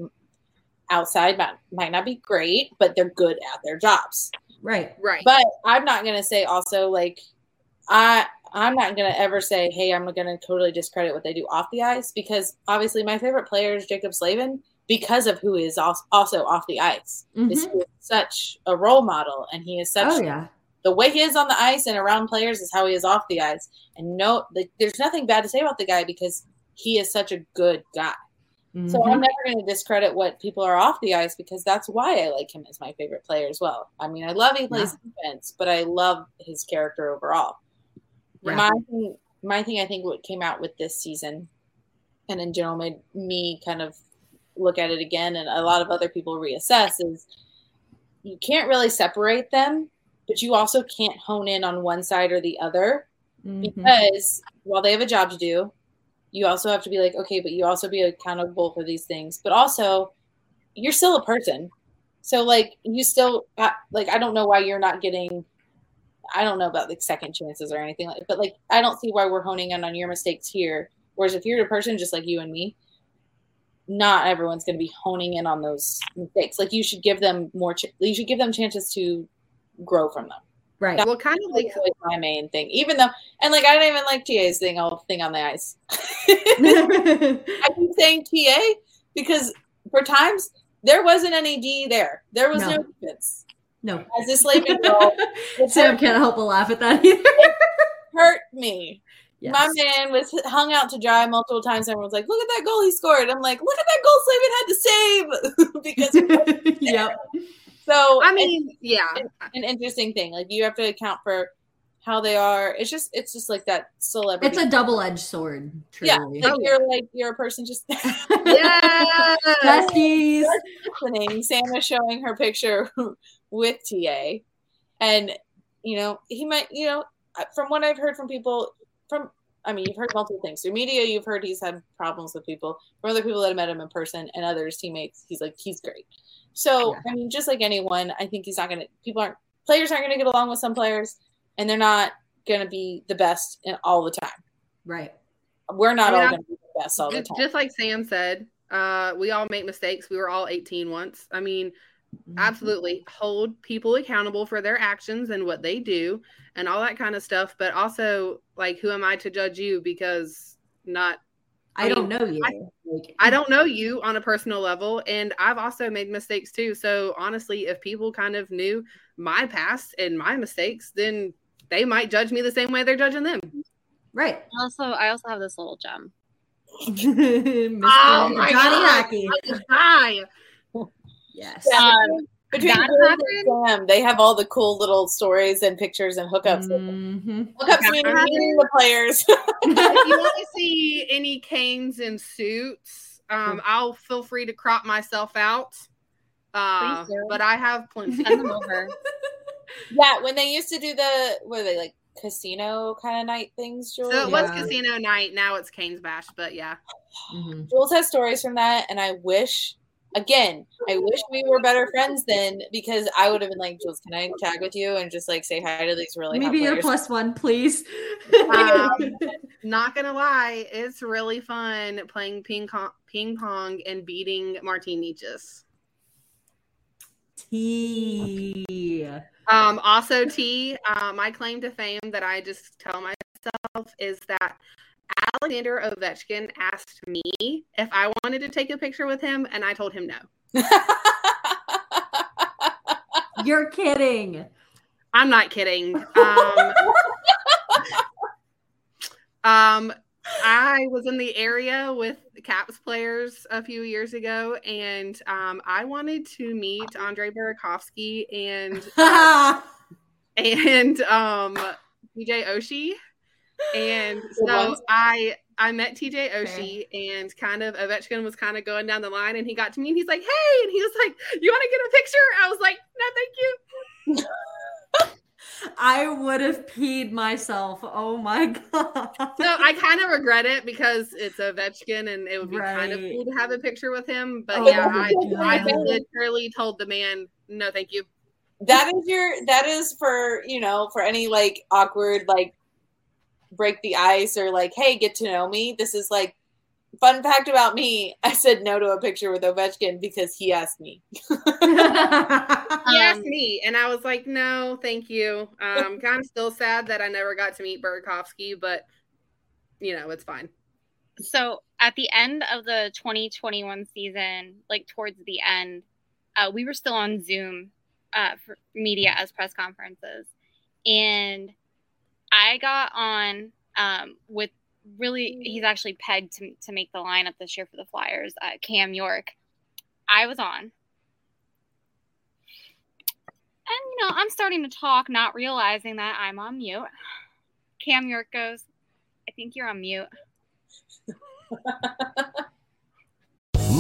[SPEAKER 4] outside might, might not be great, but they're good at their jobs.
[SPEAKER 2] Right.
[SPEAKER 5] right
[SPEAKER 4] But I'm not gonna say also like I I'm not gonna ever say, hey, I'm gonna totally discredit what they do off the ice because obviously my favorite player is Jaccob Slavin because of who is also off the ice. Is
[SPEAKER 2] Mhm.
[SPEAKER 4] he is such a role model and he is such
[SPEAKER 2] Oh yeah.
[SPEAKER 4] the way he is on the ice and around players is how he is off the ice. And no, like, there's nothing bad to say about the guy because he is such a good guy. So
[SPEAKER 2] Mhm.
[SPEAKER 4] I'm never going to discredit what people are off the ice because that's why I like him as my favorite player as well. I mean, I love he plays defense, but I love his character overall.
[SPEAKER 2] Right.
[SPEAKER 4] My my thing, I think what came out with this season, and in general made me kind of look at it again, and a lot of other people reassess, is you can't really separate them, but you also can't hone in on one side or the other
[SPEAKER 2] Mhm.
[SPEAKER 4] because while they have a job to do, you also have to be like, okay, but you also be accountable for these things. But also, you're still a person. So like you still like I don't know why you're not getting I don't know about like second chances or anything like but like I don't see why we're honing in on your mistakes here. Whereas if you're a person just like you and me, not everyone's going to be honing in on those mistakes. Like you should give them more ch- you should give them chances to grow from them.
[SPEAKER 2] Right.
[SPEAKER 5] Well, kind of like
[SPEAKER 4] my main thing. Even though, and like I don't even like TA's thing, all thing on the ice. I keep saying TA because for times there wasn't any D there. There was no,
[SPEAKER 2] No.
[SPEAKER 4] defense.
[SPEAKER 2] no.
[SPEAKER 4] As this girl,
[SPEAKER 2] Sam
[SPEAKER 4] hurt,
[SPEAKER 2] can't help but laugh at that either.
[SPEAKER 4] hurt me.
[SPEAKER 2] Yes.
[SPEAKER 4] My man was hung out to dry multiple times. Everyone's like, "Look at that goal he scored." I'm like, "Look at that goal Slavin had to save." because
[SPEAKER 2] yep.
[SPEAKER 4] so
[SPEAKER 5] I mean, yeah.
[SPEAKER 4] an interesting thing. Like you have to account for how they are. It's just it's just like that celebrity.
[SPEAKER 2] It's a double edged sword,
[SPEAKER 4] yeah,
[SPEAKER 2] truly.
[SPEAKER 4] like oh, you're like you're a person just
[SPEAKER 5] Yeah.
[SPEAKER 2] Besties.
[SPEAKER 4] listening. Sam is showing her picture with TA, and you know he might. You know, from what I've heard from people, from I mean, you've heard multiple things through media. You've heard he's had problems with people. From other people that have met him in person and others teammates, he's like he's great. So I mean, just like anyone, I think he's not gonna. People aren't players aren't gonna get along with some players, and they're not gonna be the best in all the time.
[SPEAKER 2] Right.
[SPEAKER 4] We're not
[SPEAKER 5] I mean,
[SPEAKER 4] all gonna be the best all the time.
[SPEAKER 5] just like Sam said, uh, we all make mistakes. We were all 18 once. I mean.
[SPEAKER 4] Mm-hmm.
[SPEAKER 5] absolutely hold people accountable for their actions and what they do and all that kind of stuff. But also, like, who am I to judge you? Because not
[SPEAKER 2] I,
[SPEAKER 5] I
[SPEAKER 2] don't
[SPEAKER 5] mean,
[SPEAKER 2] know you.
[SPEAKER 5] I-
[SPEAKER 2] Like,
[SPEAKER 5] I don't know you on a personal level, and I've also made mistakes too. So honestly, if people kind of knew my past and my mistakes, then they might judge me the same way they're judging them.
[SPEAKER 2] Right.
[SPEAKER 3] Also, I also have this little gem.
[SPEAKER 5] Oh my
[SPEAKER 2] Johnny
[SPEAKER 5] God.
[SPEAKER 2] Hackey.
[SPEAKER 5] Hi.
[SPEAKER 2] Yes.
[SPEAKER 4] Yeah,
[SPEAKER 3] Um,
[SPEAKER 4] Between
[SPEAKER 3] that happened.
[SPEAKER 4] and Sam, they have all the cool little stories and pictures and hookups.
[SPEAKER 2] Mhm.
[SPEAKER 4] Hookups
[SPEAKER 5] That
[SPEAKER 4] meaning meeting the players.
[SPEAKER 5] if you want to see any canes in suits, um, I'll feel free to crop myself out. Uh, but I have plenty.
[SPEAKER 3] Send them over.
[SPEAKER 4] yeah, when they used to do the what are they like casino kind of night things, Jules.
[SPEAKER 5] So it was
[SPEAKER 2] Yeah.
[SPEAKER 5] casino night. Now it's Canes Bash. But yeah,
[SPEAKER 2] Mhm.
[SPEAKER 4] Jules has stories from that, and I wish. Again, I wish we were better friends then because I would have been like, Jules, can I tag with you and just like say hi to these really
[SPEAKER 2] Maybe your
[SPEAKER 4] players?
[SPEAKER 2] plus one, please.
[SPEAKER 5] Um, not gonna lie, it's really fun playing ping pong, ping pong and beating Martin Necas.
[SPEAKER 2] Tea.
[SPEAKER 5] Um, also, T, uh, my claim to fame that I just tell myself is that Alexander Ovechkin asked me if I wanted to take a picture with him, and I told him no.
[SPEAKER 2] You're kidding.
[SPEAKER 5] I'm not kidding. Um, um, I was in the area with Caps players a few years ago, and um, I wanted to meet Andre Burakovsky and uh, and um, TJ Oshie. And so. I I met TJ Oshie and kind of Ovechkin was kind of going down the line and he got to me and he's like, Hey, and he was like, You want to get a picture? I was like, No, thank you.
[SPEAKER 2] I would have peed myself. Oh my god.
[SPEAKER 5] So I kind of regret it because it's Ovechkin and it would be kind of cool to have a picture with him. But
[SPEAKER 2] Oh
[SPEAKER 5] yeah, I, I literally told the man, No, thank you.
[SPEAKER 4] that is your that is for you know for any like awkward like break the ice or like hey get to know me this is like fun fact about me i said no to a picture with ovechkin because he asked me
[SPEAKER 5] He asked
[SPEAKER 3] Um,
[SPEAKER 5] me, and I was like, "No, thank you." Um, kind of still sad that I never got to meet Burakovsky, but you know, it's fine.
[SPEAKER 3] so at the end of the 2021 season, like towards the end, uh, we were still on Zoom uh, for media as press conferences, and I got on um, with really he's actually pegged to to make the lineup this year for the Flyers, uh, Cam York. I was on. And you know, I'm starting to talk, not realizing that I'm on mute. Cam York goes, I think you're on mute.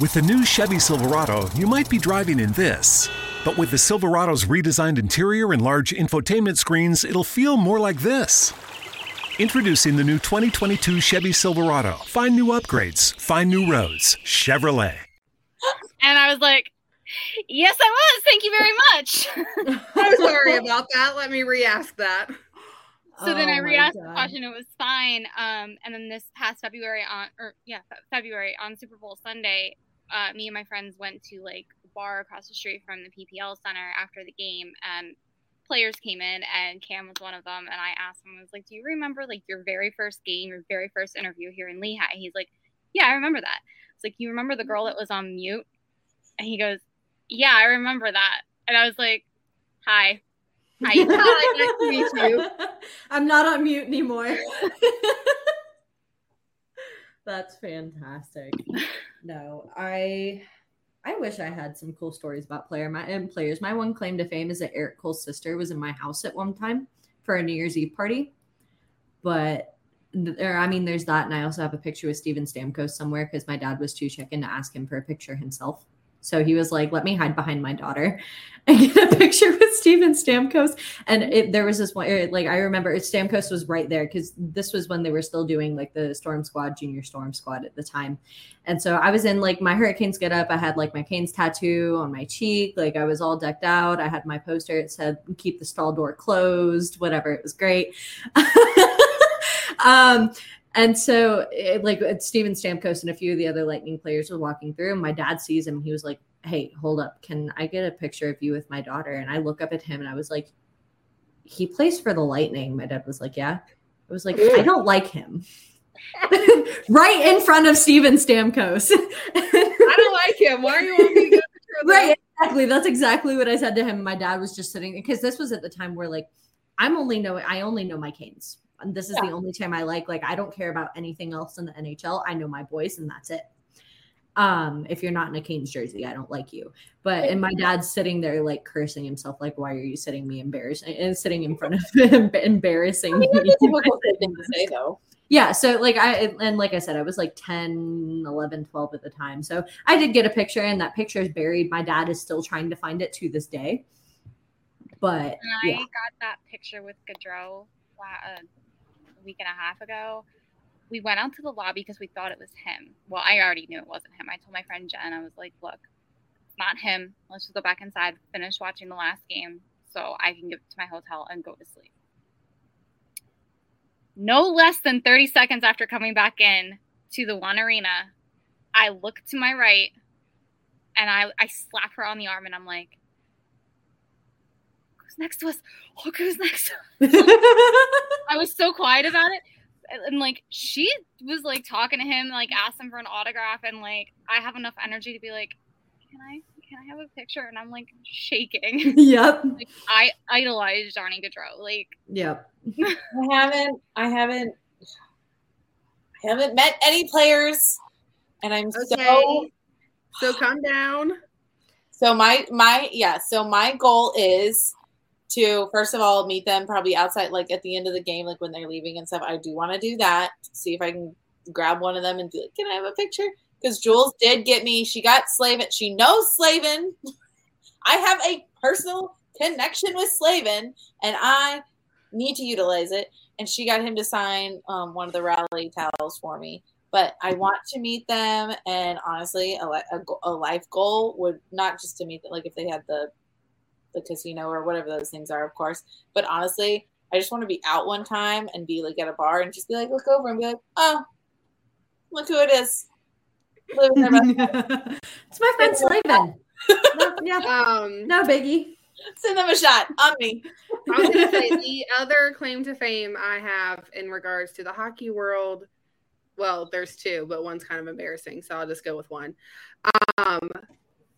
[SPEAKER 8] With the new Chevy Silverado, you might be driving in this. But with the Silverado's redesigned interior and large infotainment screens, it'll feel more like this. Introducing the new 2022 Chevy Silverado. Find new upgrades, find new roads. Chevrolet.
[SPEAKER 3] And I was like, Yes, I was. Thank you very much.
[SPEAKER 5] I'm sorry about that. Let me re-ask that.
[SPEAKER 3] So then
[SPEAKER 5] Oh
[SPEAKER 3] I
[SPEAKER 5] my
[SPEAKER 3] re-asked the question. It was fine. Um, and then this past February on, or yeah, February on Super Bowl Sunday, uh, me and my friends went to like a bar across the street from the PPL Center after the game, and players came in, and Cam was one of them. And I asked him, I was like, "Do you remember like your very first game, your very first interview here in Lehigh?" He's like, "Yeah, I remember that." It's like, "You remember the girl that was on mute?" And he goes, "Yeah, I remember that." And I was like, "Hi." Hi, nice to meet you.
[SPEAKER 2] I'm not on mute anymore. That's fantastic. No, I I wish I had some cool stories about player my and players. My one claim to fame is that Erik Cole's sister was in my house at one time for a New Year's Eve party. But there, I mean, there's that, and I also have a picture with Steven Stamkos somewhere because my dad was too chicken to ask him for a picture himself. So he was like, "Let me hide behind my daughter and get a picture with Steven Stamkos." And it, there was this one, like I remember, Stamkos was right there because this was when they were still doing like the Storm Squad, Junior Storm Squad at the time. And so I was in like my Hurricanes get up. I had like my Canes tattoo on my cheek, like I was all decked out. I had my poster. It said "Keep the stall door closed." Whatever, it was great. um and so it, like Steven Stamkos and a few of the other Lightning players were walking through, and my dad sees him and he was like, Hey, hold up, can I get a picture of you with my daughter? And I look up at him and I was like, He plays for the Lightning. My dad was like, Yeah. I was like, I don't like him. right in front of Steven Stamkos.
[SPEAKER 5] I don't like him. Why are you want me to picture of
[SPEAKER 2] right exactly that's exactly what i said to him my dad was just sitting because this was at the time where like i'm only know i only know my canes this is the only time i like like i don't care about anything else in the nhl i know my boys and that's it. Um if you're not in a canes jersey i don't like you. But and my dad's sitting there like cursing himself like why are you sitting me embarrassed and sitting in front of him embarrassing
[SPEAKER 4] I mean, that's
[SPEAKER 2] me?
[SPEAKER 4] a typical thing to say, though.
[SPEAKER 2] yeah so like i and like i said i was like 10 11 12 at the time. So i did get a picture and that picture is buried. My dad is still trying to find it to this day. But
[SPEAKER 3] And I
[SPEAKER 2] yeah.
[SPEAKER 3] got that picture with Gaudreau uh, week and a half ago. We went out to the lobby because we thought it was him. Well, I already knew it wasn't him. I told my friend Jen, I was like, look, not him. Let's just go back inside, finish watching the last game so I can get to my hotel and go to sleep. No less than 30 seconds after coming back in to the one arena, I look to my right and I, I slap her on the arm and I'm like, next to us? Look who's next to us. I was so quiet about it. And, and, like she was like talking to him, like asked him for an autograph, and like I have enough energy to be like, Can I can I have a picture? And I'm like shaking.
[SPEAKER 2] Yep.
[SPEAKER 3] like I idolize Johnny Gaudreau. Like
[SPEAKER 2] yep
[SPEAKER 4] I haven't. I haven't. I haven't met any players, and I'm so.
[SPEAKER 5] So calm down.
[SPEAKER 4] So my my yeah. So my goal is to first of all meet them probably outside, like at the end of the game, like when they're leaving and stuff. I do want to do that. See if I can grab one of them and be like, "Can I have a picture?" Because Jules did get me. She got Slavin. She knows Slavin. I have a personal connection with Slavin, and I need to utilize it. And she got him to sign um, one of the rally towels for me. But I want to meet them, and honestly, a, a, a life goal would not just to meet them, like if they had the the casino or whatever those things are, of course. But honestly, I just want to be out one time and be like at a bar and just be like, look over and be like, oh, look who it is. Living their best life.
[SPEAKER 2] it's my friend Slavin. no, yeah.
[SPEAKER 5] Um,
[SPEAKER 2] no biggie.
[SPEAKER 4] Send them a shot on me.
[SPEAKER 5] I was going to say the other claim to fame I have in regards to the hockey world well, there's two, but one's kind of embarrassing, so I'll just go with one. Um,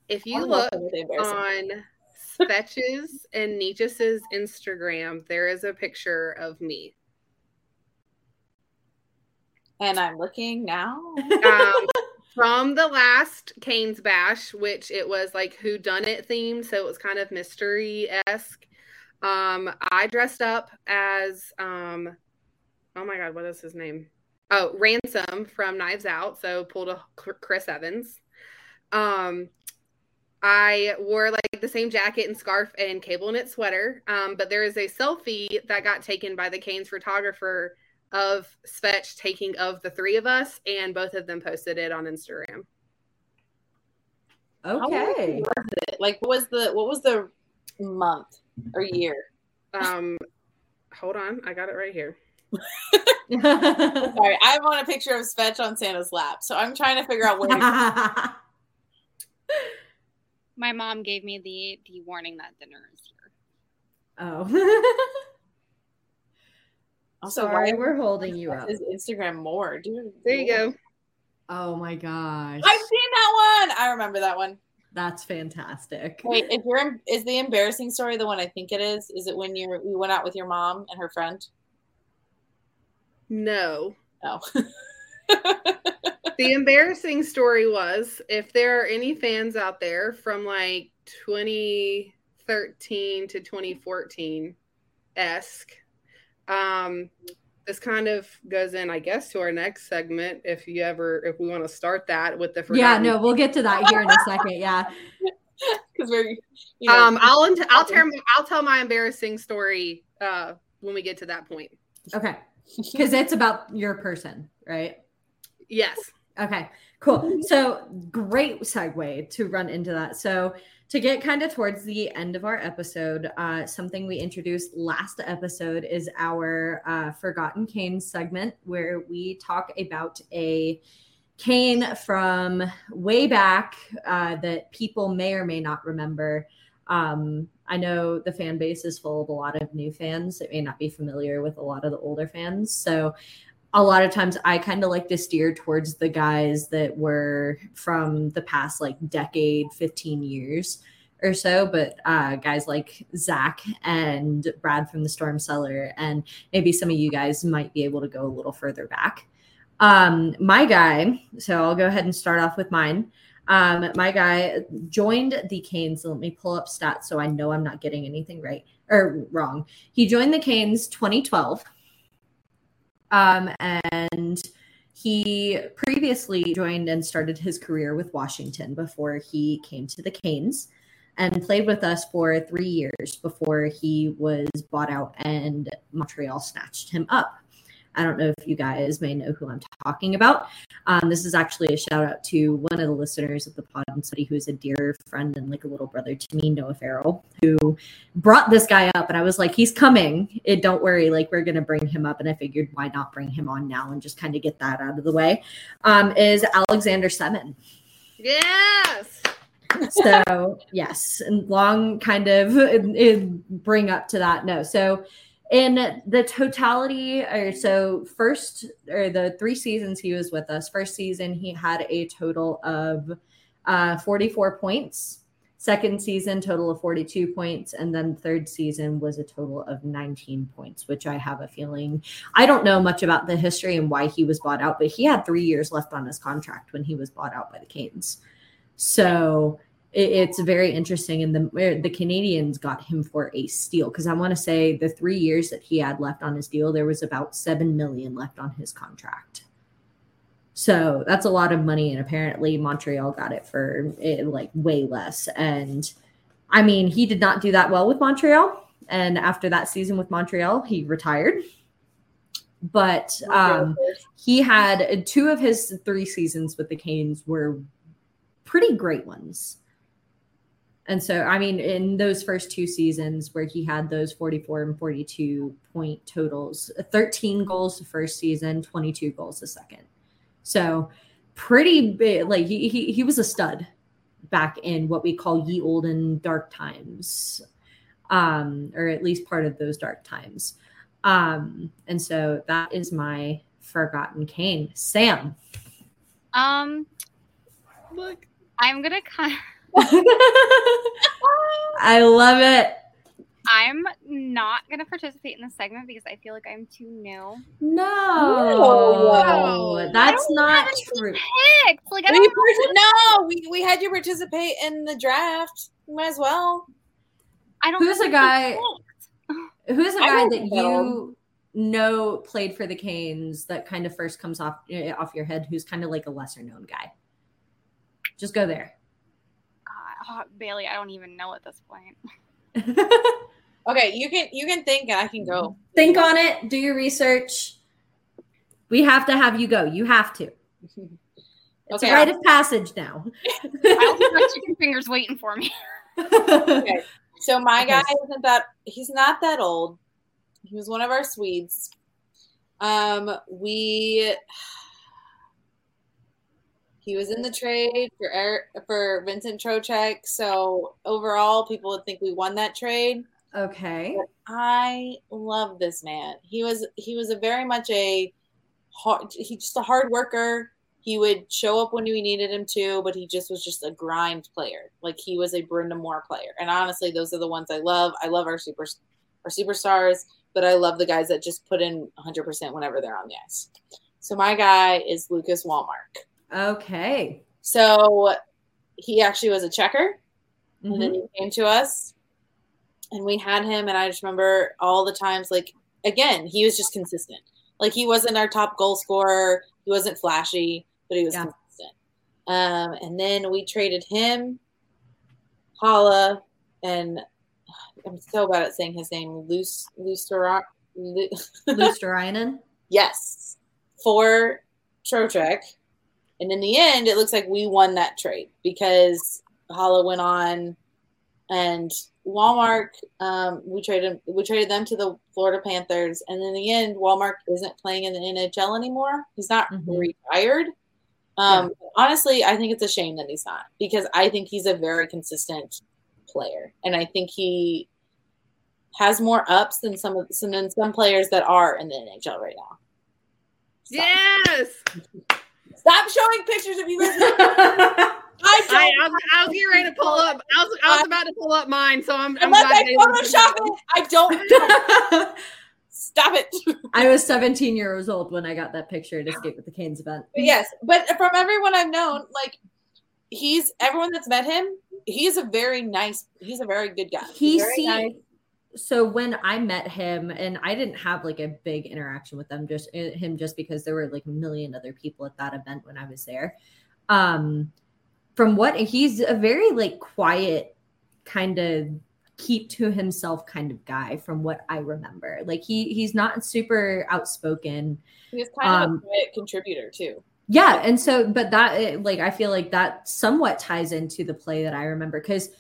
[SPEAKER 5] if you look
[SPEAKER 4] those is embarrassing.
[SPEAKER 5] on Svetch's and Necas's Instagram, there is a picture of me.
[SPEAKER 4] And I'm looking now.
[SPEAKER 5] um, from the last Canes Bash, which it was like who done it themed, so it was kind of mystery esque. Um, I dressed up as um, oh my god, what is his name? Oh, Ransom from Knives Out. So pulled a Chris Evans. Um, I wore like the same jacket and scarf and cable knit sweater. Um, but there is a selfie that got taken by the Canes photographer of Svetch taking of the three of us, and both of them posted it on Instagram.
[SPEAKER 2] Okay.
[SPEAKER 4] was it? Like, what was the what was the month or year?
[SPEAKER 5] Um, hold on, I got it right here.
[SPEAKER 4] Sorry, I want a picture of Svetch on Santa's lap, so I'm trying to figure out where.
[SPEAKER 3] My mom gave me the the warning that dinner is here.
[SPEAKER 2] Oh.
[SPEAKER 4] Also,
[SPEAKER 2] Sorry,
[SPEAKER 4] why-
[SPEAKER 2] we're holding you up.
[SPEAKER 4] His Instagram more, dude.
[SPEAKER 5] There you go.
[SPEAKER 2] Oh my gosh.
[SPEAKER 4] I've seen that one. I remember that one.
[SPEAKER 2] That's fantastic.
[SPEAKER 4] Wait, if you're is the embarrassing story the one I think it is? Is it when you're you went out with your mom and her friend?
[SPEAKER 5] No.
[SPEAKER 4] No. Oh.
[SPEAKER 5] the embarrassing story was if there are any fans out there from like 2013 to 2014 esque, um, this kind of goes in, I guess, to our next segment. If you ever, if we want to start that with the
[SPEAKER 2] Yeah, no, we'll get to that here in a second. Yeah.
[SPEAKER 4] Because we're you know,
[SPEAKER 5] um, I'll I'll tell I'll tell my embarrassing story uh when we get to that point.
[SPEAKER 2] Okay. Because it's about your person, right?
[SPEAKER 5] Yes.
[SPEAKER 2] Okay, cool. So great segue to run into that. So to get kind of towards the end of our episode, uh, something we introduced last episode is our uh, Forgotten Cane segment, where we talk about a cane from way back uh, that people may or may not remember. Um, I know the fan base is full of a lot of new fans that may not be familiar with a lot of the older fans. So a lot of times I kind of like to steer towards the guys that were from the past like decade, 15 years or so, but uh, guys like Zach and Brad from the Storm Cellar, and maybe some of you guys might be able to go a little further back. Um, my guy, so I'll go ahead and start off with mine. Um, my guy joined the Canes. Let me pull up stats so I know I'm not getting anything right or wrong. He joined the Canes 2012. Um, and he previously joined and started his career with Washington before he came to the Canes and played with us for three years before he was bought out and Montreal snatched him up. I don't know if you guys may know who I'm talking about. Um, this is actually a shout out to one of the listeners of the pod and somebody who is a dear friend and like a little brother to me, Noah Farrell, who brought this guy up. And I was like, he's coming. It, don't worry. Like, we're going to bring him up. And I figured, why not bring him on now and just kind of get that out of the way? Um, is Alexander Semin.
[SPEAKER 5] Yes.
[SPEAKER 2] so yes and long kind of bring up to that no so in the totality or so first or the three seasons he was with us first season he had a total of uh 44 points. Second season total of 42 points. And then third season was a total of 19 points which i have a feeling. I don't know much about the history and why he was bought out but he had three years left on his contract when he was bought out by the canes. So it's very interesting. And the the Canadiens got him for a steal because I want to say the three years that he had left on his deal, there was about seven million left on his contract. So that's a lot of money, and apparently Montreal got it for eh, like way less. And I mean, he did not do that well with Montreal. And after that season with Montreal, he retired. But um, he had two of his three seasons with the Canes were pretty great ones. And so, I mean, in those first two seasons where he had those 44 and 42 point totals, 13 goals the first season, 22 goals the second. So, pretty big. Like, he, he, he was a stud back in what we call ye olden dark times, um, or at least part of those dark times. Um, and so, that is my Forgotten Cane. Sam.
[SPEAKER 3] Um,
[SPEAKER 5] look,
[SPEAKER 3] I'm gonna kind.
[SPEAKER 2] I love it.
[SPEAKER 3] I'm not gonna participate in this segment because I feel like I'm too new.
[SPEAKER 2] No, that's not true.
[SPEAKER 3] Picked. Like I
[SPEAKER 4] We
[SPEAKER 3] don't
[SPEAKER 4] partic- no, we, we had you participate in the draft. You might as well.
[SPEAKER 3] I don't.
[SPEAKER 2] Who's a guy? Who's a
[SPEAKER 4] I
[SPEAKER 2] guy that
[SPEAKER 4] know.
[SPEAKER 2] you know played for the Canes that kind of first comes off eh, off your head? Who's kind of like a lesser known guy? Just go there.
[SPEAKER 3] God, oh, Bailey, I don't even know at this point.
[SPEAKER 4] Okay, you can you can think and I can go.
[SPEAKER 2] Think on it. Do your research. We have to have you go. You have to. It's
[SPEAKER 4] Okay.
[SPEAKER 2] a rite of passage now.
[SPEAKER 3] I'll keep my chicken fingers waiting for me.
[SPEAKER 4] Okay. So my
[SPEAKER 2] Okay.
[SPEAKER 4] guy isn't that he's not that old. He was one of our Swedes. Um, we he was in the trade for Eric, for Vincent Trocheck. So overall, people would think we won that trade.
[SPEAKER 2] Okay.
[SPEAKER 4] I love this man. He was he was a very much a hard he just a hard worker. He would show up when we needed him to, but he just was just a grind player. Like he was a Brind'Amour player. And honestly, those are the ones I love. I love our super our superstars, but I love the guys that just put in 100% whenever they're on the ice. So my guy is Lucas Wallmark.
[SPEAKER 2] Okay.
[SPEAKER 4] So he actually was a checker, and
[SPEAKER 2] Mm-hmm.
[SPEAKER 4] then he came to us, and we had him. And I just remember all the times, like again, he was just consistent. Like he wasn't our top goal scorer, he wasn't flashy, but he was
[SPEAKER 2] Yeah.
[SPEAKER 4] consistent. Um, and then we traded him, Haula, and I'm so bad at saying his name, Luce Lusterock. Lu-
[SPEAKER 2] Luostarinen.
[SPEAKER 4] Yes, for Trocheck. And in the end, it looks like we won that trade because Haula went on and Wallmark, um, we traded we traded them to the Florida Panthers, and in the end, Wallmark isn't playing in the NHL anymore. He's not
[SPEAKER 2] Mhm.
[SPEAKER 4] retired. Um, Honestly, I think it's a shame that he's not because I think he's a very consistent player, and I think he has more ups than some of some than some players that are in the NHL right now.
[SPEAKER 5] Yes.
[SPEAKER 4] Stop showing pictures of you guys. I don't.
[SPEAKER 5] I, I, was, I was getting ready to pull up. I was, I was about to pull up mine, so I'm. I'm
[SPEAKER 4] Unless
[SPEAKER 5] glad
[SPEAKER 4] I Photoshop it, I don't. Stop it.
[SPEAKER 2] I was 17 years old when I got that picture at Escape with the Canes event.
[SPEAKER 4] But yes, but from everyone I've known, like he's everyone that's met him, he's a very nice. He's a very good guy.
[SPEAKER 2] he
[SPEAKER 4] Very
[SPEAKER 2] see
[SPEAKER 4] nice.
[SPEAKER 2] So when i met him and i didn't have like a big interaction with them just uh, him just because there were like a million other people at that event when i was there. Um from what he's a very like quiet kind of keep to himself kind of guy from what i remember. Like he he's not super outspoken.
[SPEAKER 4] He's kind of
[SPEAKER 2] Um,
[SPEAKER 4] a quiet contributor too.
[SPEAKER 2] yeah, and so but that eh, like I feel like that somewhat ties into the play that I remember because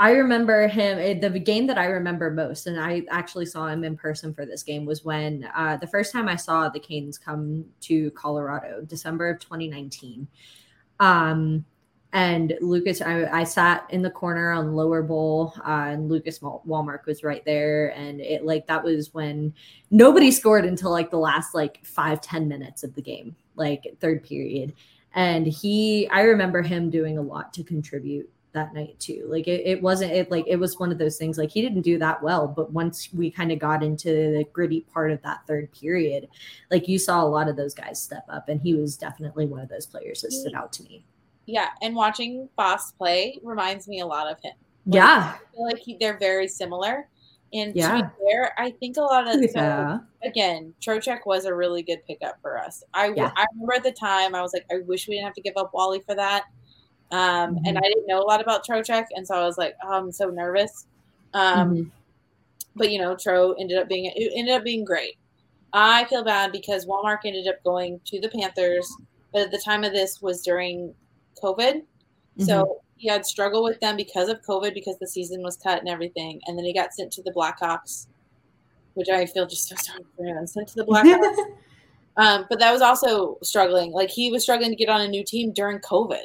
[SPEAKER 2] I remember him eh, the game that I remember most, and I actually saw him in person for this game was when uh, the first time I saw the Canes come to Colorado, December of 2019. Um, and Lucas, I, I sat in the corner on Lower Bowl, uh, and Lucas Wallmark was right there, and it like that was when nobody scored until like the last like five ten minutes of the game, like third period, and he, I remember him doing a lot to contribute that night too. Like it, it wasn't it like it was one of those things like he didn't do that well, but once we kind of got into the gritty part of that third period, like you saw a lot of those guys step up, and he was definitely one of those players that stood out to me.
[SPEAKER 4] Yeah, and watching Boss play reminds me a lot of him.
[SPEAKER 2] Yeah.
[SPEAKER 4] I feel like he, they're very similar. And to
[SPEAKER 2] Yeah.
[SPEAKER 4] be fair, I think a lot of so, again, Trocheck was a really good pickup for us. I
[SPEAKER 2] Yeah.
[SPEAKER 4] I remember at the time I was like, I wish we didn't have to give up Wally for that. Um,
[SPEAKER 2] Mhm.
[SPEAKER 4] and I didn't know a lot about Trocheck, and so I was like, oh, I'm so nervous. Um,
[SPEAKER 2] Mhm.
[SPEAKER 4] but you know, Tro ended up being it ended up being great. I feel bad because Wallmark ended up going to the Panthers, but at the time of this was during COVID, so he had struggled with them because of COVID because the season was cut and everything, and then he got sent to the Blackhawks, which I feel just so sorry for him. Sent to the Blackhawks, um, but that was also struggling. Like he was struggling to get on a new team during COVID.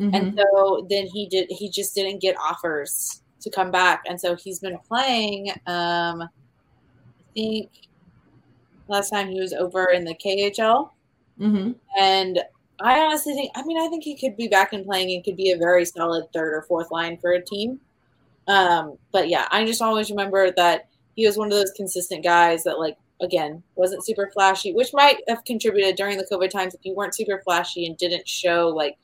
[SPEAKER 2] Mm-hmm.
[SPEAKER 4] And so then he did he just didn't get offers to come back. And so he's been playing um I think last time he was over in the KHL.
[SPEAKER 2] Mm-hmm.
[SPEAKER 4] And I honestly think, I mean, I think he could be back and playing and could be a very solid third or fourth line for a team. Um, but yeah, I just always remember that he was one of those consistent guys that, like, again, wasn't super flashy, which might have contributed during the COVID times if you weren't super flashy and didn't show, like,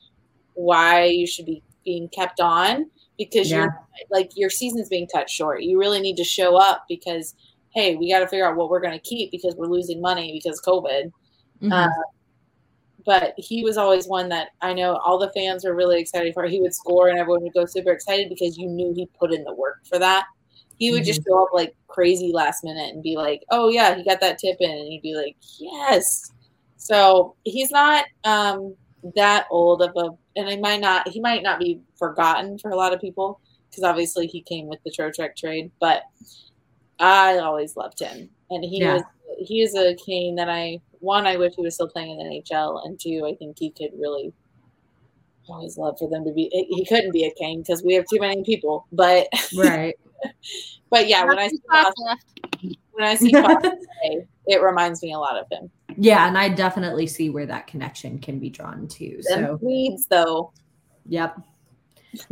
[SPEAKER 4] why you should be being kept on because
[SPEAKER 2] Yeah.
[SPEAKER 4] you're like your season's being cut short. You really need to show up because hey, we got to figure out what we're going to keep because we're losing money because COVID.
[SPEAKER 2] Mhm.
[SPEAKER 4] Uh, but he was always one that I know all the fans were really excited for. He would score and everyone would go super excited because you knew he put in the work for that. He would just show up like crazy last minute and be like, "Oh yeah, he got that tip in," and you'd be like, "Yes." So he's not um, that old of a, and he might not he might not be forgotten for a lot of people because obviously he came with the Trocheck trade, but I always loved him, and he
[SPEAKER 2] Yeah.
[SPEAKER 4] was he is a Cane that I one I wish he was still playing in the NHL, and two I think he could really always love for them to be. He couldn't be a Cane because we have too many people, but
[SPEAKER 2] Right.
[SPEAKER 4] but yeah, when I see
[SPEAKER 3] Spots
[SPEAKER 4] Foster,
[SPEAKER 3] left.
[SPEAKER 4] when I see Foster play, it reminds me a lot of him.
[SPEAKER 2] Yeah, and I definitely see where that connection can be drawn to.
[SPEAKER 4] Them
[SPEAKER 2] So,
[SPEAKER 4] Swedes, though.
[SPEAKER 2] yep.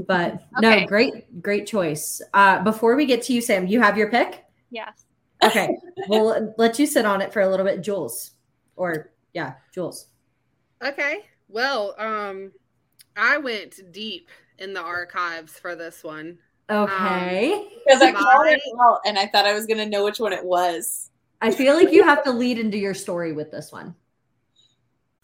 [SPEAKER 2] But
[SPEAKER 3] Okay.
[SPEAKER 2] no, great, great choice. Uh, before we get to you, Sam, you have your pick.
[SPEAKER 3] Yes.
[SPEAKER 2] Okay, we'll let you sit on it for a little bit, Jules. Or yeah, Jules.
[SPEAKER 5] Okay. Well, um, I went deep in the archives for this one.
[SPEAKER 2] Okay.
[SPEAKER 4] Because I called it out and I thought I was gonna know which one it was.
[SPEAKER 2] I feel like you have to lead into your story with this one.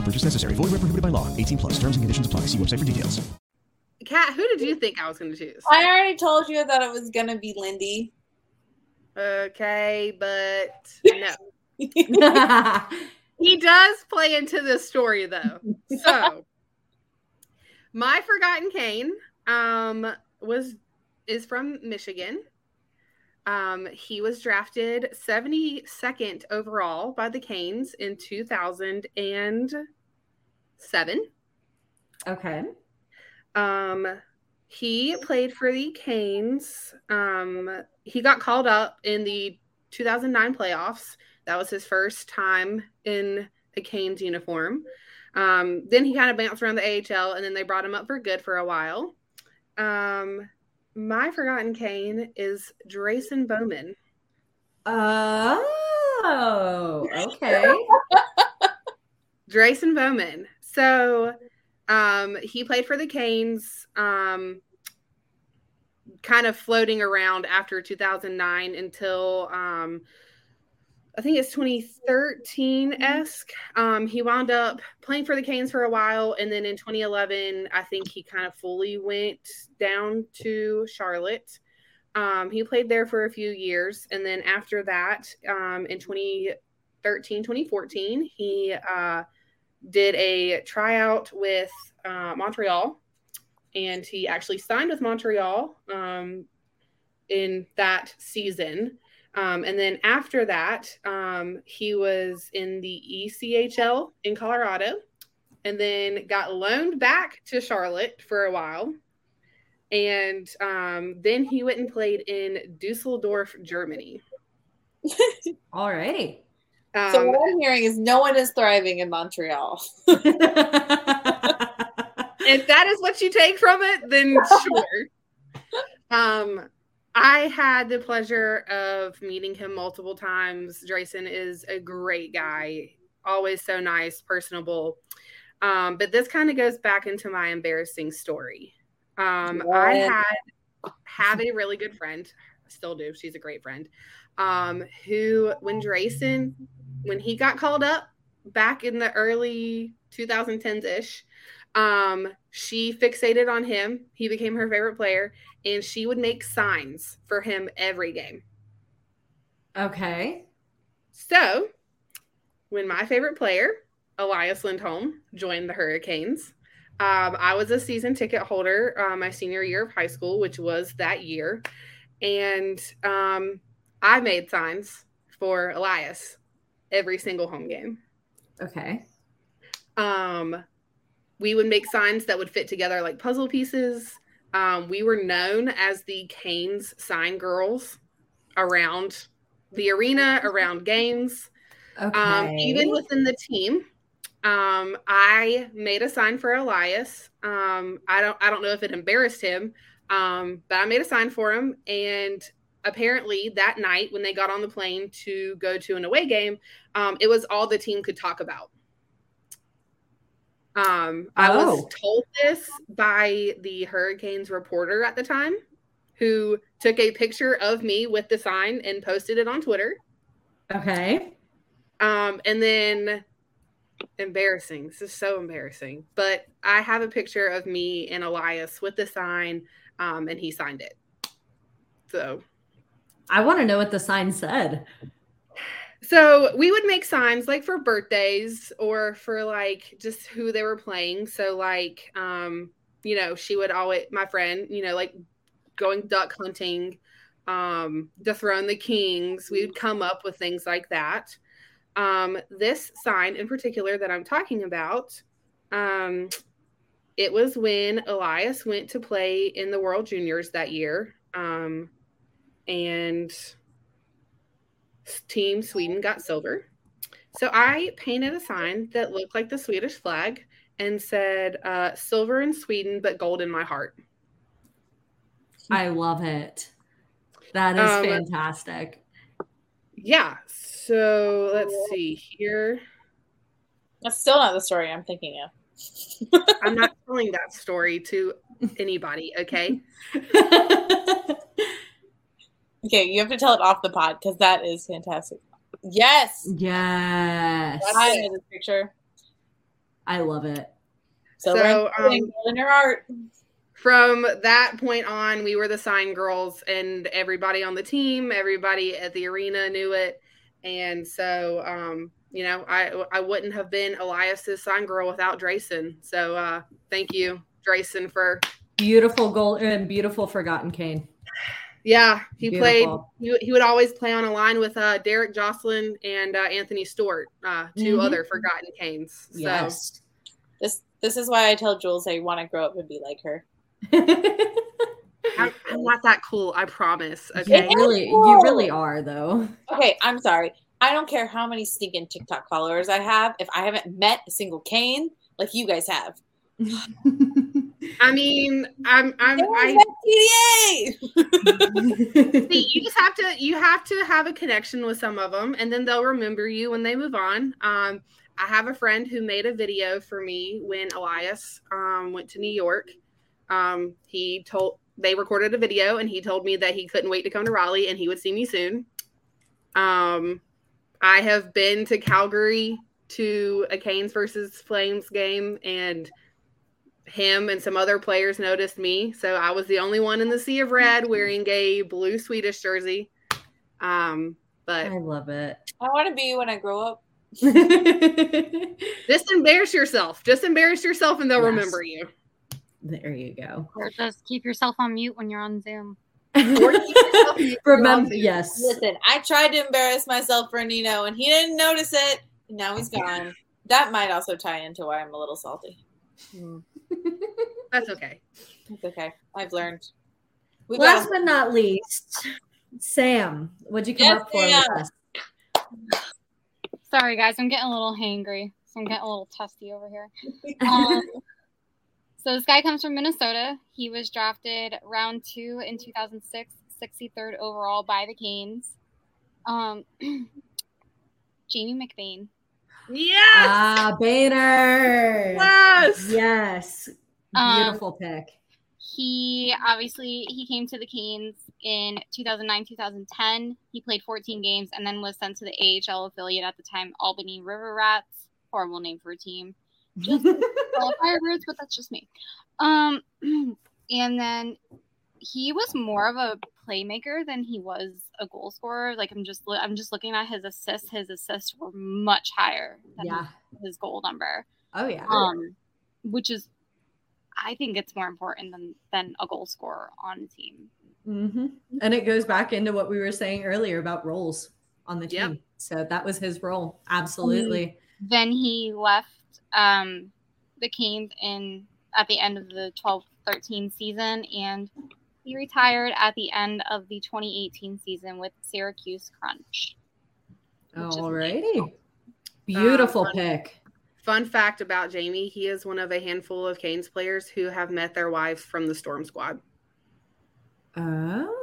[SPEAKER 9] No purchase necessary. Void where prohibited by law. 18 plus. Terms and conditions apply. See website for details.
[SPEAKER 5] Kat, who did you think I was going to choose?
[SPEAKER 4] I already told you that it was gonna be Lindy.
[SPEAKER 5] Okay, but no. he does play into this story though. So my forgotten Cane um was is from Michigan. Um he was drafted 72nd overall by the Canes in 2007.
[SPEAKER 2] Okay.
[SPEAKER 5] Um, he played for the Canes. Um, he got called up in the 2009 playoffs. That was his first time in a Canes uniform. Um, then he kind of bounced around the AHL, and then they brought him up for good for a while. Um, my forgotten Cane is Drayson Bowman.
[SPEAKER 2] Oh, okay.
[SPEAKER 5] Drayson Bowman. So um, he played for the Canes, um, kind of floating around after 2009 until um, I think it's 2013 esque. Um, he wound up playing for the Canes for a while, and then in 2011, I think he kind of fully went down to Charlotte. Um, he played there for a few years, and then after that, um, in 2013, 2014, he uh, did a tryout with uh, Montreal, and he actually signed with Montreal um, in that season. Um, and then after that, um, he was in the ECHL in Colorado, and then got loaned back to Charlotte for a while. And um, then he went and played in Dusseldorf, Germany.
[SPEAKER 2] All right.
[SPEAKER 4] so what I'm hearing is no one is thriving in Montreal.
[SPEAKER 5] if that is what you take from it, then sure. Um, I had the pleasure of meeting him multiple times. Drayson is a great guy. always so nice, personable. Um, but this kind of goes back into my embarrassing story. Um, I had have a really good friend, still do. She's a great friend. Um, who when Drayson, when he got called up back in the early 2010s ish, um, she fixated on him. He became her favorite player, and she would make signs for him every game.
[SPEAKER 2] Okay.
[SPEAKER 5] So, when my favorite player, Elias Lindholm, joined the Hurricanes, um, I was a season ticket holder uh, my senior year of high school, which was that year. And um, I made signs for Elias every single home game.
[SPEAKER 2] Okay.
[SPEAKER 5] Um, we would make signs that would fit together like puzzle pieces. Um, we were known as the Canes sign girls around the arena, around games, um, even within the team. Um, I made a sign for Elias. Um, I don't I don't know if it embarrassed him, um, but I made a sign for him. And apparently that night when they got on the plane to go to an away game, um, it was all the team could talk about. Um, I was
[SPEAKER 2] Oh.
[SPEAKER 5] told this by the Hurricanes reporter at the time, who took a picture of me with the sign and posted it on Twitter.
[SPEAKER 2] Okay.
[SPEAKER 5] Um, and then embarrassing. This is so embarrassing. But I have a picture of me and Elias with the sign, um, and he signed it. So
[SPEAKER 2] I want to know what the sign said.
[SPEAKER 5] So we would make signs like for birthdays or for like just who they were playing. So like um, you know, she would always my friend, you know, like going duck hunting, um, dethrone the kings. We would come up with things like that. Um, this sign in particular that I'm talking about, um, it was when Elias went to play in the World Juniors that year. Um, and Team Sweden got silver. So I painted a sign that looked like the Swedish flag and said uh, silver in Sweden, but gold in my heart.
[SPEAKER 2] I love it. That is
[SPEAKER 5] Um,
[SPEAKER 2] fantastic.
[SPEAKER 5] Yeah. So let's see here.
[SPEAKER 4] That's still not the story I'm thinking of.
[SPEAKER 5] I'm not telling that story to anybody, okay?
[SPEAKER 4] Okay, you have to tell it off the pod because that is fantastic. Yes,
[SPEAKER 2] Yes.
[SPEAKER 4] I know this picture.
[SPEAKER 2] I love it.
[SPEAKER 4] So,
[SPEAKER 5] So,
[SPEAKER 4] we're
[SPEAKER 5] um,
[SPEAKER 4] in art.
[SPEAKER 5] From that point on, we were the sign girls, and everybody on the team, everybody at the arena knew it. And so, um, you know, I I wouldn't have been Elias's sign girl without Drayson. So, uh, thank you, Drayson, for
[SPEAKER 2] Beautiful goal and beautiful forgotten cane.
[SPEAKER 5] Yeah, he
[SPEAKER 2] Beautiful.
[SPEAKER 5] played. He, he would always play on a line with uh, Derek Joslin and uh, Anthony Stewart, uh, 2
[SPEAKER 4] Mhm.
[SPEAKER 5] other forgotten canes. So
[SPEAKER 4] Yes. This this is why I tell Jules I want to grow up and be like her.
[SPEAKER 5] I'm, I'm not that cool. I promise. Okay,
[SPEAKER 2] You really, you really are though.
[SPEAKER 4] Okay, I'm sorry. I don't care how many stinking TikTok followers I have. If I haven't met a single Cane like you guys have,
[SPEAKER 5] I mean, I'm I'm I.
[SPEAKER 4] PDA.
[SPEAKER 5] See, you just have to you have to have a connection with some of them, and then they'll remember you when they move on. Um, I have a friend who made a video for me when Elias um, went to New York. Um, he told they recorded a video, and he told me that he couldn't wait to come to Raleigh, and he would see me soon. Um, I have been to Calgary to a Canes versus Flames game, and him and some other players noticed me. So I was the only one in the sea of red wearing a blue Swedish jersey. Um, but
[SPEAKER 2] I love it.
[SPEAKER 4] I want to be when I grow up.
[SPEAKER 5] just embarrass yourself. Just embarrass yourself, and they'll
[SPEAKER 2] Yes.
[SPEAKER 5] remember you.
[SPEAKER 2] There you go.
[SPEAKER 3] Or just keep yourself on mute when you're on Zoom.
[SPEAKER 2] Remember, yes.
[SPEAKER 4] Listen, I tried to embarrass myself for Nino, and he didn't notice it. Now he's gone. That might also tie into why I'm a little salty. Hmm.
[SPEAKER 5] That's okay.
[SPEAKER 4] It's okay. I've learned. We
[SPEAKER 2] Last
[SPEAKER 4] got-
[SPEAKER 2] but not least, Sam, what'd you come
[SPEAKER 4] Yes,
[SPEAKER 2] up for with us?
[SPEAKER 3] Sorry, guys, I'm getting a little hangry, so I'm getting a little testy over here. Um, so this guy comes from Minnesota. He was drafted round two in 2006, 63rd overall by the Canes. Um, Jamie McBain.
[SPEAKER 5] Yes.
[SPEAKER 2] Ah, Boehner.
[SPEAKER 5] Yes.
[SPEAKER 2] Yes.
[SPEAKER 3] Um,
[SPEAKER 2] Beautiful pick.
[SPEAKER 3] He obviously he came to the Canes in 2009 2010. He played 14 games and then was sent to the AHL affiliate at the time, Albany River Rats. Horrible name for a team. Just well, Firebirds, but that's just me. Um, and then he was more of a playmaker than he was a goal scorer. Like I'm just I'm just looking at his assists. His assists were much higher than
[SPEAKER 2] Yeah.
[SPEAKER 3] his goal number.
[SPEAKER 2] Oh yeah.
[SPEAKER 3] Um, which is I think it's more important than than a goal scorer on a team.
[SPEAKER 2] hmm And it goes back into what we were saying earlier about roles on the team. So that was his role. Absolutely.
[SPEAKER 3] Then he left um, the Canes in at the end of the 12-13 season, and he retired at the end of the 2018 season with Syracuse Crunch. which is
[SPEAKER 2] Alrighty. Um, Beautiful
[SPEAKER 5] fun.
[SPEAKER 2] pick.
[SPEAKER 5] Fun fact about Jamie: he is one of a handful of Canes players who have met their wives from the Storm Squad.
[SPEAKER 2] Oh.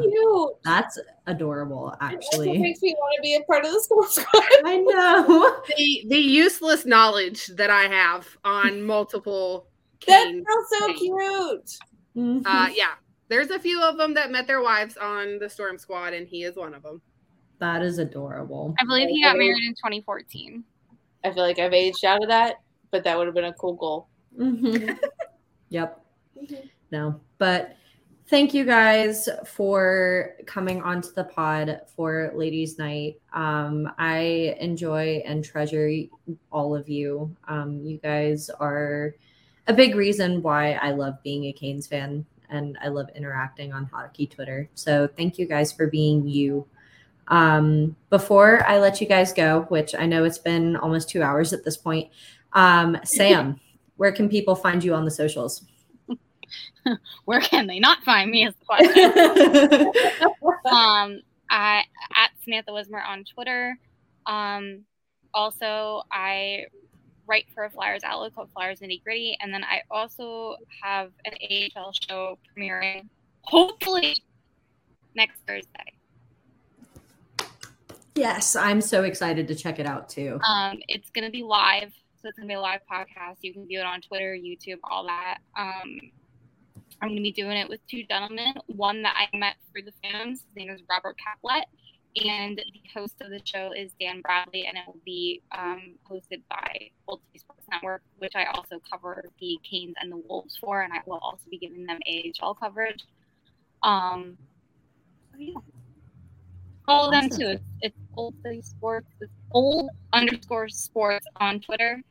[SPEAKER 4] Cute.
[SPEAKER 2] That's adorable,
[SPEAKER 4] That's what
[SPEAKER 2] actually.
[SPEAKER 4] makes me want to be a part of the Storm squad.
[SPEAKER 2] I know.
[SPEAKER 5] The the useless knowledge that I have on multiple
[SPEAKER 4] That
[SPEAKER 5] Canes.
[SPEAKER 4] sounds so cute.
[SPEAKER 2] Mhm.
[SPEAKER 5] Uh, yeah, there's a few of them that met their wives on the Storm Squad, and he is one of them.
[SPEAKER 2] that is adorable.
[SPEAKER 3] I believe he got married in 2014.
[SPEAKER 4] I feel like I've aged out of that, but that would have been a cool goal.
[SPEAKER 2] Mhm. yep. No, but thank you guys for coming onto the pod for Ladies Night. Um, I enjoy and treasure all of you. Um, you guys are a big reason why I love being a Canes fan and I love interacting on hockey Twitter. So thank you guys for being you. Um, before I let you guys go, which I know it's been almost two hours at this point, um, Sam, where can people find you on the socials?
[SPEAKER 3] Where can they not find me? Is the question. um, I at Samantha Wismer on Twitter. Um, also, I write for a Flyers outlet called Flyers Nitty Gritty, and then I also have an AHL show premiering hopefully next Thursday.
[SPEAKER 2] Yes, I'm so excited to check it out too.
[SPEAKER 3] Um, it's gonna be live, so it's gonna be a live podcast. You can view it on Twitter, YouTube, all that. Um, I'm gonna be doing it with two gentlemen. One that I met through the fans. His name is Robert Caplet, and the host of the show is Dan Bradley, and it will be um, hosted by Old City Sports Network, which I also cover the Canes and the Wolves for, and I will also be giving them AHL coverage. Um, so yeah. Follow them too. It's, it's Old City Sports. It's old underscore sports on Twitter,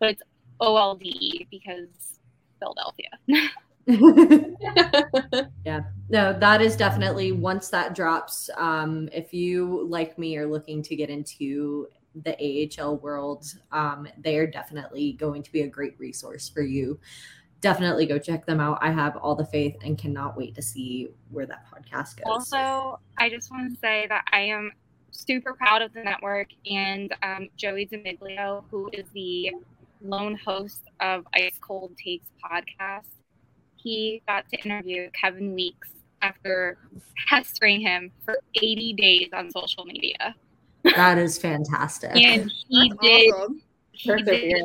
[SPEAKER 3] but it's O L D E because Philadelphia.
[SPEAKER 2] yeah. No that is definitely once that drops um if you like me are looking to get into the ahl world um they are definitely going to be a great resource for you. Definitely go check them out. I have all the faith and cannot wait to see where that podcast goes.
[SPEAKER 3] Also, I just want to say that I am super proud of the network and um, Joey D'Amiglio, who is the lone host of Ice Cold Takes podcast. He got to interview Kevin Weeks after pestering him for 80 days on social media.
[SPEAKER 2] that is fantastic
[SPEAKER 3] And he
[SPEAKER 5] That's
[SPEAKER 3] did,
[SPEAKER 5] awesome.
[SPEAKER 3] he did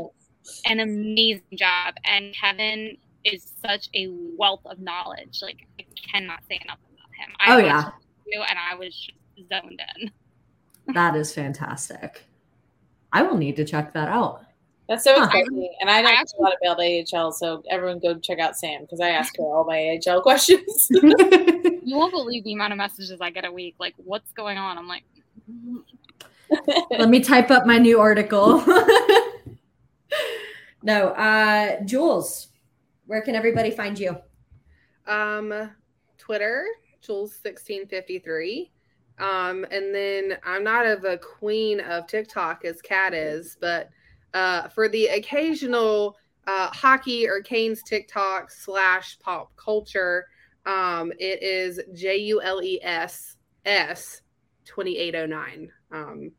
[SPEAKER 3] an amazing job. And Kevin is such a wealth of knowledge. Like, I cannot say enough about him. I
[SPEAKER 2] Oh, yeah.
[SPEAKER 3] and I was zoned in.
[SPEAKER 2] that is fantastic i will need to check that out
[SPEAKER 4] That's so
[SPEAKER 2] Huh.
[SPEAKER 4] exciting. And I know a lot about AHL, so everyone go check out Sam because I ask her all my AHL questions.
[SPEAKER 3] You won't believe the amount of messages I get a week. Like, what's going on? I'm like,
[SPEAKER 2] Let me type up my new article. no, uh Jules, where can everybody find you?
[SPEAKER 5] Um, Twitter, Jules1653. Um, and then I'm not of a queen of TikTok as Kat is, but uh, for the occasional uh, hockey or Canes TikTok slash pop culture, um, it is J U L E S S 2809. Um,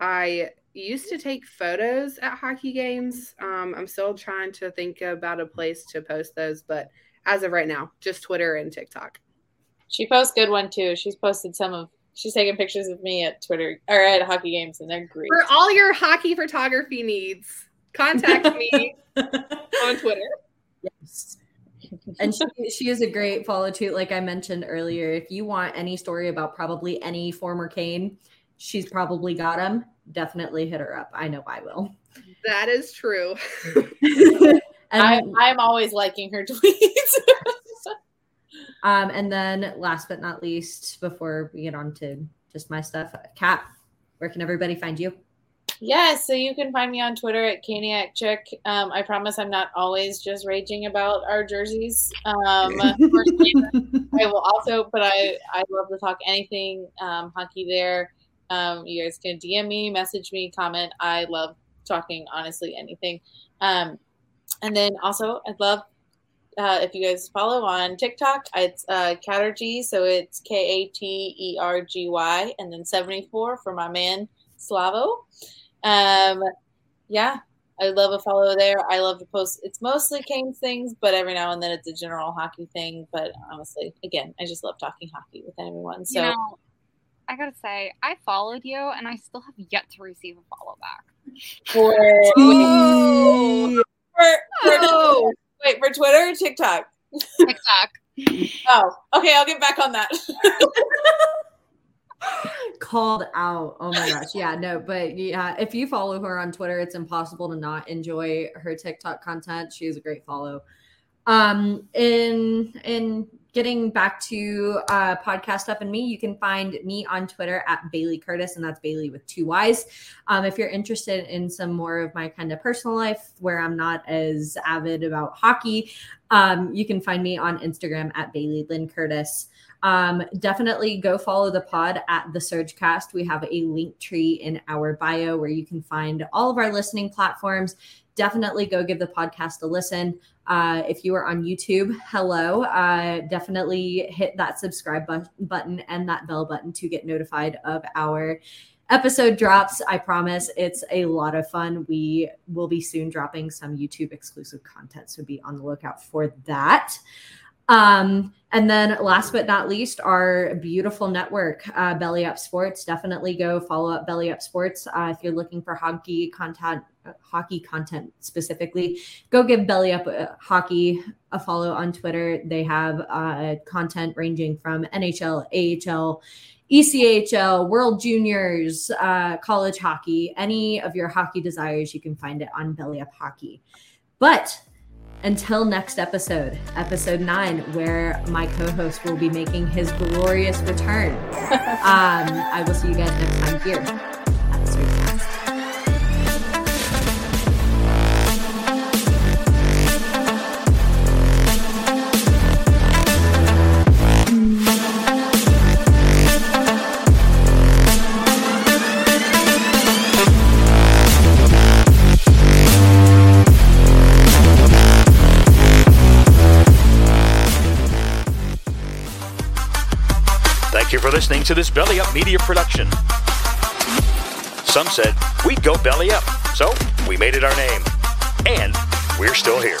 [SPEAKER 5] I used to take photos at hockey games. Um, I'm still trying to think about a place to post those, but as of right now, just Twitter and TikTok.
[SPEAKER 4] she posts good one too. She's posted some of She's taking pictures of me at Twitter or at hockey games, and they're great.
[SPEAKER 5] For all your hockey photography needs, contact me on Twitter.
[SPEAKER 2] Yes. and she, she is a great follow too. Like I mentioned earlier, if you want any story about probably any former Cane, she's probably got them. Definitely hit her up. I know I will.
[SPEAKER 5] That is true.
[SPEAKER 4] I, I'm always liking her tweets.
[SPEAKER 2] um, and then last but not least, before we get on to just my stuff, Kat, where can everybody find you?
[SPEAKER 4] Yeah, so you can find me on Twitter at Caniac Chick. Um, I promise I'm not always just raging about our jerseys. Um, I will also, but I I love to talk anything um, hockey there. Um, you guys can DM me, message me, comment. I love talking honestly anything. Um, and then also, I'd love uh, if you guys follow on TikTok. It's uh, Katergy, so it's K A T E R G Y, and then 74 for my man Slavo. Um, yeah, I love a follow there. I love to post. It's mostly Canes things, but every now and then it's a general hockey thing. But honestly, again, I just love talking hockey with everyone. So.
[SPEAKER 3] You know, I gotta say, I followed you, and I still have yet to receive a follow back.
[SPEAKER 4] For,
[SPEAKER 3] Oh.
[SPEAKER 4] for, for
[SPEAKER 5] Oh.
[SPEAKER 4] Wait for Twitter or TikTok?
[SPEAKER 3] TikTok.
[SPEAKER 4] Oh, okay, I'll get back on that.
[SPEAKER 2] called out. Oh my gosh. Yeah, no, but yeah, if you follow her on Twitter, it's impossible to not enjoy her TikTok content. She is a great follow. Um, in in getting back to uh podcast stuff and me, you can find me on Twitter at Bailey Curtis, and that's Bailey with two Y's. Um, if you're interested in some more of my kind of personal life where I'm not as avid about hockey, um, you can find me on Instagram at Bailey Lynn Curtis. Um, definitely go follow the pod at the Surgecast. We have a link tree in our bio where you can find all of our listening platforms. Definitely go give the podcast a listen. Uh, if you are on YouTube, hello. Uh, definitely hit that subscribe bu- button and that bell button to get notified of our episode drops. I promise it's a lot of fun. We will be soon dropping some YouTube exclusive content, so be on the lookout for that. Um, and then last but not least, our beautiful network, uh, Belly Up Sports. Definitely go follow up Belly Up Sports. Uh, if you're looking for hockey content, hockey content specifically, go give Belly Up uh, Hockey a follow on Twitter. They have uh, content ranging from NHL, AHL, ECHL, World Juniors, uh, college hockey, any of your hockey desires, you can find it on Belly Up Hockey. But until next episode, episode nine, where my co host will be making his glorious return. um, I will see you guys next time here
[SPEAKER 10] for listening to this Belly Up Media production. Some said we'd go belly up, so we made it our name. And we're still here.